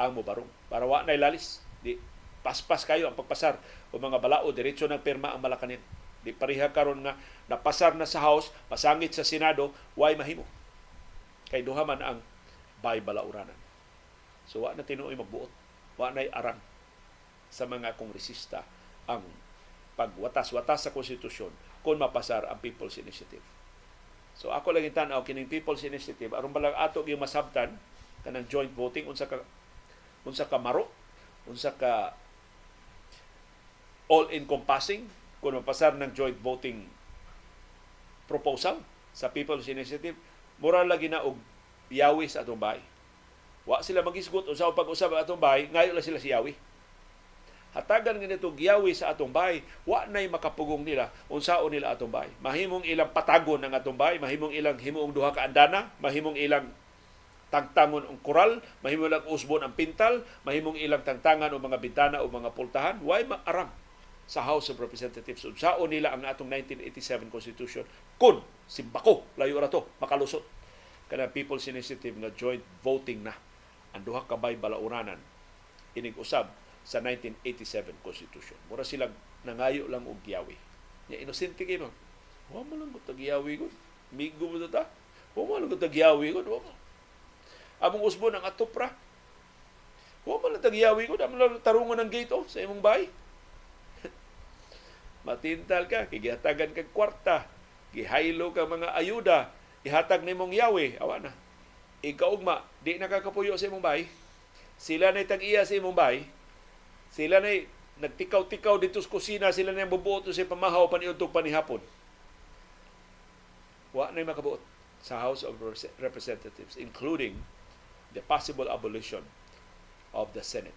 ang mubarong. Para wa na ilalis. Di, paspas kayo ang pagpasar o mga balao, diretso ng pirma ang Malakanin. Di pareha karon nga napasar na sa House, pasangit sa Senado, why mahimo? Kay duha man ang bay balauranan. So wa na tinuoy magbuot. Wa na arang sa mga kongresista ang pagwatas-watas sa konstitusyon kung mapasar ang People's Initiative. So ako lang itanaw kining People's Initiative aron balang ato gyud masabtan kanang joint voting unsa ka unsa ka maro unsa ka all encompassing kung mapasar ng joint voting proposal sa People's Initiative mura lagi na og yawi sa atong bahay. Wa sila magisgot unsa pag-usab atong bahay, ngayo lang sila si yawi hatagan nga nito giyawi sa atong bahay, wa nay makapugong nila. Unsaon nila atong bahay. Mahimong ilang patagon ang atong bahay, mahimong ilang himuong duha ka andana, mahimong ilang tangtangon ang koral, mahimong ilang usbon ang pintal, mahimong ilang tangtangan o mga bintana o mga pultahan, why maaram sa House of Representatives. Unsaon nila ang atong 1987 Constitution. Kun simbako layo ra to makalusot. Kana People's Initiative nga joint voting na. Ang duha ka bay balauranan inig usab sa 1987 Constitution. Mura silang nangayo lang og giyawi. Ya inosente kay no. Wa mo lang ko giyawi ko. Migo mo ta. Wa mo lang ko giyawi ko. Wa mo. Among usbon ang atopra. Wa mo lang giyawi ko. Damo lang tarungon ng gate oh, sa imong bahay. Matintal ka, kigihatagan kag kwarta, gihaylo ka mga ayuda, ihatag nimong yawi, awa na. Ikaw ugma, di nakakapuyo sa imong bahay. Sila na tag-iya sa imong bahay, sila na nagtikaw-tikaw dito sa kusina, sila na bubuot sa pamahaw paniuntog panihapon. Wa na makabuot sa House of Representatives, including the possible abolition of the Senate.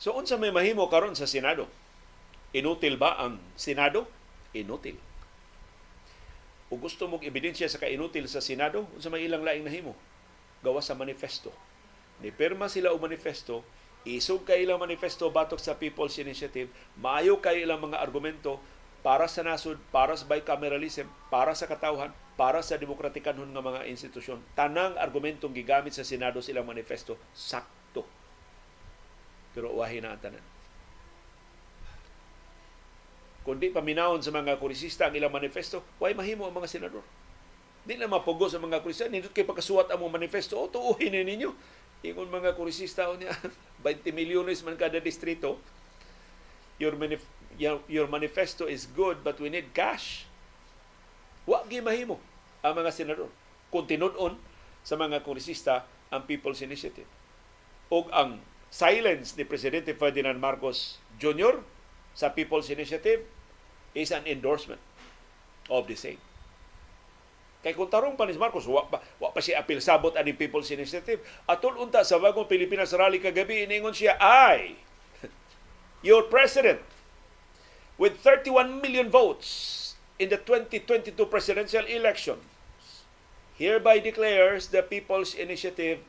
So unsa may mahimo karon sa Senado? Inutil ba ang Senado? Inutil. O gusto mong ebidensya sa kainutil sa Senado, sa may ilang laing nahimo, gawa sa manifesto. Ni perma sila o manifesto, isog kay ilang manifesto batok sa People's Initiative, maayo kay ilang mga argumento para sa nasod, para sa bicameralism, para sa katawhan, para sa demokratikanhon nga mga institusyon. Tanang argumentong gigamit sa Senado silang manifesto, sakto. Pero uwahin na ang tanan kundi paminawon sa mga kurisista ang ilang manifesto, why mahimo ang mga senador? Di na mapugo sa mga kurisista, nindot kay pagkasuwat ang mga manifesto, o tuuhin na ninyo. Ingon mga kurisista o niya, 20 milyones man kada distrito, your, manif- your, your manifesto is good but we need cash. Wa mahimo ang mga senador. Kung tinud-on sa mga kurisista ang People's Initiative. O ang silence ni Presidente Ferdinand Marcos Jr. sa People's Initiative is an endorsement of the same. Kay kung tarong pa ni Marcos, wa pa, wa pa siya apil sabot ani People's Initiative. Atol unta sa bagong Pilipinas rally kagabi, iningon siya, I, your president, with 31 million votes in the 2022 presidential elections, hereby declares the People's Initiative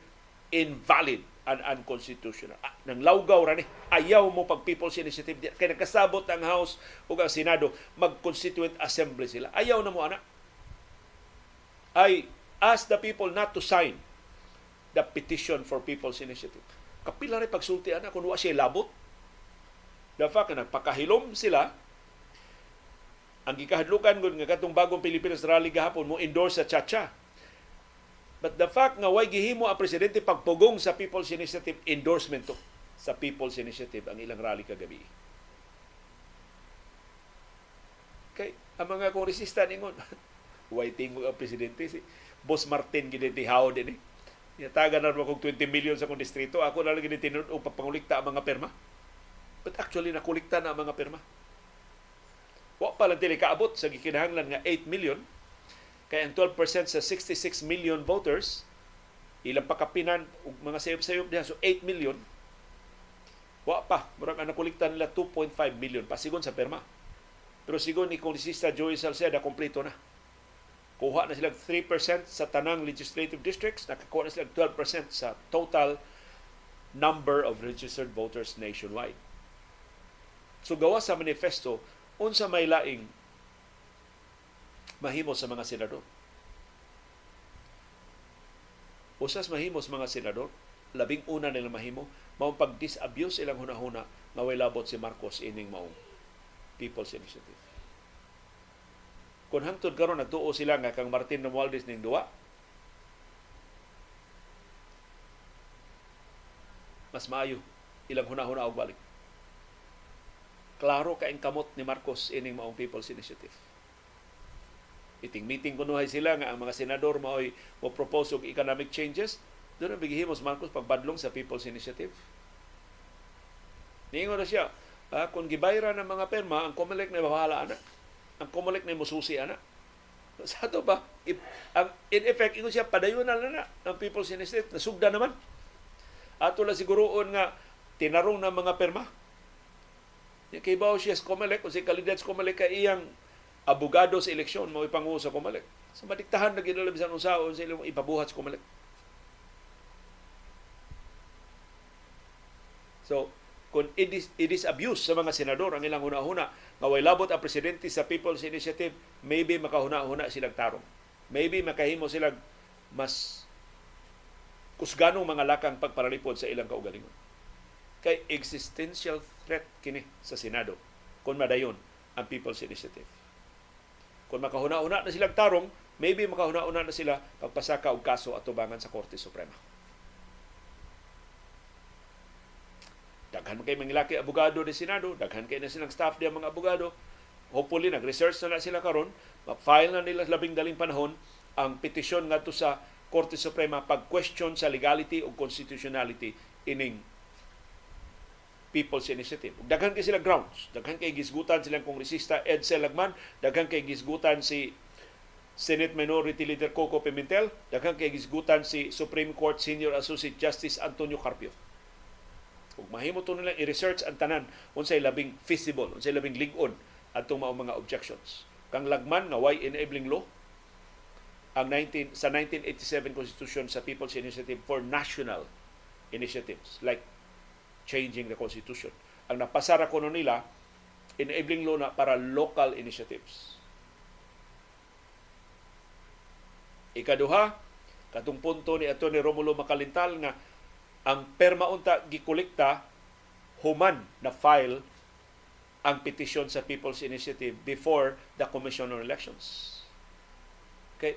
invalid and unconstitutional. Ah, nang lawgaw ra ni ayaw mo pag People's Initiative kay nagkasabot ang House ug ang Senado mag-constituent assembly sila. Ayaw na mo ana. I ask the people not to sign the petition for People's Initiative. Kapila rin pagsulti ana kung wa siya labot. The fact na nagpakahilom sila ang gikahadlukan gud nga katong bagong Pilipinas rally gahapon mo endorse sa Chacha But the fact nga way gihimo ang presidente pagpugong sa People's Initiative endorsement to sa People's Initiative ang ilang rally kagabi. Kay ang mga kongresista ningon waiting ang presidente si Boss Martin ginitihaw din eh. Yataga na kog 20 million sa kong distrito. Ako na lang ginitinod o papangulikta ang mga perma. But actually, nakulikta na ang mga perma. Wa pa lang tili kaabot sa gikinahanglan nga 8 million. Kaya ang 12% sa 66 million voters, ilang pakapinan ug mga sayop-sayop diha so 8 million. Wa pa. Murag ang nakulikta nila 2.5 million pasigon sa perma pero sigon ni Kongresista Joey Salceda kompleto na. Kuha na sila 3% sa tanang legislative districts nakakuha na sila 12% sa total number of registered voters nationwide. So gawa sa manifesto unsa may laing mahimo sa mga senador? Usas mahimos mga senador, labing una nila mahimo, mao pag-disabuse ilang hunahuna nga way labot si Marcos ining maong People's Initiative. Kung hangtod karon nagtuo sila nga kang Martin Romualdez ning duwa, mas maayo ilang hunahuna og balik. Klaro ka kamot ni Marcos ining maong People's Initiative iting meeting kunuhay sila nga ang mga senador mao'y mo propose og economic changes. Doon ang bigihimos Marcos pagbadlong sa People's Initiative. Niingon na siya. Ah, kung gibayra ng mga perma ang COMELEC na bahala ana. Ang COMELEC na mususi ana. Sa to ba? If, ang, in effect ingon siya padayon na na ang People's Initiative. Nasugda naman. Ato lang siguroon nga tinarong ng mga perma. Kay bawo siya COMELEC o si kandidat sa COMELEC kay iyang abogado sa eleksyon mo ipanguho sa Comelec. Sa madiktahan na ginulab sa unsaon sa ilang ipabuhat sa Comelec. So, kung it is, it is abuse sa mga senador ang ilang huna-huna nga way labot ang presidente sa People's Initiative, maybe makahuna-huna silang tarong. Maybe makahimo silang mas kusganong mga lakang pagparalipod sa ilang kaugalingon. Kay existential threat kini sa Senado kung madayon ang People's Initiative. Kung makahuna-una na silang tarong, maybe makahuna-una na sila pagpasaka og kaso atubangan sa Korte Suprema. Daghan kay mga laki abogado ni Senado, daghan kay na silang staff diya mga abogado. Hopefully nag-research na, na sila karon, ma-file na nila labing daling panahon ang petisyon ngadto sa Korte Suprema pag-question sa legality o constitutionality ining People's Initiative. Daghan kay sila grounds. Daghan kay gisgutan silang kongresista Ed Selagman, daghan kay gisgutan si Senate Minority Leader Coco Pimentel, daghan kay gisgutan si Supreme Court Senior Associate Justice Antonio Carpio. Ug mahimo to nila i-research ang tanan unsay labing feasible, unsay labing lig-on adtong mao mga objections. Kang lagman nga why enabling law ang 19 sa 1987 Constitution sa People's Initiative for national initiatives like changing the Constitution. Ang napasara ko nila, enabling law na para local initiatives. Ikaduha, katong punto ni Atty. Romulo Makalintal nga ang perma unta gikolekta human na file ang petisyon sa People's Initiative before the Commission on Elections. Kay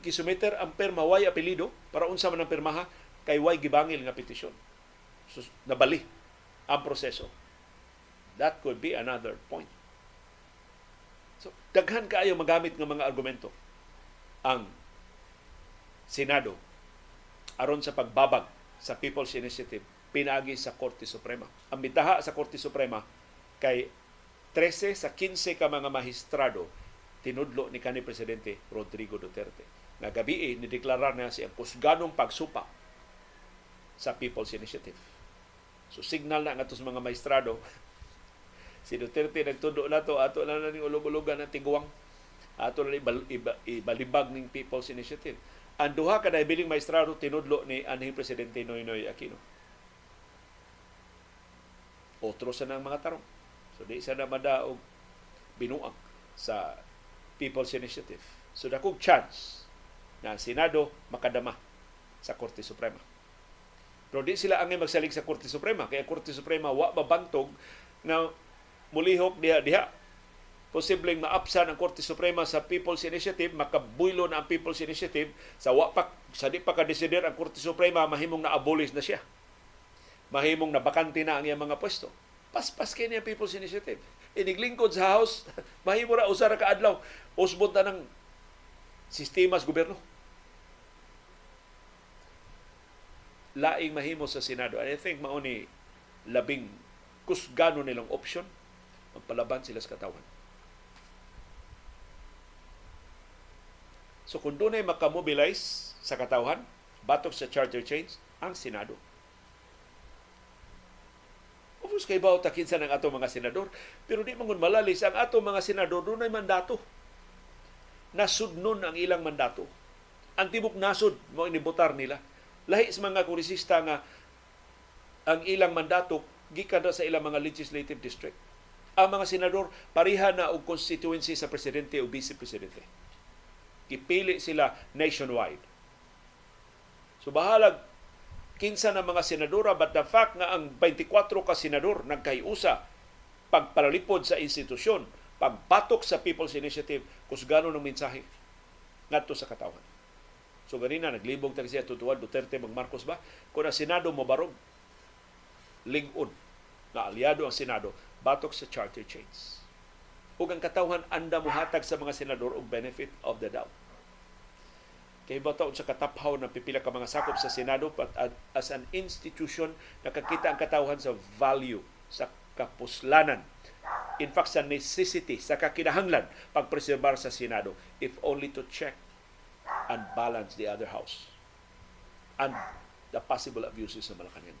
gisumiter ang perma way apelido para unsa man ang permaha kay way gibangil nga petisyon nabali ang proseso. That could be another point. So, daghan kaayo magamit ng mga argumento ang Senado aron sa pagbabag sa People's Initiative pinagi sa Korte Suprema. Ang bitaha sa Korte Suprema kay 13 sa 15 ka mga magistrado tinudlo ni kanhi presidente Rodrigo Duterte. Nga ni deklarar na siya kusganong pagsupa sa People's Initiative So signal na nga mga maestrado. Si Duterte nagtundo na to, ato na na ning ulog-ulogan ng tiguang. Ato na ibalibag ning People's Initiative. Ang duha ka biling maestrado tinudlo ni anhing Presidente Noynoy Aquino. Otro sa nang mga tarong. So di sa na madaog binuang sa People's Initiative. So dakog chance na Senado makadama sa Korte Suprema. Pero di sila angay magsalig sa Korte Suprema. Kaya Korte Suprema wa mabantog na mulihok diha-diha. Posibleng maapsan ang Korte Suprema sa People's Initiative, makabuylo na ang People's Initiative, sa wa pa, sa di pa ka-desider ang Korte Suprema, mahimong na-abolish na siya. Mahimong nabakante na ang iyang mga pwesto. Paspas kay niya People's Initiative. Iniglingkod sa House, mahimo ra usara ka adlaw. Usbot na ng sistema sa gobyerno. Laing mahimo sa Senado. And I think mao ni labing kusgano nilang option magpalaban sila sa katawan. So kung doon ay makamobilize sa katawan, batok sa charter change, ang Senado. Course, kay bawo takinsa ng ato mga senador, pero di mangun malalis ang ato mga senador doon ay mandato. Nasudnon ang ilang mandato. Ang tibok nasud mo inibotar nila. Lahi sa mga kongresista nga ang ilang mandato gikan ra sa ilang mga legislative district. Ang mga senador pareha na og constituency sa presidente o vice presidente. Gipili sila nationwide. So bahalag kinsa na mga senadora but the fact nga ang 24 ka senador nagkayusa pagpalalipod sa institusyon, pagpatok sa People's Initiative, kusgano ng mensahe ngadto sa katawan. So ganina naglibog tag siya tutuan Duterte mag Marcos ba? Kung ang Senado mo barog lingon na aliado ang Senado batok sa charter change. Ug ang katawhan anda mohatag sa mga senador og benefit of the doubt. Kay taon sa kataphaw ng pipila ka mga sakop sa Senado but as an institution nakakita ang katawhan sa value sa kapuslanan. In fact sa necessity sa kakinahanglan pagpreserbar sa Senado if only to check and balance the other house and the possible abuses sa Malacanang.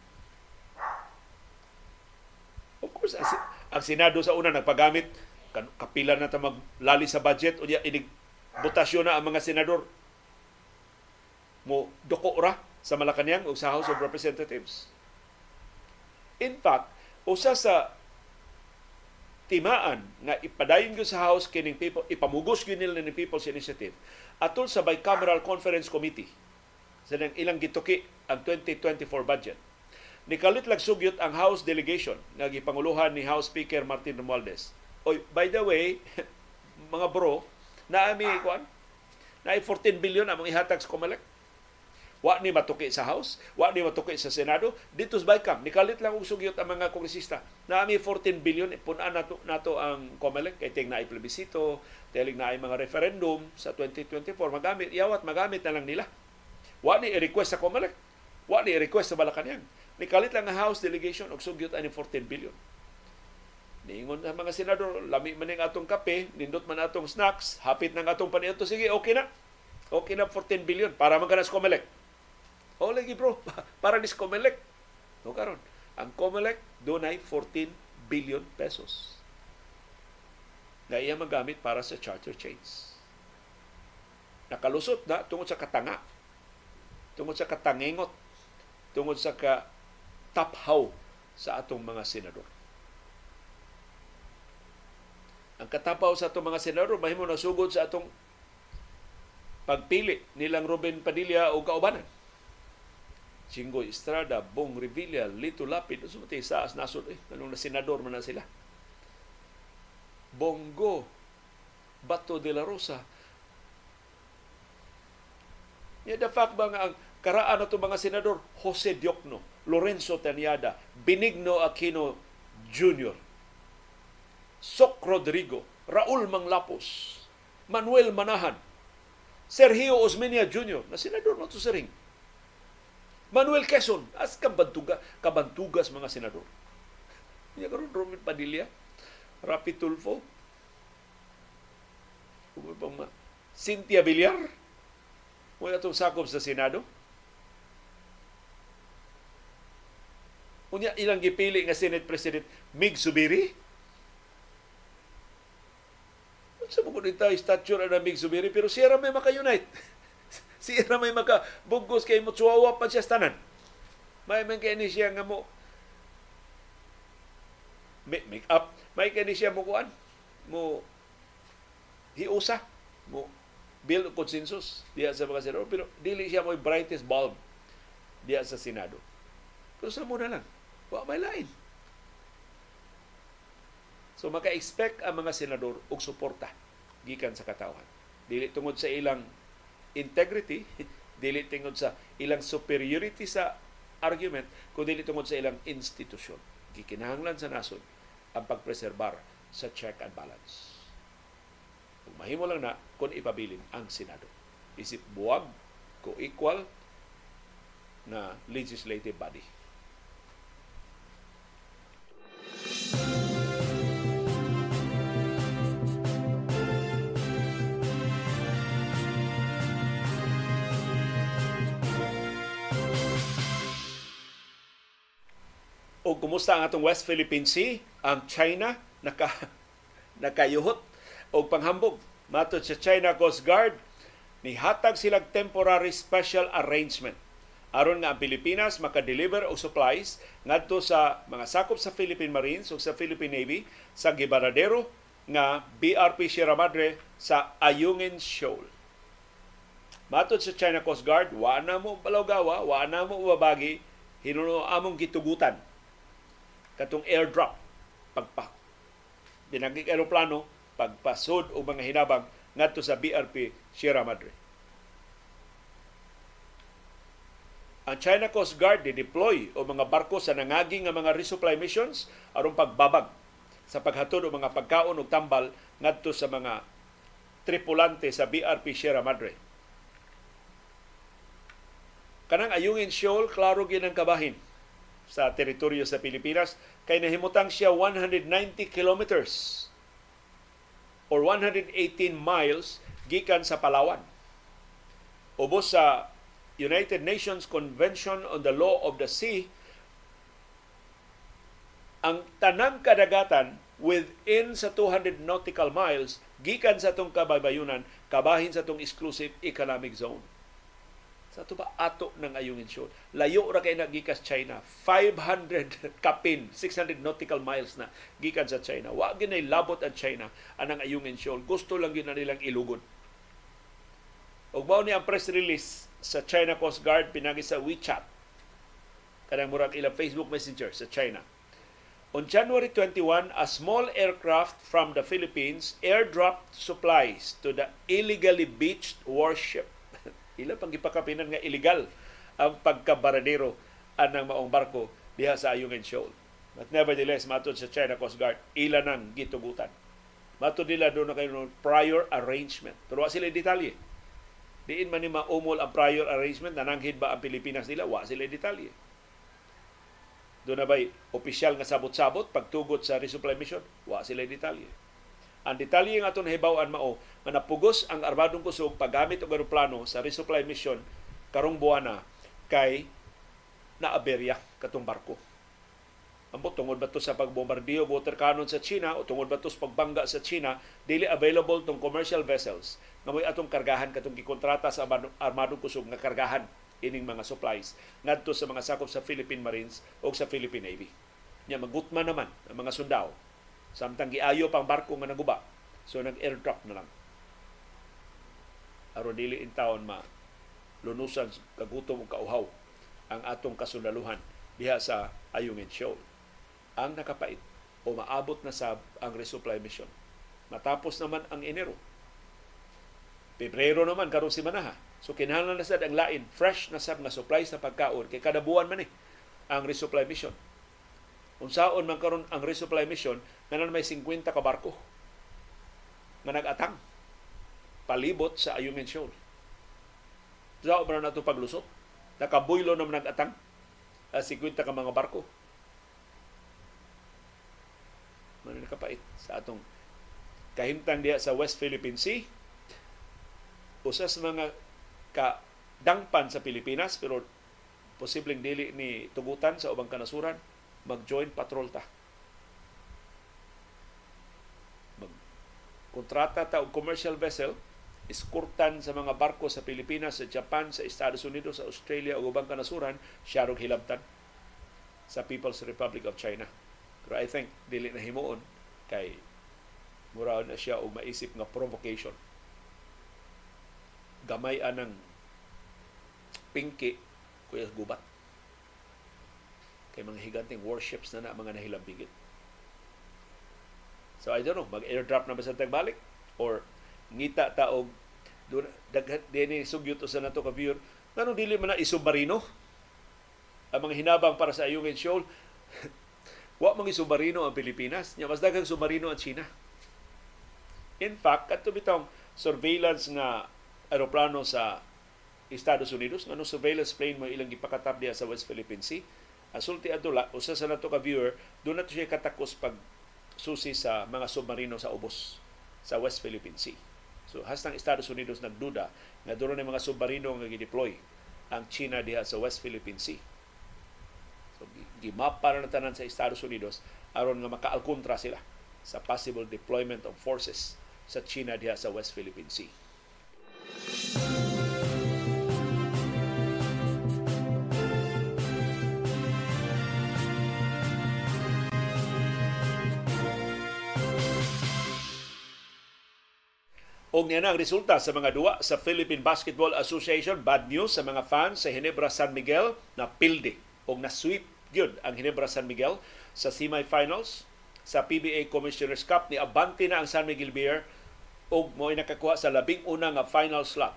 Of course, ang Senado sa una nagpagamit kapila na ta maglali sa budget inig botasyon na ang mga senador mo duko ra sa Malacañang o sa House of Representatives. In fact, usa sa timaan nga ipadayon gyud sa House kining people ipamugos gyud nila ni People's Initiative atol sa Bicameral Conference Committee sa ilang gituki ang 2024 budget. Nikalit lag sugyot ang House delegation nga gipanguluhan ni House Speaker Martin Romualdez. Oy, by the way, mga bro, naami kuan, na 14 billion among ihatag sa COMELEC Wa ni matuki sa House, wa ni matuki sa Senado, dito sa Bicam, nikalit lang og sugyot ang mga kongresista. Naami 14 billion ipunan nato nato ang COMELEC kay ting naay telling na ay mga referendum sa 2024 magamit, iyawat magamit na lang nila. Wa ni i-request sa COMELEC, wa ni i-request sa Malacañang. Nikalit lang ang House delegation og sugyot ani 14 billion. Niingon sa mga senador, lami man ning atong kape, nindot man atong snacks, hapit nang atong paniadto, sige, okay na. Okay na 14 billion para maganas COMELEC. O lagi bro, para dis Comelec. No karon, ang Comelec dunay 14 billion pesos na iya magamit para sa charter chains. Nakalusot na tungod sa katanga, tungod sa katangengot, tungod sa ka taphaw sa atong mga senador. Ang katapaw sa atong mga senador mahimo nasugod sa atong pagpili nilang Ruben Padilla o kaubanan Chingo Estrada, Bong Revilla, Lito Lapid, sumati sa as nasod, eh, anong na senador man na sila. Bongo, Bato de la Rosa. Yeah, the fact ba nga ang karaan na mga senador, Jose Diokno, Lorenzo Tanyada, Benigno Aquino Jr., Sok Rodrigo, Raul Manglapos, Manuel Manahan, Sergio Osmeña Jr., na senador na to sa ring Manuel Quezon, as kabantuga, kabantugas mga senador. Niya karon Roman Padilla, Rapi Tulfo, pang ma Cynthia Villar, mo atong sakop sa Senado. Unya ilang gipili nga Senate President Mig Subiri. Sa mo tayo statue na Mig Subiri pero siya ra may maka-unite. Siya na may makabugos kay mo tsuwawa pa siya tanan. May man kay ni siya nga mo make up. May kay ni siya mo kuan mo hiusa mo build consensus diya sa mga senador pero dili siya mo brightest bulb diya sa Senado. Pero sa mo na lang. Wa may lain. So maka-expect ang mga senador og suporta gikan sa katawhan. Dili tungod sa ilang integrity dili tingod sa ilang superiority sa argument kundi dili tungod sa ilang institusyon gikinahanglan sa nasod ang pagpreserbar sa check and balance. Kung mahimo lang na kung ipabilin ang Senado. isip buwag ko equal na legislative body. O kumusta ang atong West Philippine Sea? Ang China naka nakayuhot og panghambog. Matod sa China Coast Guard, nihatag silang temporary special arrangement aron nga ang Pilipinas makadeliver og supplies ngadto sa mga sakop sa Philippine Marines ug sa Philippine Navy sa Gibaradero nga BRP Sierra Madre sa Ayungin Shoal. Matod sa China Coast Guard, wa na mo balawgawa, wa na mo babagi, hinuno among gitugutan katong airdrop pagpa dinagig aeroplano pagpasod o mga hinabang ngadto sa BRP Sierra Madre. Ang China Coast Guard di-deploy o mga barko sa nangaging nga mga resupply missions aron pagbabag sa paghatod o mga pagkaon ug tambal ngadto sa mga tripulante sa BRP Sierra Madre. Kanang Ayungin Shoal, klaro gyud ang kabahin sa teritoryo sa Pilipinas kay nahimutang siya 190 kilometers or 118 miles gikan sa Palawan. Ubos sa United Nations Convention on the Law of the Sea, ang tanang kadagatan within sa 200 nautical miles gikan sa tong kabaybayonan kabahin sa tong exclusive economic zone. Sa ito ba ato ng ayungin show? Layo ra kay na gikas China. 500 kapin, 600 nautical miles na gikan sa China. Wa ginay labot ang China anang ayungin show. Gusto lang na nilang ilugod. Ug ni ang press release sa China Coast Guard pinagi sa WeChat. Kanang murag ilang Facebook Messenger sa China. On January 21, a small aircraft from the Philippines airdropped supplies to the illegally beached warship ila pang gipakapinan nga illegal ang pagkabaradero anang maong barko diha sa Ayungin Shoal. But nevertheless, matod sa China Coast Guard, ila nang gitugutan. Matod nila doon na kayo prior arrangement. Pero sila detalye. Diin man ni maumol ang prior arrangement, nananghid ba ang Pilipinas nila? Wa sila detalye. Doon na ba'y opisyal nga sabot-sabot pagtugot sa resupply mission? Wa sila detalye. Ang detalye nga aton hibaw-an mao nga napugos ang armadong kusog paggamit og eroplano sa resupply mission karong buwana kay naaberya katong barko. Ambot tungod ba to sa pagbombardiyo water cannon sa China o tungod ba to sa pagbangga sa China, dili available tong commercial vessels nga may atong kargahan katong gikontrata sa armadong kusog nga kargahan ining mga supplies ngadto sa mga sakop sa Philippine Marines o sa Philippine Navy. Nya magutman naman ang mga sundao Samtang giayo pang barko nga naguba. So nag-airdrop na lang. Aron dili in taon ma lunusan kagutom o kauhaw ang atong kasundaluhan diha sa Ayungin Shoal. Ang nakapait o maabot na sab ang resupply mission. Matapos naman ang Enero. Pebrero naman karong si Manaha. So kinahanglan na sad ang lain fresh na sab nga supply sa pagkaon kay kada buwan man ni ang resupply mission unsaon man karon ang resupply mission nga may 50 ka barko nga nag-atang palibot sa Ayungin Shoal. Sao man nato paglusot? Nakabuylo naman nag-atang uh, 50 ka mga barko. Man nakapait sa atong kahimtang diha sa West Philippine Sea. Usas mga ka dangpan sa Pilipinas pero posibleng dili ni tugutan sa ubang kanasuran mag-join patrol ta. Mag kontrata ta og commercial vessel iskurtan sa mga barko sa Pilipinas, sa Japan, sa Estados Unidos, sa Australia ug ubang kanasuran, siya hilabtan sa People's Republic of China. Pero I think dili na himuon kay mura na siya og maisip nga provocation. Gamay anang pinki kuya gubat kay mga higanting warships na na mga nahilambigit. So I don't know, mag-airdrop na ba sa tagbalik? Or ngita ta og daghan dinhi sugyot sa nato ka viewer. Nganong dili man na isubmarino ang mga hinabang para sa Ayungin Shoal wa mga submarino ang Pilipinas. Nya mas daghang submarino ang China. In fact kadto bitong surveillance nga aeroplano sa Estados Unidos ngano surveillance plane mo ilang gipakatap diha sa West Philippine Sea asulti adula usa sa nato ka viewer do na siya katakos pag susi sa mga submarino sa ubos sa West Philippine Sea. So hastang Estados Unidos nagduda nga doon na mga submarino nga gideploy ang China diha sa West Philippine Sea. So gimapa na tanan sa Estados Unidos aron nga makaalkontra sila sa possible deployment of forces sa China diha sa West Philippine Sea Og niya ang resulta sa mga duwa sa Philippine Basketball Association. Bad news sa mga fans sa Hinebra San Miguel na pilde og na sweep gyud ang Hinebra San Miguel sa semifinals sa PBA Commissioner's Cup ni abante na ang San Miguel Beer og mo nakakuha sa labing una nga final slot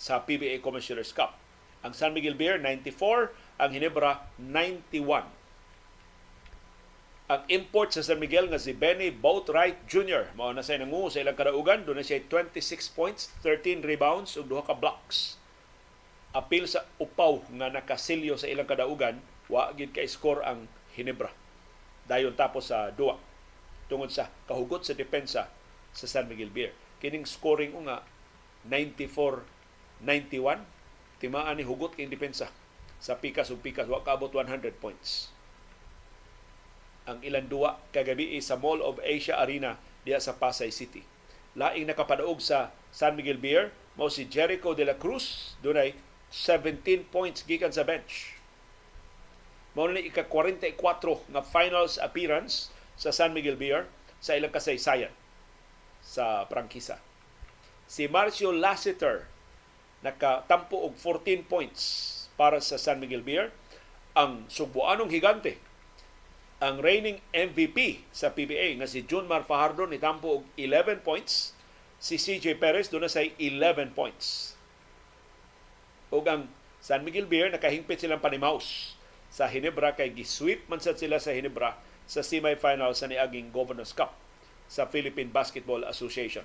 sa PBA Commissioner's Cup. Ang San Miguel Beer 94, ang Hinebra 91 ang import sa San Miguel nga si Benny Boatwright Jr. Mao na siya nangu sa ilang kadaugan. Doon na siya 26 points, 13 rebounds ug duha ka blocks. Apil sa upaw nga nakasilyo sa ilang kadaugan, wa gid ka score ang Hinebra. Dayon tapos sa duwa tungod sa kahugot sa depensa sa San Miguel Beer. Kining scoring nga 94-91 timaan ni hugot kay depensa sa pikas ug pikas wa kaabot 100 points ang ilang duwa kagabi sa Mall of Asia Arena diya sa Pasay City. Laing nakapadaog sa San Miguel Beer mao si Jericho de la Cruz dunay 17 points gikan sa bench. Mao ni ika 44 nga finals appearance sa San Miguel Beer sa ilang kasaysayan sa prangkisa. Si Marcio Lassiter nakatampo og 14 points para sa San Miguel Beer. Ang subuanong higante ang reigning MVP sa PBA nga si Junmar Fajardo ni tampo og 11 points, si CJ Perez do na say 11 points. Ug ang San Miguel Beer nakahingpit silang panimaus sa Hinebra kay gisweep man sad sila sa Hinebra sa semifinal sa niaging Governors Cup sa Philippine Basketball Association.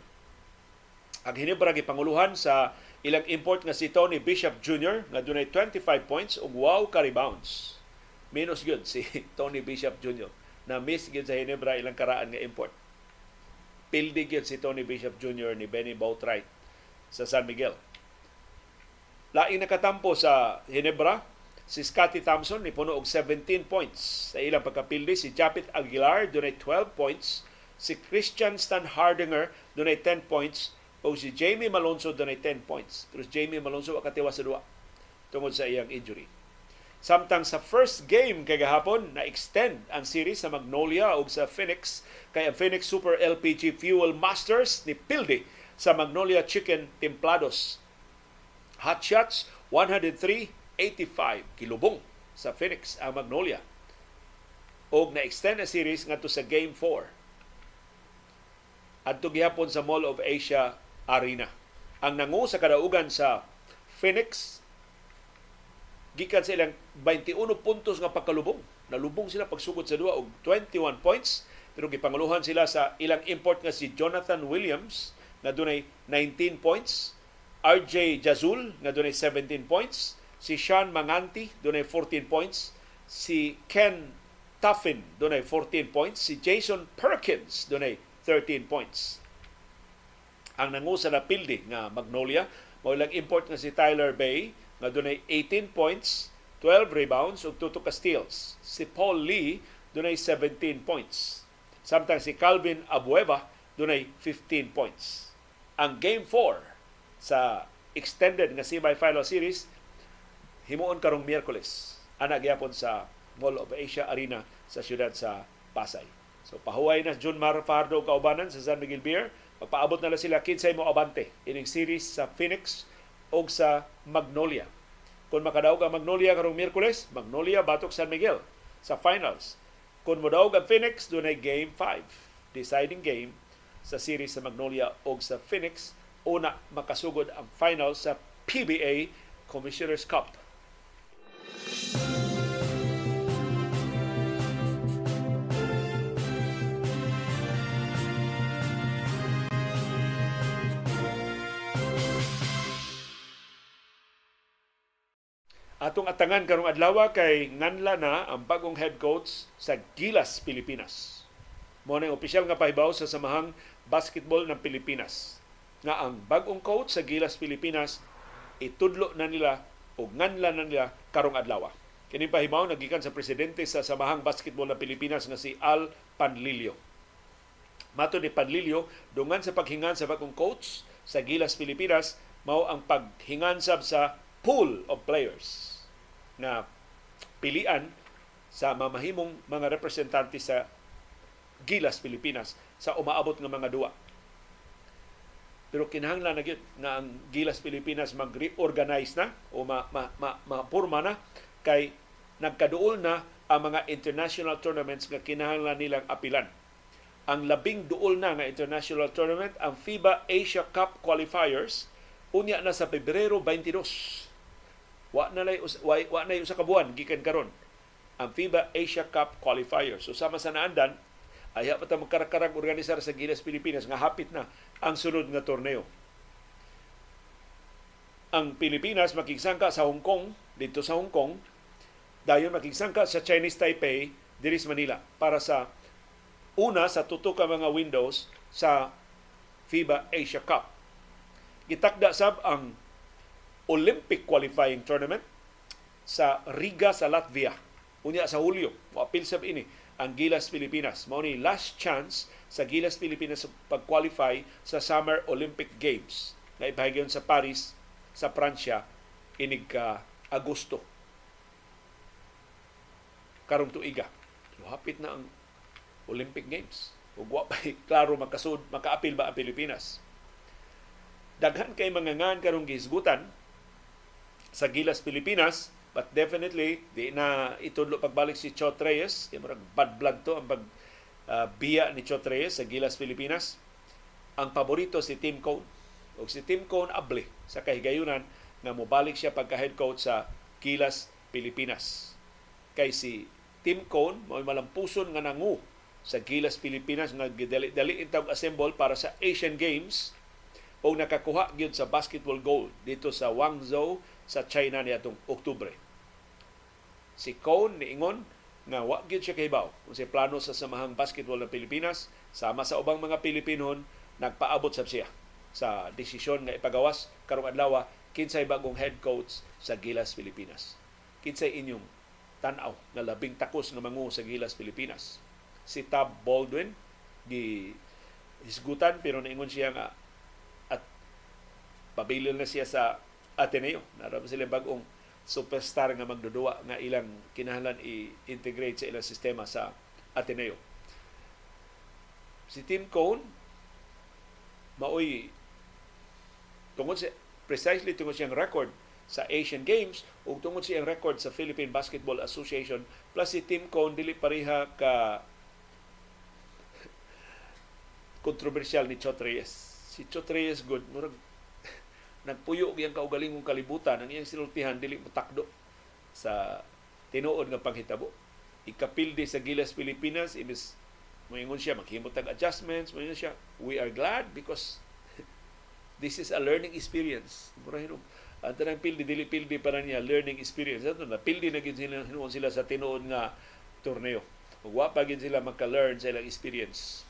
Ang Hinebra gipanguluhan sa ilang import nga si Tony Bishop Jr. nga dunay 25 points ug wow ka rebounds minus gyud si Tony Bishop Jr. na miss gyud sa Hinebra ilang karaan nga import. Pildi gyud si Tony Bishop Jr. ni Benny Boatwright sa San Miguel. Laing nakatampo sa Hinebra si Scotty Thompson ni puno og 17 points sa ilang pagkapildi si Japit Aguilar dunay 12 points si Christian Stan Hardinger dunay 10 points o si Jamie Malonzo dunay 10 points pero Jamie Malonzo akatiwa sa duwa tungod sa iyang injury Samtang sa first game kay gahapon na extend ang series sa Magnolia ug sa Phoenix kay ang Phoenix Super LPG Fuel Masters ni Pilde sa Magnolia Chicken Templados. Hot shots 103-85 kilubong sa Phoenix ang Magnolia. Og na-extend ang series ngadto sa Game 4. Adto gihapon sa Mall of Asia Arena. Ang nangu sa kadaugan sa Phoenix gikan sa ilang 21 puntos nga pagkalubong. Nalubong sila pagsugod sa duwa og 21 points. Pero gipanguluhan sila sa ilang import nga si Jonathan Williams nga dunay 19 points, RJ Jazul nga dunay 17 points, si Sean Manganti dunay 14 points, si Ken Tuffin dunay 14 points, si Jason Perkins dunay 13 points. Ang nangusa na pildi nga Magnolia, mao lang import nga si Tyler Bay nga dunay 18 points, 12 rebounds ug 2 ka steals. Si Paul Lee dunay 17 points. Samtang si Calvin Abueva dunay 15 points. Ang game 4 sa extended nga semi-final series himuon karong Miyerkules ana gyapon sa Mall of Asia Arena sa siyudad sa Pasay. So pahuway na Jun Mar Fardo kaubanan sa San Miguel Beer. Magpaabot na lang sila kinsay mo abante ining series sa Phoenix o sa Magnolia. Kung makadaog ang Magnolia karong Miyerkules, Magnolia batok San Miguel sa finals. Kung modaog ang Phoenix, doon ay Game 5. Deciding game sa series sa Magnolia o sa Phoenix. Una makasugod ang final sa PBA Commissioner's Cup. Atong atangan karong adlaw kay nganla na ang bagong head coach sa Gilas, Pilipinas. Mo na opisyal nga pahibaw sa samahang basketball ng Pilipinas. Nga ang bagong coach sa Gilas, Pilipinas itudlo na nila o nganla na nila karong adlaw. Kini pahibaw nagikan sa presidente sa samahang basketball ng Pilipinas nga si Al Panlilio. Mato ni Panlilio, dungan sa paghingan sa bagong coach sa Gilas, Pilipinas, mao ang paghingan sab sa pool of players na pilian sa mamahimong mga representante sa Gilas, Pilipinas sa umaabot ng mga duwa. Pero kinahanglan na nga ang Gilas Pilipinas mag-reorganize na o ma, ma, mapurma na kay nagkaduol na ang mga international tournaments nga kinahanglan nilang apilan. Ang labing duol na nga international tournament ang FIBA Asia Cup qualifiers unya na sa Pebrero 22 Wa na lay wa, wa na usa ka buwan gikan karon ang FIBA Asia Cup qualifiers. So sama sa naandan ay pa ta magkarakarag organisar sa Gilas Pilipinas nga hapit na ang sunod nga torneo. Ang Pilipinas makigsangka sa Hong Kong dito sa Hong Kong dayon makigsangka sa Chinese Taipei diri sa Manila para sa una sa tuto ka mga windows sa FIBA Asia Cup. Gitakda sab ang Olympic qualifying tournament sa Riga sa Latvia. Unya sa Hulyo, moapil sab ini ang Gilas Pilipinas. Mao ni last chance sa Gilas Pilipinas sa pag-qualify sa Summer Olympic Games na ipahigyon sa Paris sa Pransya inig ka Agosto. Karong tuiga. Hapit na ang Olympic Games. Ug wa pa klaro makasud makaapil ba ang Pilipinas. Daghan kay mga ngan karong gisgutan sa Gilas Pilipinas but definitely di na itudlo pagbalik si Chot Reyes. Kay murag bad blood to ang pag uh, biya ni Chot Reyes sa Gilas Pilipinas. Ang paborito si Tim Cone. O si Tim Cone able sa kahigayunan nga mobalik siya pagka head coach sa Gilas Pilipinas. Kay si Tim Cone mo malampuson nga nangu sa Gilas Pilipinas nga gidali-dali intawg assemble para sa Asian Games. O nakakuha gyud sa basketball gold dito sa Guangzhou sa China niadtong Oktubre. Si Cone niingon nga wa gyud siya kahibaw kung si plano sa samahang basketball ng Pilipinas sama sa ubang mga Pilipinon nagpaabot sab siya sa desisyon nga ipagawas karong adlaw kinsay bagong head coach sa Gilas Pilipinas. Kinsay inyong tan-aw nga labing takos nga mangu sa Gilas Pilipinas. Si Tab Baldwin gi hisgutan pero niingon siya nga at pabilin na siya sa Ateneo. Naroon sila bagong superstar nga magdudua nga ilang kinahanglan i-integrate sa ilang sistema sa Ateneo. Si Tim Cone maoy tungod sa precisely tungod siyang record sa Asian Games ug tungod siyang record sa Philippine Basketball Association plus si Tim Cone dili pareha ka kontrobersyal ni Chot Reyes. Si Chot Reyes good murag nagpuyo giyang kaugalingong kalibutan ang iyang sinultihan dili motakdo sa tinuod nga panghitabo. Ikapildi sa Gilas Pilipinas ibis moingon siya maghimot tag adjustments moingon siya we are glad because this is a learning experience. Mura hinom. Ang tanang pildi dili pildi para niya learning experience. Ato na pildi na gid sila hinuon sila sa tinuod nga torneo. Ug wa pa gid sila maka-learn sa ilang experience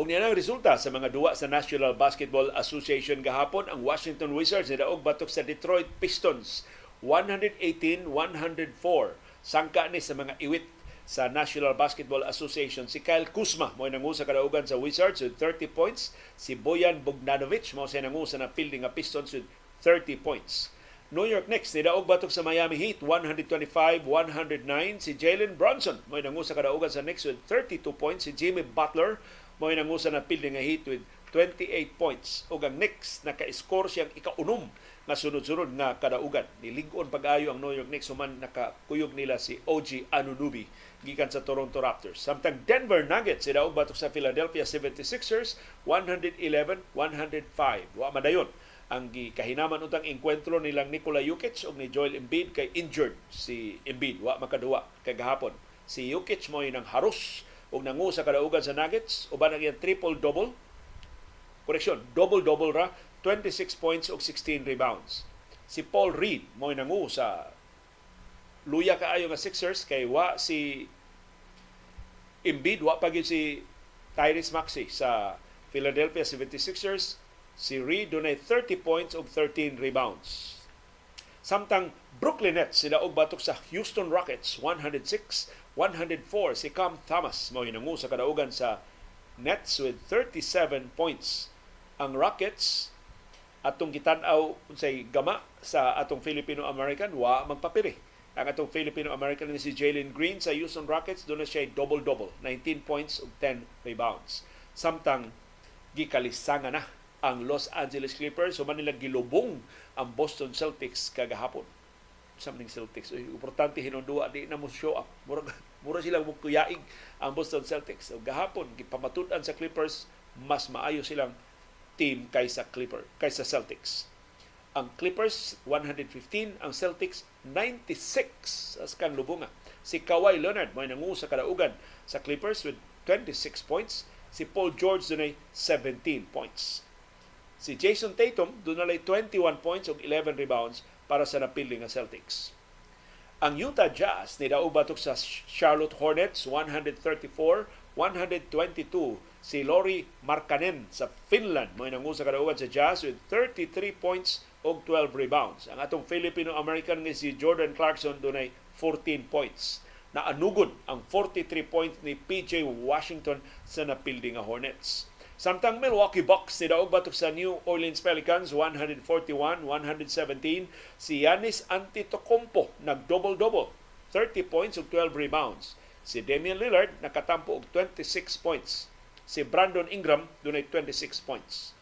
Og niya ang resulta sa mga duwa sa National Basketball Association gahapon. Ang Washington Wizards nidaog batok sa Detroit Pistons 118-104. Sangka ni sa mga iwit sa National Basketball Association. Si Kyle Kuzma mo nangu sa kadaugan sa Wizards with 30 points. Si Boyan Bogdanovic mo sa nangu sa napildi nga Pistons with 30 points. New York Knicks nidaog batok sa Miami Heat 125-109 si Jalen Brunson mo nangu sa kadaugan sa Knicks with 32 points. Si Jimmy Butler mao nangusa na pildi nga Heat with 28 points. Ug ang Knicks naka-score siyang ikaunom nga sunod-sunod nga kadaugan. Nilig-on pag-ayo ang New York Knicks human nakakuyog nila si OG Anunoby gikan sa Toronto Raptors. Samtang Denver Nuggets sidaog batok sa Philadelphia 76ers 111-105 wa madayon ang gikahinaman untang enkwentro nilang Nikola Jokic ug ni Joel Embiid kay injured si Embiid. Wa makaduwa kay gahapon. Si Jokic mo nang harus ug nangu sa kadaugan sa Nuggets uban ang iyang triple double. Koreksyon, double double ra 26 points ug 16 rebounds. Si Paul Reed mo nangu sa luya kaayo nga Sixers kay wa si Embiid wa pa si Tyrese Maxey sa Philadelphia 76ers Si Reed dunay 30 points ug 13 rebounds. Samtang Brooklyn Nets sila og batok sa Houston Rockets 106-104 si Cam Thomas mao hinangu sa kadaugan sa Nets with 37 points. Ang Rockets atong gitan-aw unsay gama sa atong Filipino-American wa magpapiri. Ang atong Filipino-American ni si Jalen Green sa Houston Rockets doon na siya double-double, 19 points ug 10 rebounds. Samtang gikalisangan na ang Los Angeles Clippers. Human nila gilubong ang Boston Celtics kagahapon. Something Celtics. Uy, importante hinundua di na mo show up. Mura, mura silang mukuyaig ang Boston Celtics. So, gahapon gipamatudan sa Clippers mas maayo silang team kaysa Clipper kaysa Celtics. Ang Clippers 115 ang Celtics 96 as kan lubunga. Si Kawhi Leonard may nangu sa kadaugan sa Clippers with 26 points. Si Paul George dunay 17 points Si Jason Tatum doon 21 points ug 11 rebounds para sa napili nga Celtics. Ang Utah Jazz ni batok sa Charlotte Hornets 134-122 si Lori Markkanen sa Finland mo nang sa kadaugan sa Jazz with 33 points ug 12 rebounds. Ang atong Filipino-American nga si Jordan Clarkson dunay 14 points. Naanugod ang 43 points ni PJ Washington sa napildi nga Hornets. Samtang Milwaukee Bucks ni daog batok sa New Orleans Pelicans 141-117 si Yanis Antetokounmpo nag double-double 30 points ug 12 rebounds. Si Damian Lillard nakatampo og 26 points. Si Brandon Ingram dunay 26 points.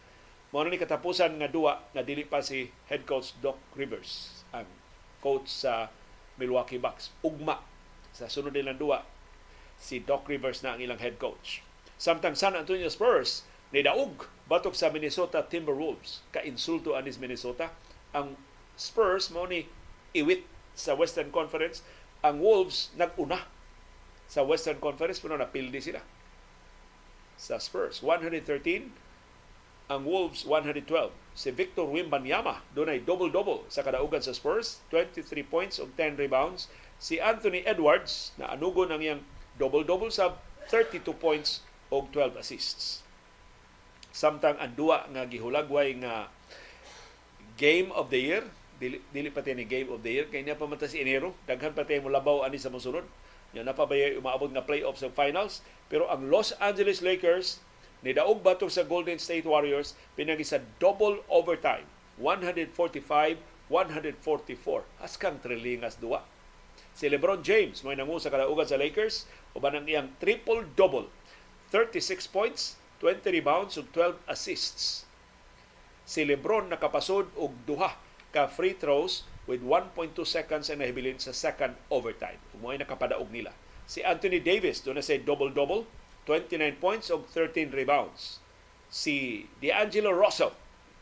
Mao ni katapusan nga duwa nga dili pa si head coach Doc Rivers ang coach sa Milwaukee Bucks. Ugma sa sunod nilang duwa si Doc Rivers na ang ilang head coach. Samtang San Antonio Spurs ni daog batok sa Minnesota Timberwolves. Ka insulto anis Minnesota. Ang Spurs mo ni iwit sa Western Conference. Ang Wolves naguna sa Western Conference pero napildi sila sa Spurs. 113 ang Wolves 112 si Victor Wembanyama dunay double-double sa kadaugan sa Spurs. 23 points ug 10 rebounds. Si Anthony Edwards na anugon ang iyang double-double sa 32 points og 12 assists. Samtang ang duwa nga gihulagway nga Game of the Year, dili, dili pa ni Game of the Year, kay niya pa man si Enero, daghan pa mo labaw ani sa mosunod. Nya na pa umaabot nga playoffs sa finals, pero ang Los Angeles Lakers ni daog batok sa Golden State Warriors pinagi sa double overtime 145-144 askang trilingas duwa si LeBron James may nangu sa kadaugan sa Lakers uban ang iyang triple double 36 points, 20 rebounds ug 12 assists. Si LeBron nakapasod og duha ka free throws with 1.2 seconds ang nahibilin sa second overtime. Ug mo'y nakapadaog nila. Si Anthony Davis do na say double-double, 29 points ug 13 rebounds. Si D'Angelo Russell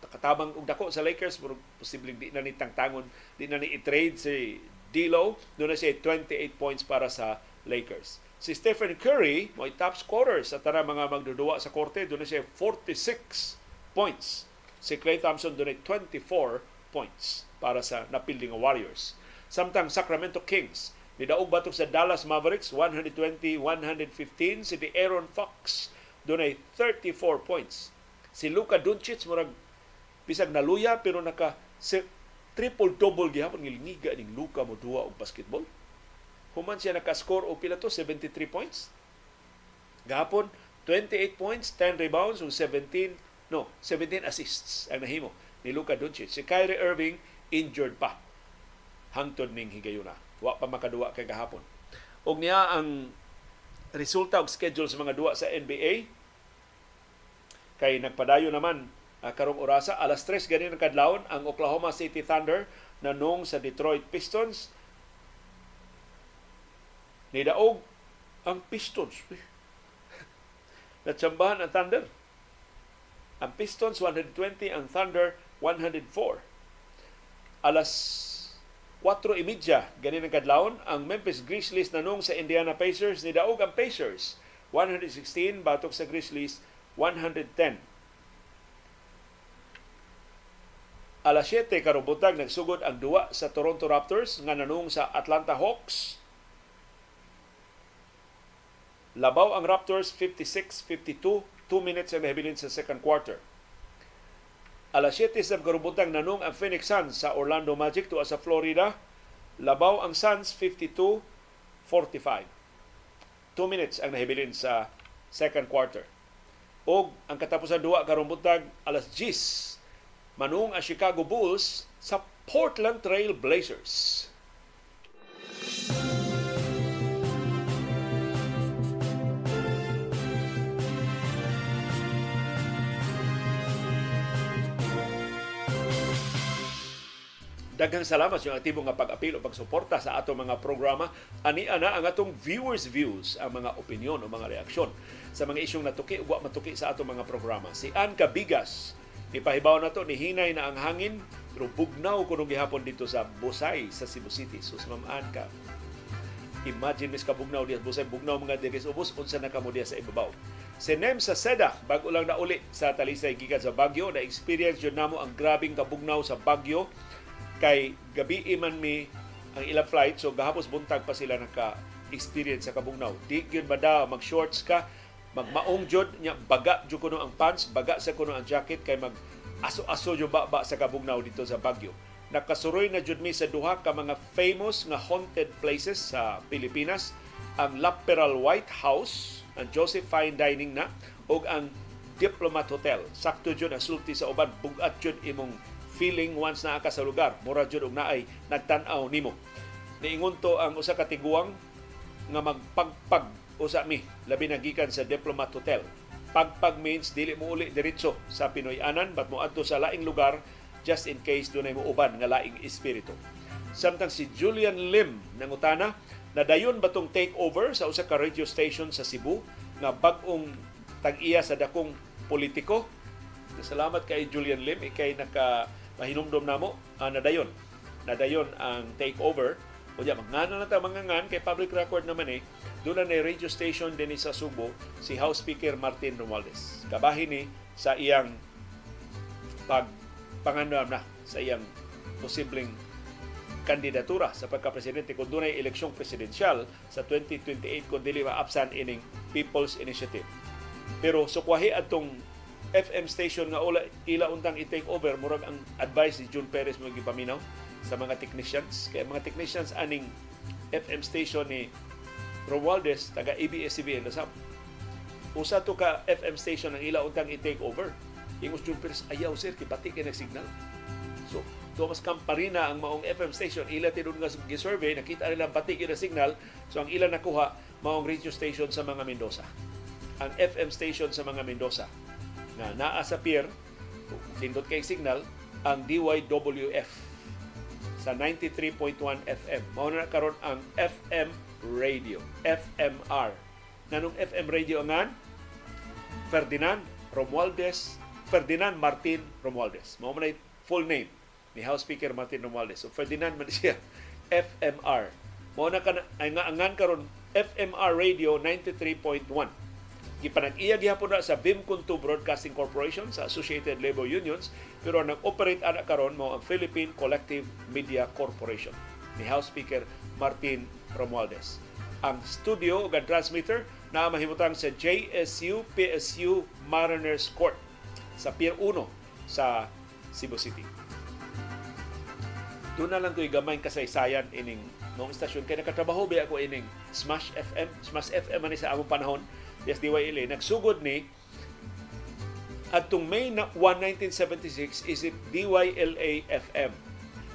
katabang og dako sa Lakers pero posibleng di na ni tangtangon di na ni i-trade si D'Lo do na siya 28 points para sa Lakers Si Stephen Curry, mo top scorer sa tara mga magdudua sa korte, doon siya 46 points. Si Clay Thompson doon 24 points para sa napilding Warriors. Samtang Sacramento Kings, nidaog batok sa Dallas Mavericks 120-115 si Aaron Fox doon 34 points. Si Luka Doncic murag bisag naluya pero naka triple double gihapon ngilingiga ning Luka mo duwa og basketball human siya naka-score o pila to 73 points. Gahapon 28 points, 10 rebounds ug 17 no, 17 assists ang nahimo ni Luka Doncic. Si Kyrie Irving injured pa hangtod ning higayuna. Wa pa makaduwa kay gahapon. Og niya ang resulta og schedule sa mga duwa sa NBA kay nagpadayo naman uh, karong orasa alas 3 ganin ang kadlawon ang Oklahoma City Thunder nanong sa Detroit Pistons Nidaog ang Pistons. Natsambahan ang Thunder. Ang Pistons 120, ang Thunder 104. Alas 4.30 ganin ang kadlawon ang Memphis Grizzlies nanong sa Indiana Pacers ni daog ang Pacers 116 batok sa Grizzlies 110 Alas 7 karubutag nagsugod ang duwa sa Toronto Raptors nga nanung sa Atlanta Hawks. Labaw ang Raptors 56-52, 2 minutes ang nahibilin sa second quarter. Alas 7 sa karubutang nanung ang Phoenix Suns sa Orlando Magic tuwa sa Florida. Labaw ang Suns 52-45. 2 minutes ang nahibilin sa second quarter. O ang katapusan duwa karong buntag alas 10 manung ang Chicago Bulls sa Portland Trail Blazers. Daghang salamat sa aktibo nga pag-apil o pagsuporta sa ato mga programa. Ani ana ang atong viewers views, ang mga opinion o mga reaksyon sa mga isyong natuki ug matuki sa ato mga programa. Si Ann Cabigas Ipahibaw na to ni hinay na ang hangin pero bugnaw kuno gihapon dito sa Busay sa Cebu City. Sus mamaan ka. Imagine mis kabugnaw diya Busay bugnaw mga diris ubos unsa na kamo sa ibabaw. Si Nem sa Seda bago lang nauli sa Talisay gikan sa Bagyo na experience yun namo ang grabing kabugnaw sa Bagyo kay gabi man mi ang ilang flight so gahapos buntag pa sila naka experience sa kabugnaw. Di gyud ba daw mag shorts ka magmaong jud nya baga jud kuno ang pants, baga sa kuno ang jacket kay mag aso-aso jud ba, sa kabugnaw dito sa Baguio. Nakasuroy na jud mi sa duha ka mga famous nga haunted places sa Pilipinas, ang Laperal White House, ang Joseph Fine Dining na ug ang Diplomat Hotel. Sakto jud ang sulti sa uban bugat jud imong feeling once naa ka sa lugar. Mura jud og naay nagtan-aw nimo. Niingon to ang usa ka tiguang nga magpagpag usa mi labi na gikan sa Diplomat Hotel. Pagpag means dili mo uli diretso sa Pinoy anan but mo adto sa laing lugar just in case dunay mo uban nga laing espiritu. Samtang si Julian Lim nangutana na dayon batong takeover sa usa ka radio station sa Cebu nga bag-ong tag-iya sa dakong politiko. Salamat kay Julian Lim ikay naka mahinumdom namo uh, nadayon nadayon ang takeover Unya, mangana na ta mangangan kay public record naman eh. Doon na radio station din sa Subo si House Speaker Martin Romualdez. Kabahin ni sa iyang pag pangandam na sa iyang posibleng kandidatura sa pagka-presidente kung doon ay eleksyong presidensyal sa 2028 kung dili ma-absan ining People's Initiative. Pero sukwahi atong FM station nga ula ila untang i-take over murag ang advice ni June Perez mo gipaminaw sa mga technicians. Kaya mga technicians aning FM station ni Romualdez, taga ABS-CBN na sab. Usa to ka FM station ang ila untang i-take over. Ingos jumpers, ayaw sir, kipati ka signal. So, Thomas Camparina ang maong FM station, ila tinun nga gi-survey, nakita nila pati na signal. So, ang ila nakuha, maong radio station sa mga Mendoza. Ang FM station sa mga Mendoza na naa sa pier, tindot kay signal, ang DYWF sa 93.1 FM. Mao na karon ang FM Radio, FMR. Nanong FM Radio ngan Ferdinand Romualdez, Ferdinand Martin Romualdez. Mao man full name ni House Speaker Martin Romualdez. So Ferdinand man siya FMR. Mao na kan ay nga angan karon FMR Radio 93.1 gipanag-iya gihapon na sa Bimkuntu Broadcasting Corporation sa Associated Labor Unions pero nag-operate ana karon mo ang Philippine Collective Media Corporation ni House Speaker Martin Romualdez. Ang studio ug transmitter na mahimutang sa JSU PSU Mariners Court sa Pier 1 sa Cebu City. Doon na lang ko'y gamay kasaysayan ining mong istasyon. Kaya nakatrabaho ba ako ining Smash FM. Smash FM man sa among panahon yes, DYLA, nagsugod ni atong May 1, 1976 is it DYLA FM.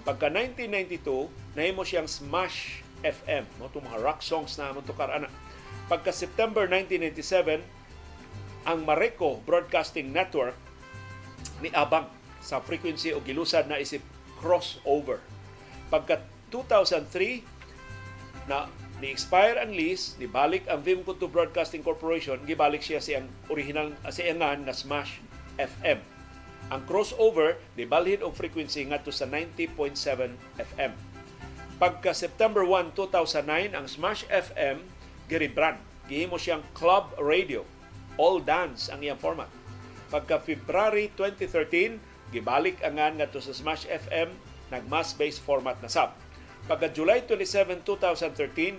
Pagka 1992, nahimo siyang Smash FM. Mo mga rock songs na mo tukar ana. Pagka September 1997, ang Mareco Broadcasting Network ni Abang sa frequency o gilusad na isip crossover. Pagka 2003, na ni-expire ang lease, nibalik ang Vimkuntu Broadcasting Corporation, gibalik siya siyang original, siyangan na Smash FM. Ang crossover nibalhin og frequency ngadto sa 90.7 FM. Pagka September 1, 2009, ang Smash FM girebrand. Gihimo siyang Club Radio. All dance ang iyang format. Pagka February 2013, gibalik angan ngadto sa Smash FM nag mass-based format na sab. Pagka July 27, 2013,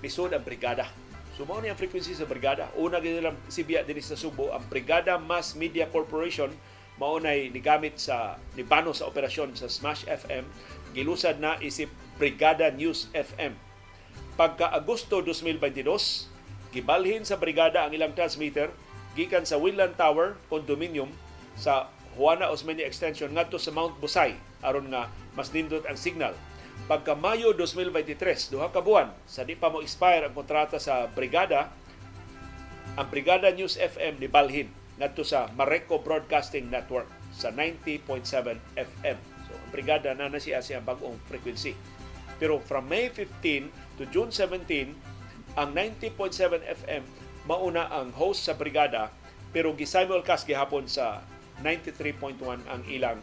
lisod ang brigada. So mao ni ang frequency sa brigada. Una gid nilang sibiya dinhi sa Subo ang Brigada Mass Media Corporation mao nay nigamit sa nibano sa operasyon sa Smash FM gilusad na isip Brigada News FM. Pagka Agosto 2022, gibalhin sa brigada ang ilang transmitter gikan sa Winland Tower condominium sa Juana Osmeña Extension ngadto sa Mount Busay aron nga mas nindot ang signal. Pagka Mayo 2023, duha ka buwan sa di pa mo expire ang kontrata sa brigada, ang Brigada News FM ni Balhin ngadto sa Mareco Broadcasting Network sa 90.7 FM. So ang brigada na na siya siya bagong frequency. Pero from May 15 to June 17, ang 90.7 FM mauna ang host sa brigada pero gisimulcast gihapon sa 93.1 ang ilang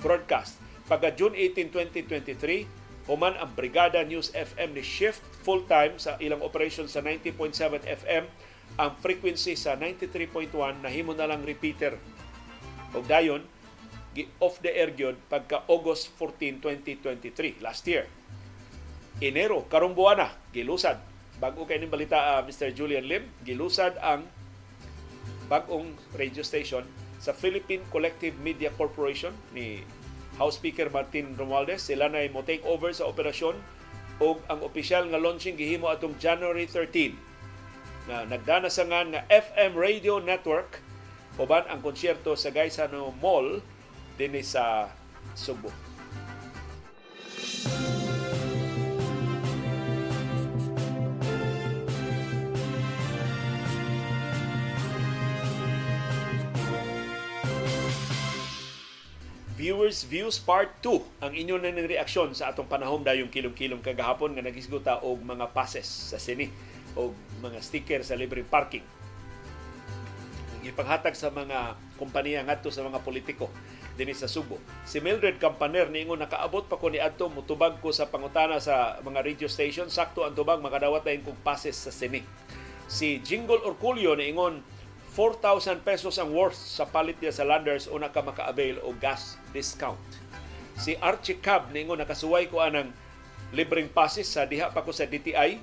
broadcast. Pagka June 18, 2023, human ang Brigada News FM ni shift full-time sa ilang operation sa 90.7 FM ang frequency sa 93.1 nahimo na lang repeater og dayon off the air gyud pagka August 14, 2023 last year. Enero karong buwan na gilusad bago kay ning balita uh, Mr. Julian Lim gilusad ang bagong radio station sa Philippine Collective Media Corporation ni House Speaker Martin Romualdez. Sila na mo take over sa operasyon o ang opisyal nga launching gihimo atong January 13 na nagdanasangan nga FM Radio Network uban ang konsyerto sa Gaisano Mall dinhi sa Subo. Viewers Views Part 2 ang inyo na ng reaksyon sa atong panahon dayong kilom-kilom kagahapon nga nagisguta og mga passes sa sini o mga sticker sa libreng parking. Ipanghatag sa mga kompanya ngadto sa mga politiko dinhi sa Subo. Si Mildred Campaner niingon nakaabot pa ko ni adto mutubag ko sa pangutana sa mga radio station sakto ang tubag makadawat na kog passes sa sini. Si Jingle Orculio niingon 4,000 pesos ang worth sa palit niya sa Landers una ka maka-avail o gas discount. Si Archie Cab ningon nakasuway ko anang libreng passes sa diha pa ko sa DTI.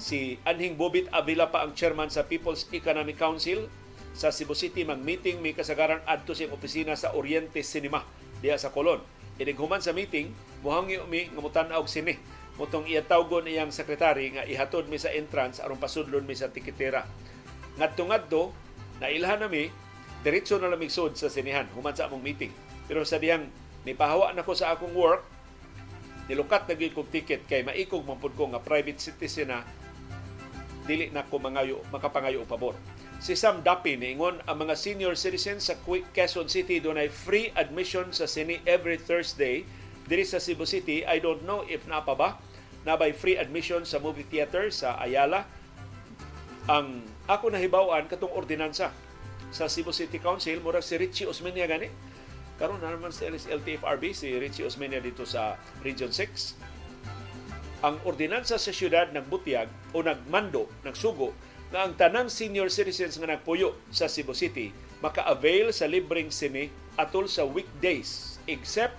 Si Anhing Bobit Avila pa ang chairman sa People's Economic Council sa Cebu City mag-meeting may kasagaran adto sa opisina sa Oriente Cinema diha sa Colon. Inighuman sa meeting, muhangi umi nga mutan-og sini. Mutong iyatawgon iyang sekretary nga ihatod mi sa entrance aron pasudlon mi sa tikitera. Ngadto-ngadto, nailhan nami diretso na lamig sud sa sinihan human sa among meeting. Pero sa diyang nipahawa na ko sa akong work, nilukat na kog ticket kay maikog man pud ko nga private citizen na dili na ko mangayo makapangayo pabor. Si Sam Dapi niingon ang mga senior citizens sa Quezon City dunay free admission sa sini every Thursday diri sa Cebu City. I don't know if napa ba nabay free admission sa movie theater sa Ayala. Ang ako nahibawan katong ordinansa. Sa Cebu City Council murag si Richie Osmeña gani. Karon na naman sa LTFRB si Richie Osmeña dito sa Region 6 ang ordinansa sa syudad nagbutiyag o nagmando, nagsugo na ang tanang senior citizens nga nagpuyo sa Cebu City maka-avail sa libreng sine atol sa weekdays except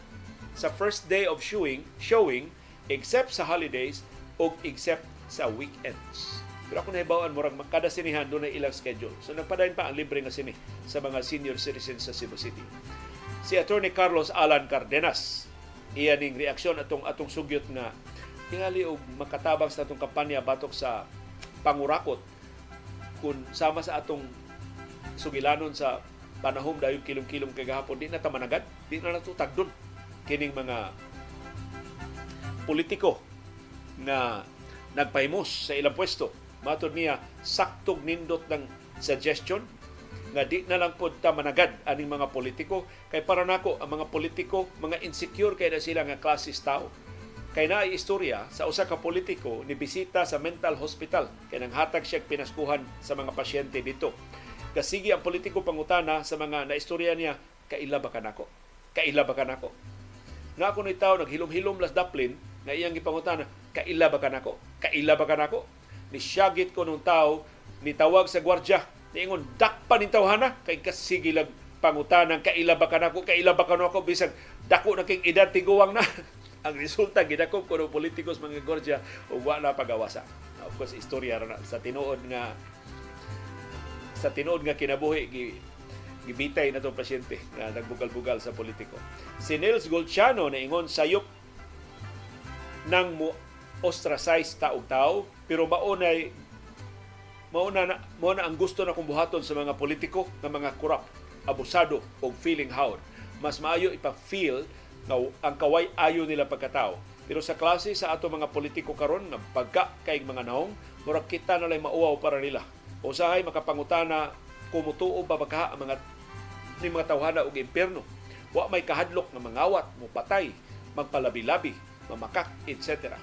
sa first day of showing, showing except sa holidays o except sa weekends. Pero ako nahibawan mo kada sinihan doon na ilang schedule. So nagpadayon pa ang libre nga sini sa mga senior citizens sa Cebu City. Si Attorney Carlos Alan Cardenas, iya ning reaksyon atong atong sugyot nga tingali og makatabang sa atong kampanya batok sa pangurakot kung sama sa atong sugilanon sa panahom dayon kilom-kilom kay gahapon di na ta managad di na natutag doon kining mga politiko na nagpahimos sa ilang pwesto matod niya saktog nindot ng suggestion nga di na lang pod managad aning mga politiko kay para nako ang mga politiko mga insecure kay na sila nga klasis tao kay naay istorya sa usa ka politiko ni bisita sa mental hospital kay nang hatag siya pinaskuhan sa mga pasyente dito. Kasigi ang politiko pangutana sa mga naistorya niya kaila ba kanako? Kaila ba kanako? Nga ako ni tao naghilom-hilom las daplin nga iyang gipangutana, kaila ba kanako? Kaila ba kanako? Ni syagit ko nung tao ni tawag sa gwardya. Niingon dakpa ni tawhana kay kasige lang pangutanang kaila ba kanako kaila ba kanako bisag dako na king edad tiguwang na. Ang resulta gidakop ko ng politikos mga gwardya ug wala pagawasa. Of course istorya na. Sa tinuod nga sa tinuod nga kinabuhi gi gibitay na itong pasyente nga nagbugal-bugal sa politiko. Si Nils Golciano na ingon sayop nang mo ostracize taog tao pero maunay mauna na, mauna ang gusto na kong buhaton sa mga politiko nga mga corrupt, abusado o feeling howd. Mas maayo ipa-feel na ang kaway ayo nila pagkatao. Pero sa klase sa ato mga politiko karon nga pagka kay mga naong, murag kita na lang mauwaw para nila. Usahay makapangutana kumutuo ba baka ang mga ni mga tawhana og impierno. Wa may kahadlok nga mangawat, mupatay, magpalabi-labi, mamakak, etc.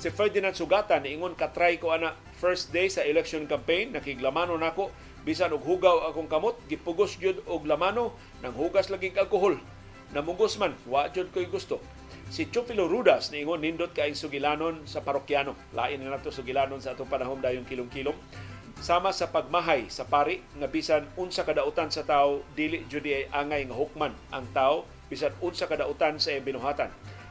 Si Ferdinand Sugata niingon katry ko ana first day sa election campaign. Nakiglamano nako bisan og hugaw akong kamot gipugos gyud og lamano. Nang hugas lagi alkohol. Namugos man wa jud koy gusto. Si Chupilo Rudas niingon nindot kaayong sugilanon sa parokyano. Lain na nato sugilanon sa atong panahon dayon kilong-kilong. Sama sa pagmahay sa pari nga bisan unsa kadautan sa tao dili jud ay angay nga hukman ang tao. Bisan unsa kadautan sa binuhatan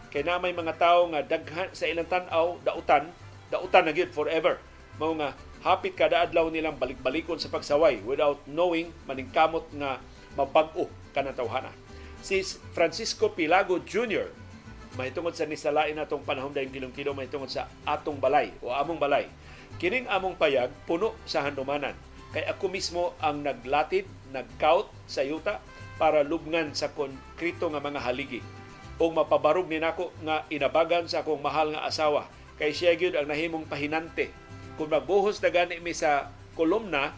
kay na may mga tao nga daghan sa ilang tan-aw dautan dautan na gyud forever mao nga hapit kada adlaw nilang balik-balikon sa pagsaway without knowing maningkamot nga mabag-o kanang tawhana. Si Francisco Pilago Jr. mahitungod sa nisalain natong panahon dayong kilong-kilo mahitungod sa atong balay o among balay. Kining among payag puno sa handumanan. Kay ako mismo ang naglatid, nagkaut sa yuta para lubngan sa konkrito nga mga haligi o mapabarog ni nako nga inabagan sa akong mahal nga asawa kay siya gyud ang nahimong pahinante kung magbuhos na gani mi sa kolumna,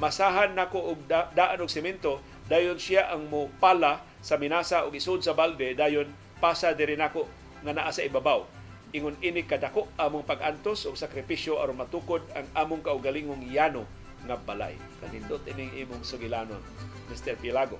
masahan nako og da, daan og semento, dayon siya ang mo pala sa minasa og isud sa balde, dayon pasa diri nako nga naa sa ibabaw. Ingon ini kadako among pag-antos og sakripisyo aron matukod ang among kaugalingong yano nga balay. Kanindot ining imong sugilanon, Mr. Pilago.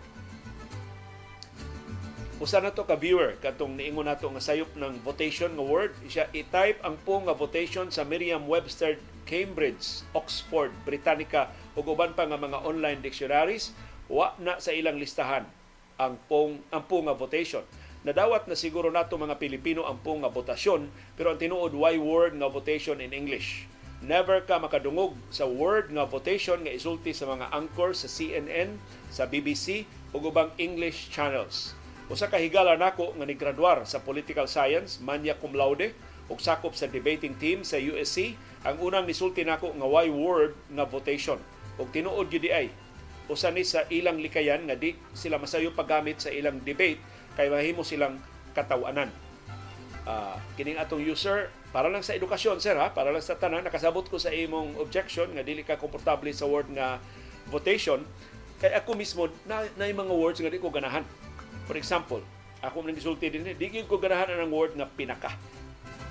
Usa na to ka viewer katong niingon nato nga sayop ng votation nga word siya i-type ang po nga votation sa Merriam-Webster Cambridge, Oxford, Britannica ug uban pa nga mga online dictionaries wa na sa ilang listahan ang pong ang po nga votation. Nadawat na siguro nato mga Pilipino ang po nga votasyon pero ang tinuod why word nga votation in English. Never ka makadungog sa word nga votation nga isulti sa mga anchor sa CNN, sa BBC ug ubang English channels Usa ka higala nako nga nigraduar sa political science, manya cum laude, ug sakop sa debating team sa USC, ang unang nisulti nako nga why word nga votation. Ug tinuod gyud ay usa ni sa ilang likayan nga di sila masayo paggamit sa ilang debate kay mahimo silang katawanan. Uh, kining atong user para lang sa edukasyon sir ha para lang sa tanan nakasabot ko sa imong objection nga dili ka komportable sa word nga votation kay ako mismo na, na mga words nga di ko ganahan For example, ako man gisulti din, di ko ganahan ang word nga pinaka.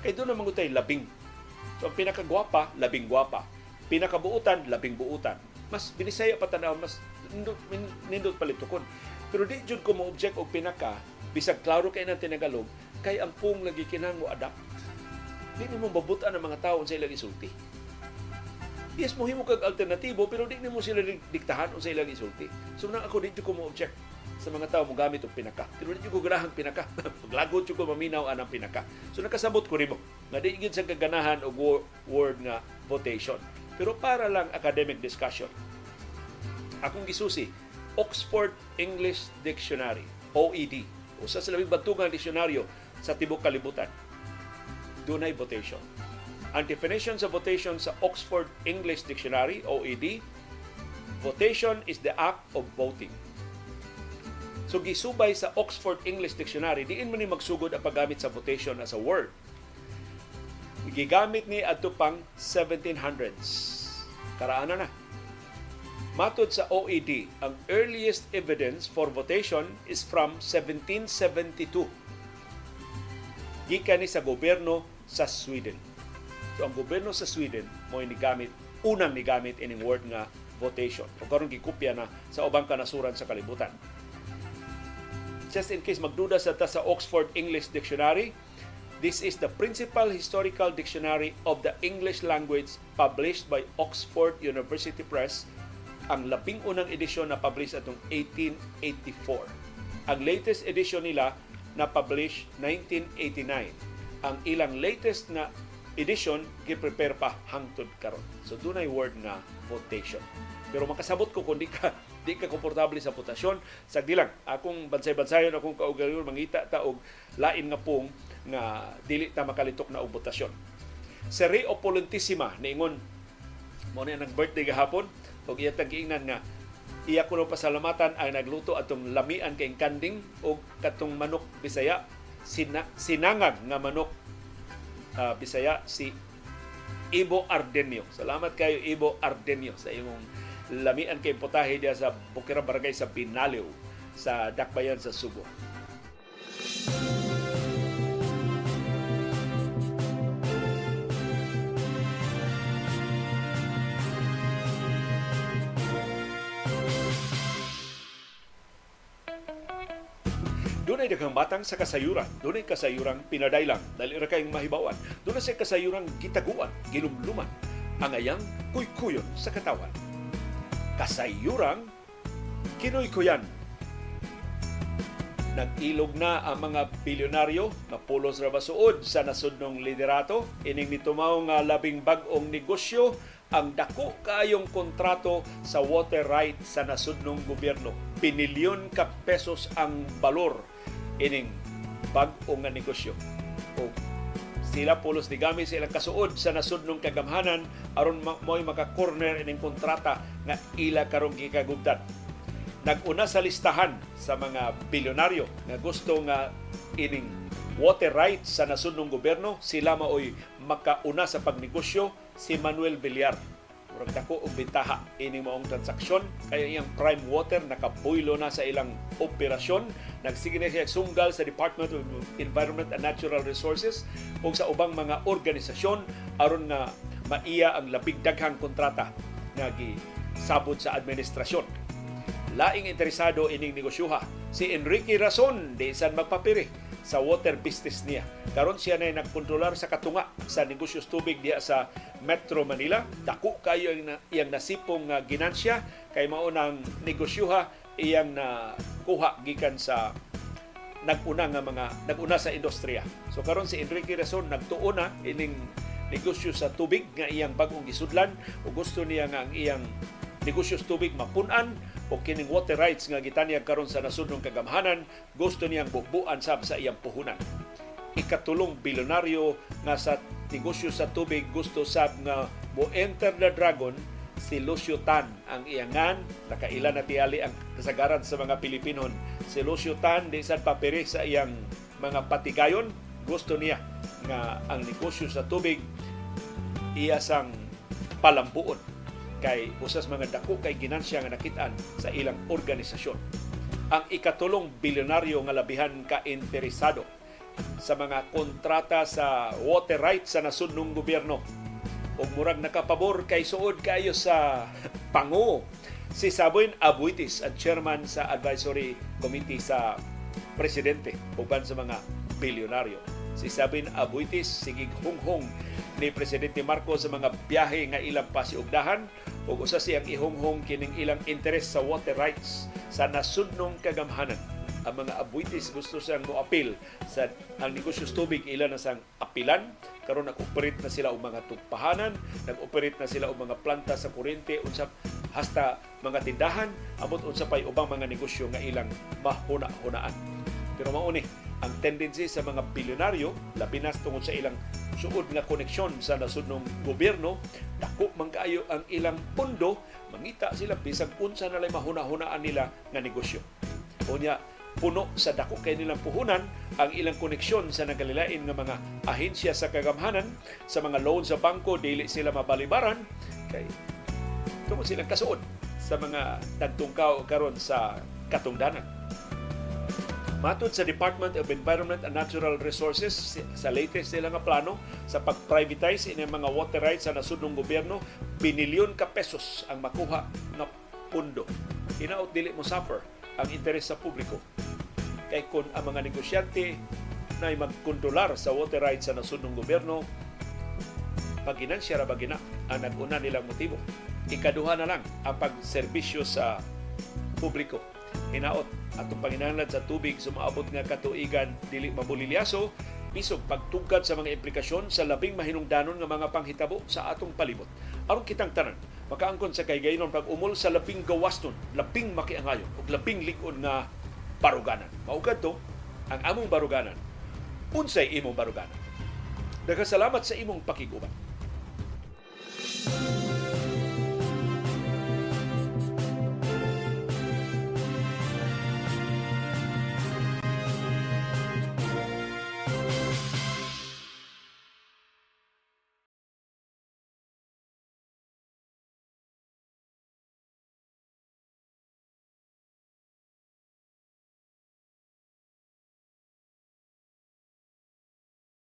Kay doon naman tay labing. So ang pinakagwapa, labing gwapa. Pinakabuutan, labing buutan. Mas binisaya pa tanaw, mas nindot, nindot palitukon. Pero di jud ko mo object og pinaka, bisag klaro kay nang tinagalog, kay ang pung lagi kinang mo adapt. Di mo mabutan ang mga tao sa ilang isulti. Yes, mo himo kag alternatibo pero di mo sila diktahan o sa ilang isulti. So nang ako di ko mo object sa mga tao mo gamit og pinaka. Pero di ko ganahan pinaka. Paglagot ko maminaw anang pinaka. So nakasabot ko nimo nga di gyud sa kaganahan og word nga votation. Pero para lang academic discussion. Akong gisusi Oxford English Dictionary, OED. Usa sa labing batugang disyonaryo sa tibok kalibutan. Dunay votation. Ang definition sa votation sa Oxford English Dictionary, OED, votation is the act of voting So gisubay sa Oxford English Dictionary, diin mo ni magsugod ang paggamit sa votation as a word. Gigamit ni adto pang 1700s. Karaana na. Matod sa OED, ang earliest evidence for votation is from 1772. Gikan ni sa gobyerno sa Sweden. So ang gobyerno sa Sweden mo ni gamit unang ni gamit ining word nga votation. O karon gikopya na sa ubang kanasuran sa kalibutan just in case magduda sa ta sa Oxford English Dictionary, this is the principal historical dictionary of the English language published by Oxford University Press. Ang labing unang edisyon na publish atong 1884. Ang latest edition nila na publish 1989. Ang ilang latest na edition gi-prepare pa hangtod karon. So dunay word nga votation. Pero makasabot ko kung di ka di ka komportable sa votasyon, sagdi lang akong bansay-bansayon akong kaugayon mangita ta og lain nga pong nga dili ta makalitok na og votasyon. Si Rey Opulentissima niingon mo na nag-birthday gahapon og iya tag-ingnan nga iya ko pasalamatan ang nagluto atong lamian kay kanding o katong manok Bisaya sina, sinangag nga manok uh, Bisaya si Ibo Ardenio. Salamat kayo Ibo Ardenio sa imong lamian kay potahe dia sa Bukira Barangay sa Binaliw sa Dakbayan sa Subo. Dunay daghang batang sa kasayuran, dunay kasayuran pinadaylang, dali ra kayong mahibawan. Dunay sa kasayuran gitaguan, gilumluman, ang ayang kuykuyon sa katawan. Kasayuran kinuykuyan. Nag-ilog na ang mga bilyonaryo na pulos ra sa nasudnong liderato. Ining nitumaw nga labing bag-ong negosyo ang dako kayong kontrato sa water right sa nasudnong gobyerno. Pinilyon ka pesos ang balor ining bag-o nga negosyo. O sila pulos ni gamit sa ilang kasuod sa nasudnong kagamhanan aron mo'y maka-corner ining kontrata nga ila karong gikagubdan. Naguna sa listahan sa mga bilyonaryo nga gusto nga ining water rights sa nasudnong gobyerno, sila maoy makauna sa pagnegosyo si Manuel Villar murag dako og bentaha ini maong transaksyon. Kaya iyang prime water nakabuylo na sa ilang operasyon. Nagsige na siya sunggal sa Department of Environment and Natural Resources o sa ubang mga organisasyon aron nga maiya ang labing daghang kontrata nga sabot sa administrasyon laing interesado ining negosyoha si Enrique Rason di san magpapiri sa water business niya. Karon siya na nagkontrolar sa katunga sa negosyos tubig diya sa Metro Manila. Dako kayo iyang, iyang nasipong uh, ginansya kay mao nang negosyoha iyang na kuha gikan sa naguna nga mga naguna sa industriya. So karon si Enrique Rason nagtuo na ining negosyo sa tubig nga iyang bagong gisudlan o gusto niya nga ang iyang negosyo sa tubig mapunan o kining water rights nga gitanyag karon sa nasudnong kagamhanan gusto niyang bubuan sab sa iyang puhunan. Ikatulong bilyonaryo nga sa negosyo sa tubig gusto sab nga mo enter the dragon si Lucio Tan. Ang iyangan nakaila na tiali ang kasagaran sa mga Pilipinon si Lucio Tan di sad papiri sa iyang mga patigayon. Gusto niya nga ang negosyo sa tubig iya sang palambuon kay usas mga dako kay ginansya nga nakitaan sa ilang organisasyon. Ang ikatulong bilyonaryo nga labihan ka interesado sa mga kontrata sa water rights sa nasudnong gobyerno ug murag nakapabor kay suod kayo sa pango si Saboy Abuitis ang chairman sa advisory committee sa presidente uban sa mga bilyonaryo si Sabin Abuitis sigig hunghong ni Presidente Marcos sa mga biyahe nga ilang pasiugdahan. Ug usa siyang ihunghong kining ilang interes sa water rights sa nasudnong kagamhanan ang mga abuitis gusto siyang mo-appeal sa ang negosyo tubig ilan na sang apilan. Karon nag-operate na sila og mga tugpahanan nag-operate na sila og mga planta sa kuryente unsa hasta mga tindahan amot unsa pay ubang mga negosyo nga ilang mahuna-hunaan. Pero mao ni ang tendency sa mga bilyonaryo labi na tungod sa ilang suod nga koneksyon sa nasudnong gobyerno dako man kaayo ang ilang pundo mangita sila bisag unsa na lay mahuna-hunaan nila nga negosyo. Unya puno sa dako. Kay nilang puhunan ang ilang koneksyon sa nagalilain nga mga ahensya sa kagamhanan sa mga loan sa bangko dili sila mabalibaran. Kay tumo silang kasuod sa mga nagtungkaw karon sa katungdanan. Matod sa Department of Environment and Natural Resources sa latest nila nga plano sa pag-privatize ini mga water rights sa nasudnong gobyerno, binilyon ka pesos ang makuha nga pundo. Hinaot dili mo suffer ang interes sa publiko. kay kung ang mga negosyante na magkontrolar sa water rights sa nasud ng gobyerno paginansya ra bagina ang nag-una nilang motibo. Ikaduha na lang ang pagserbisyo sa publiko. Hinaot atong panginahanglan sa tubig sumaabot nga katuigan dili mabulilyaso bisog pagtugkad sa mga implikasyon sa labing mahinungdanon nga mga panghitabo sa atong palibot. Aron kitang tanan, makaangkon sa kay gaynon pag umol sa labing gawaston, labing makiangayon ug labing lig-on nga baruganan. Maugad to ang among baruganan. Unsay imong baruganan? Nagkasalamat sa imong pakiguban.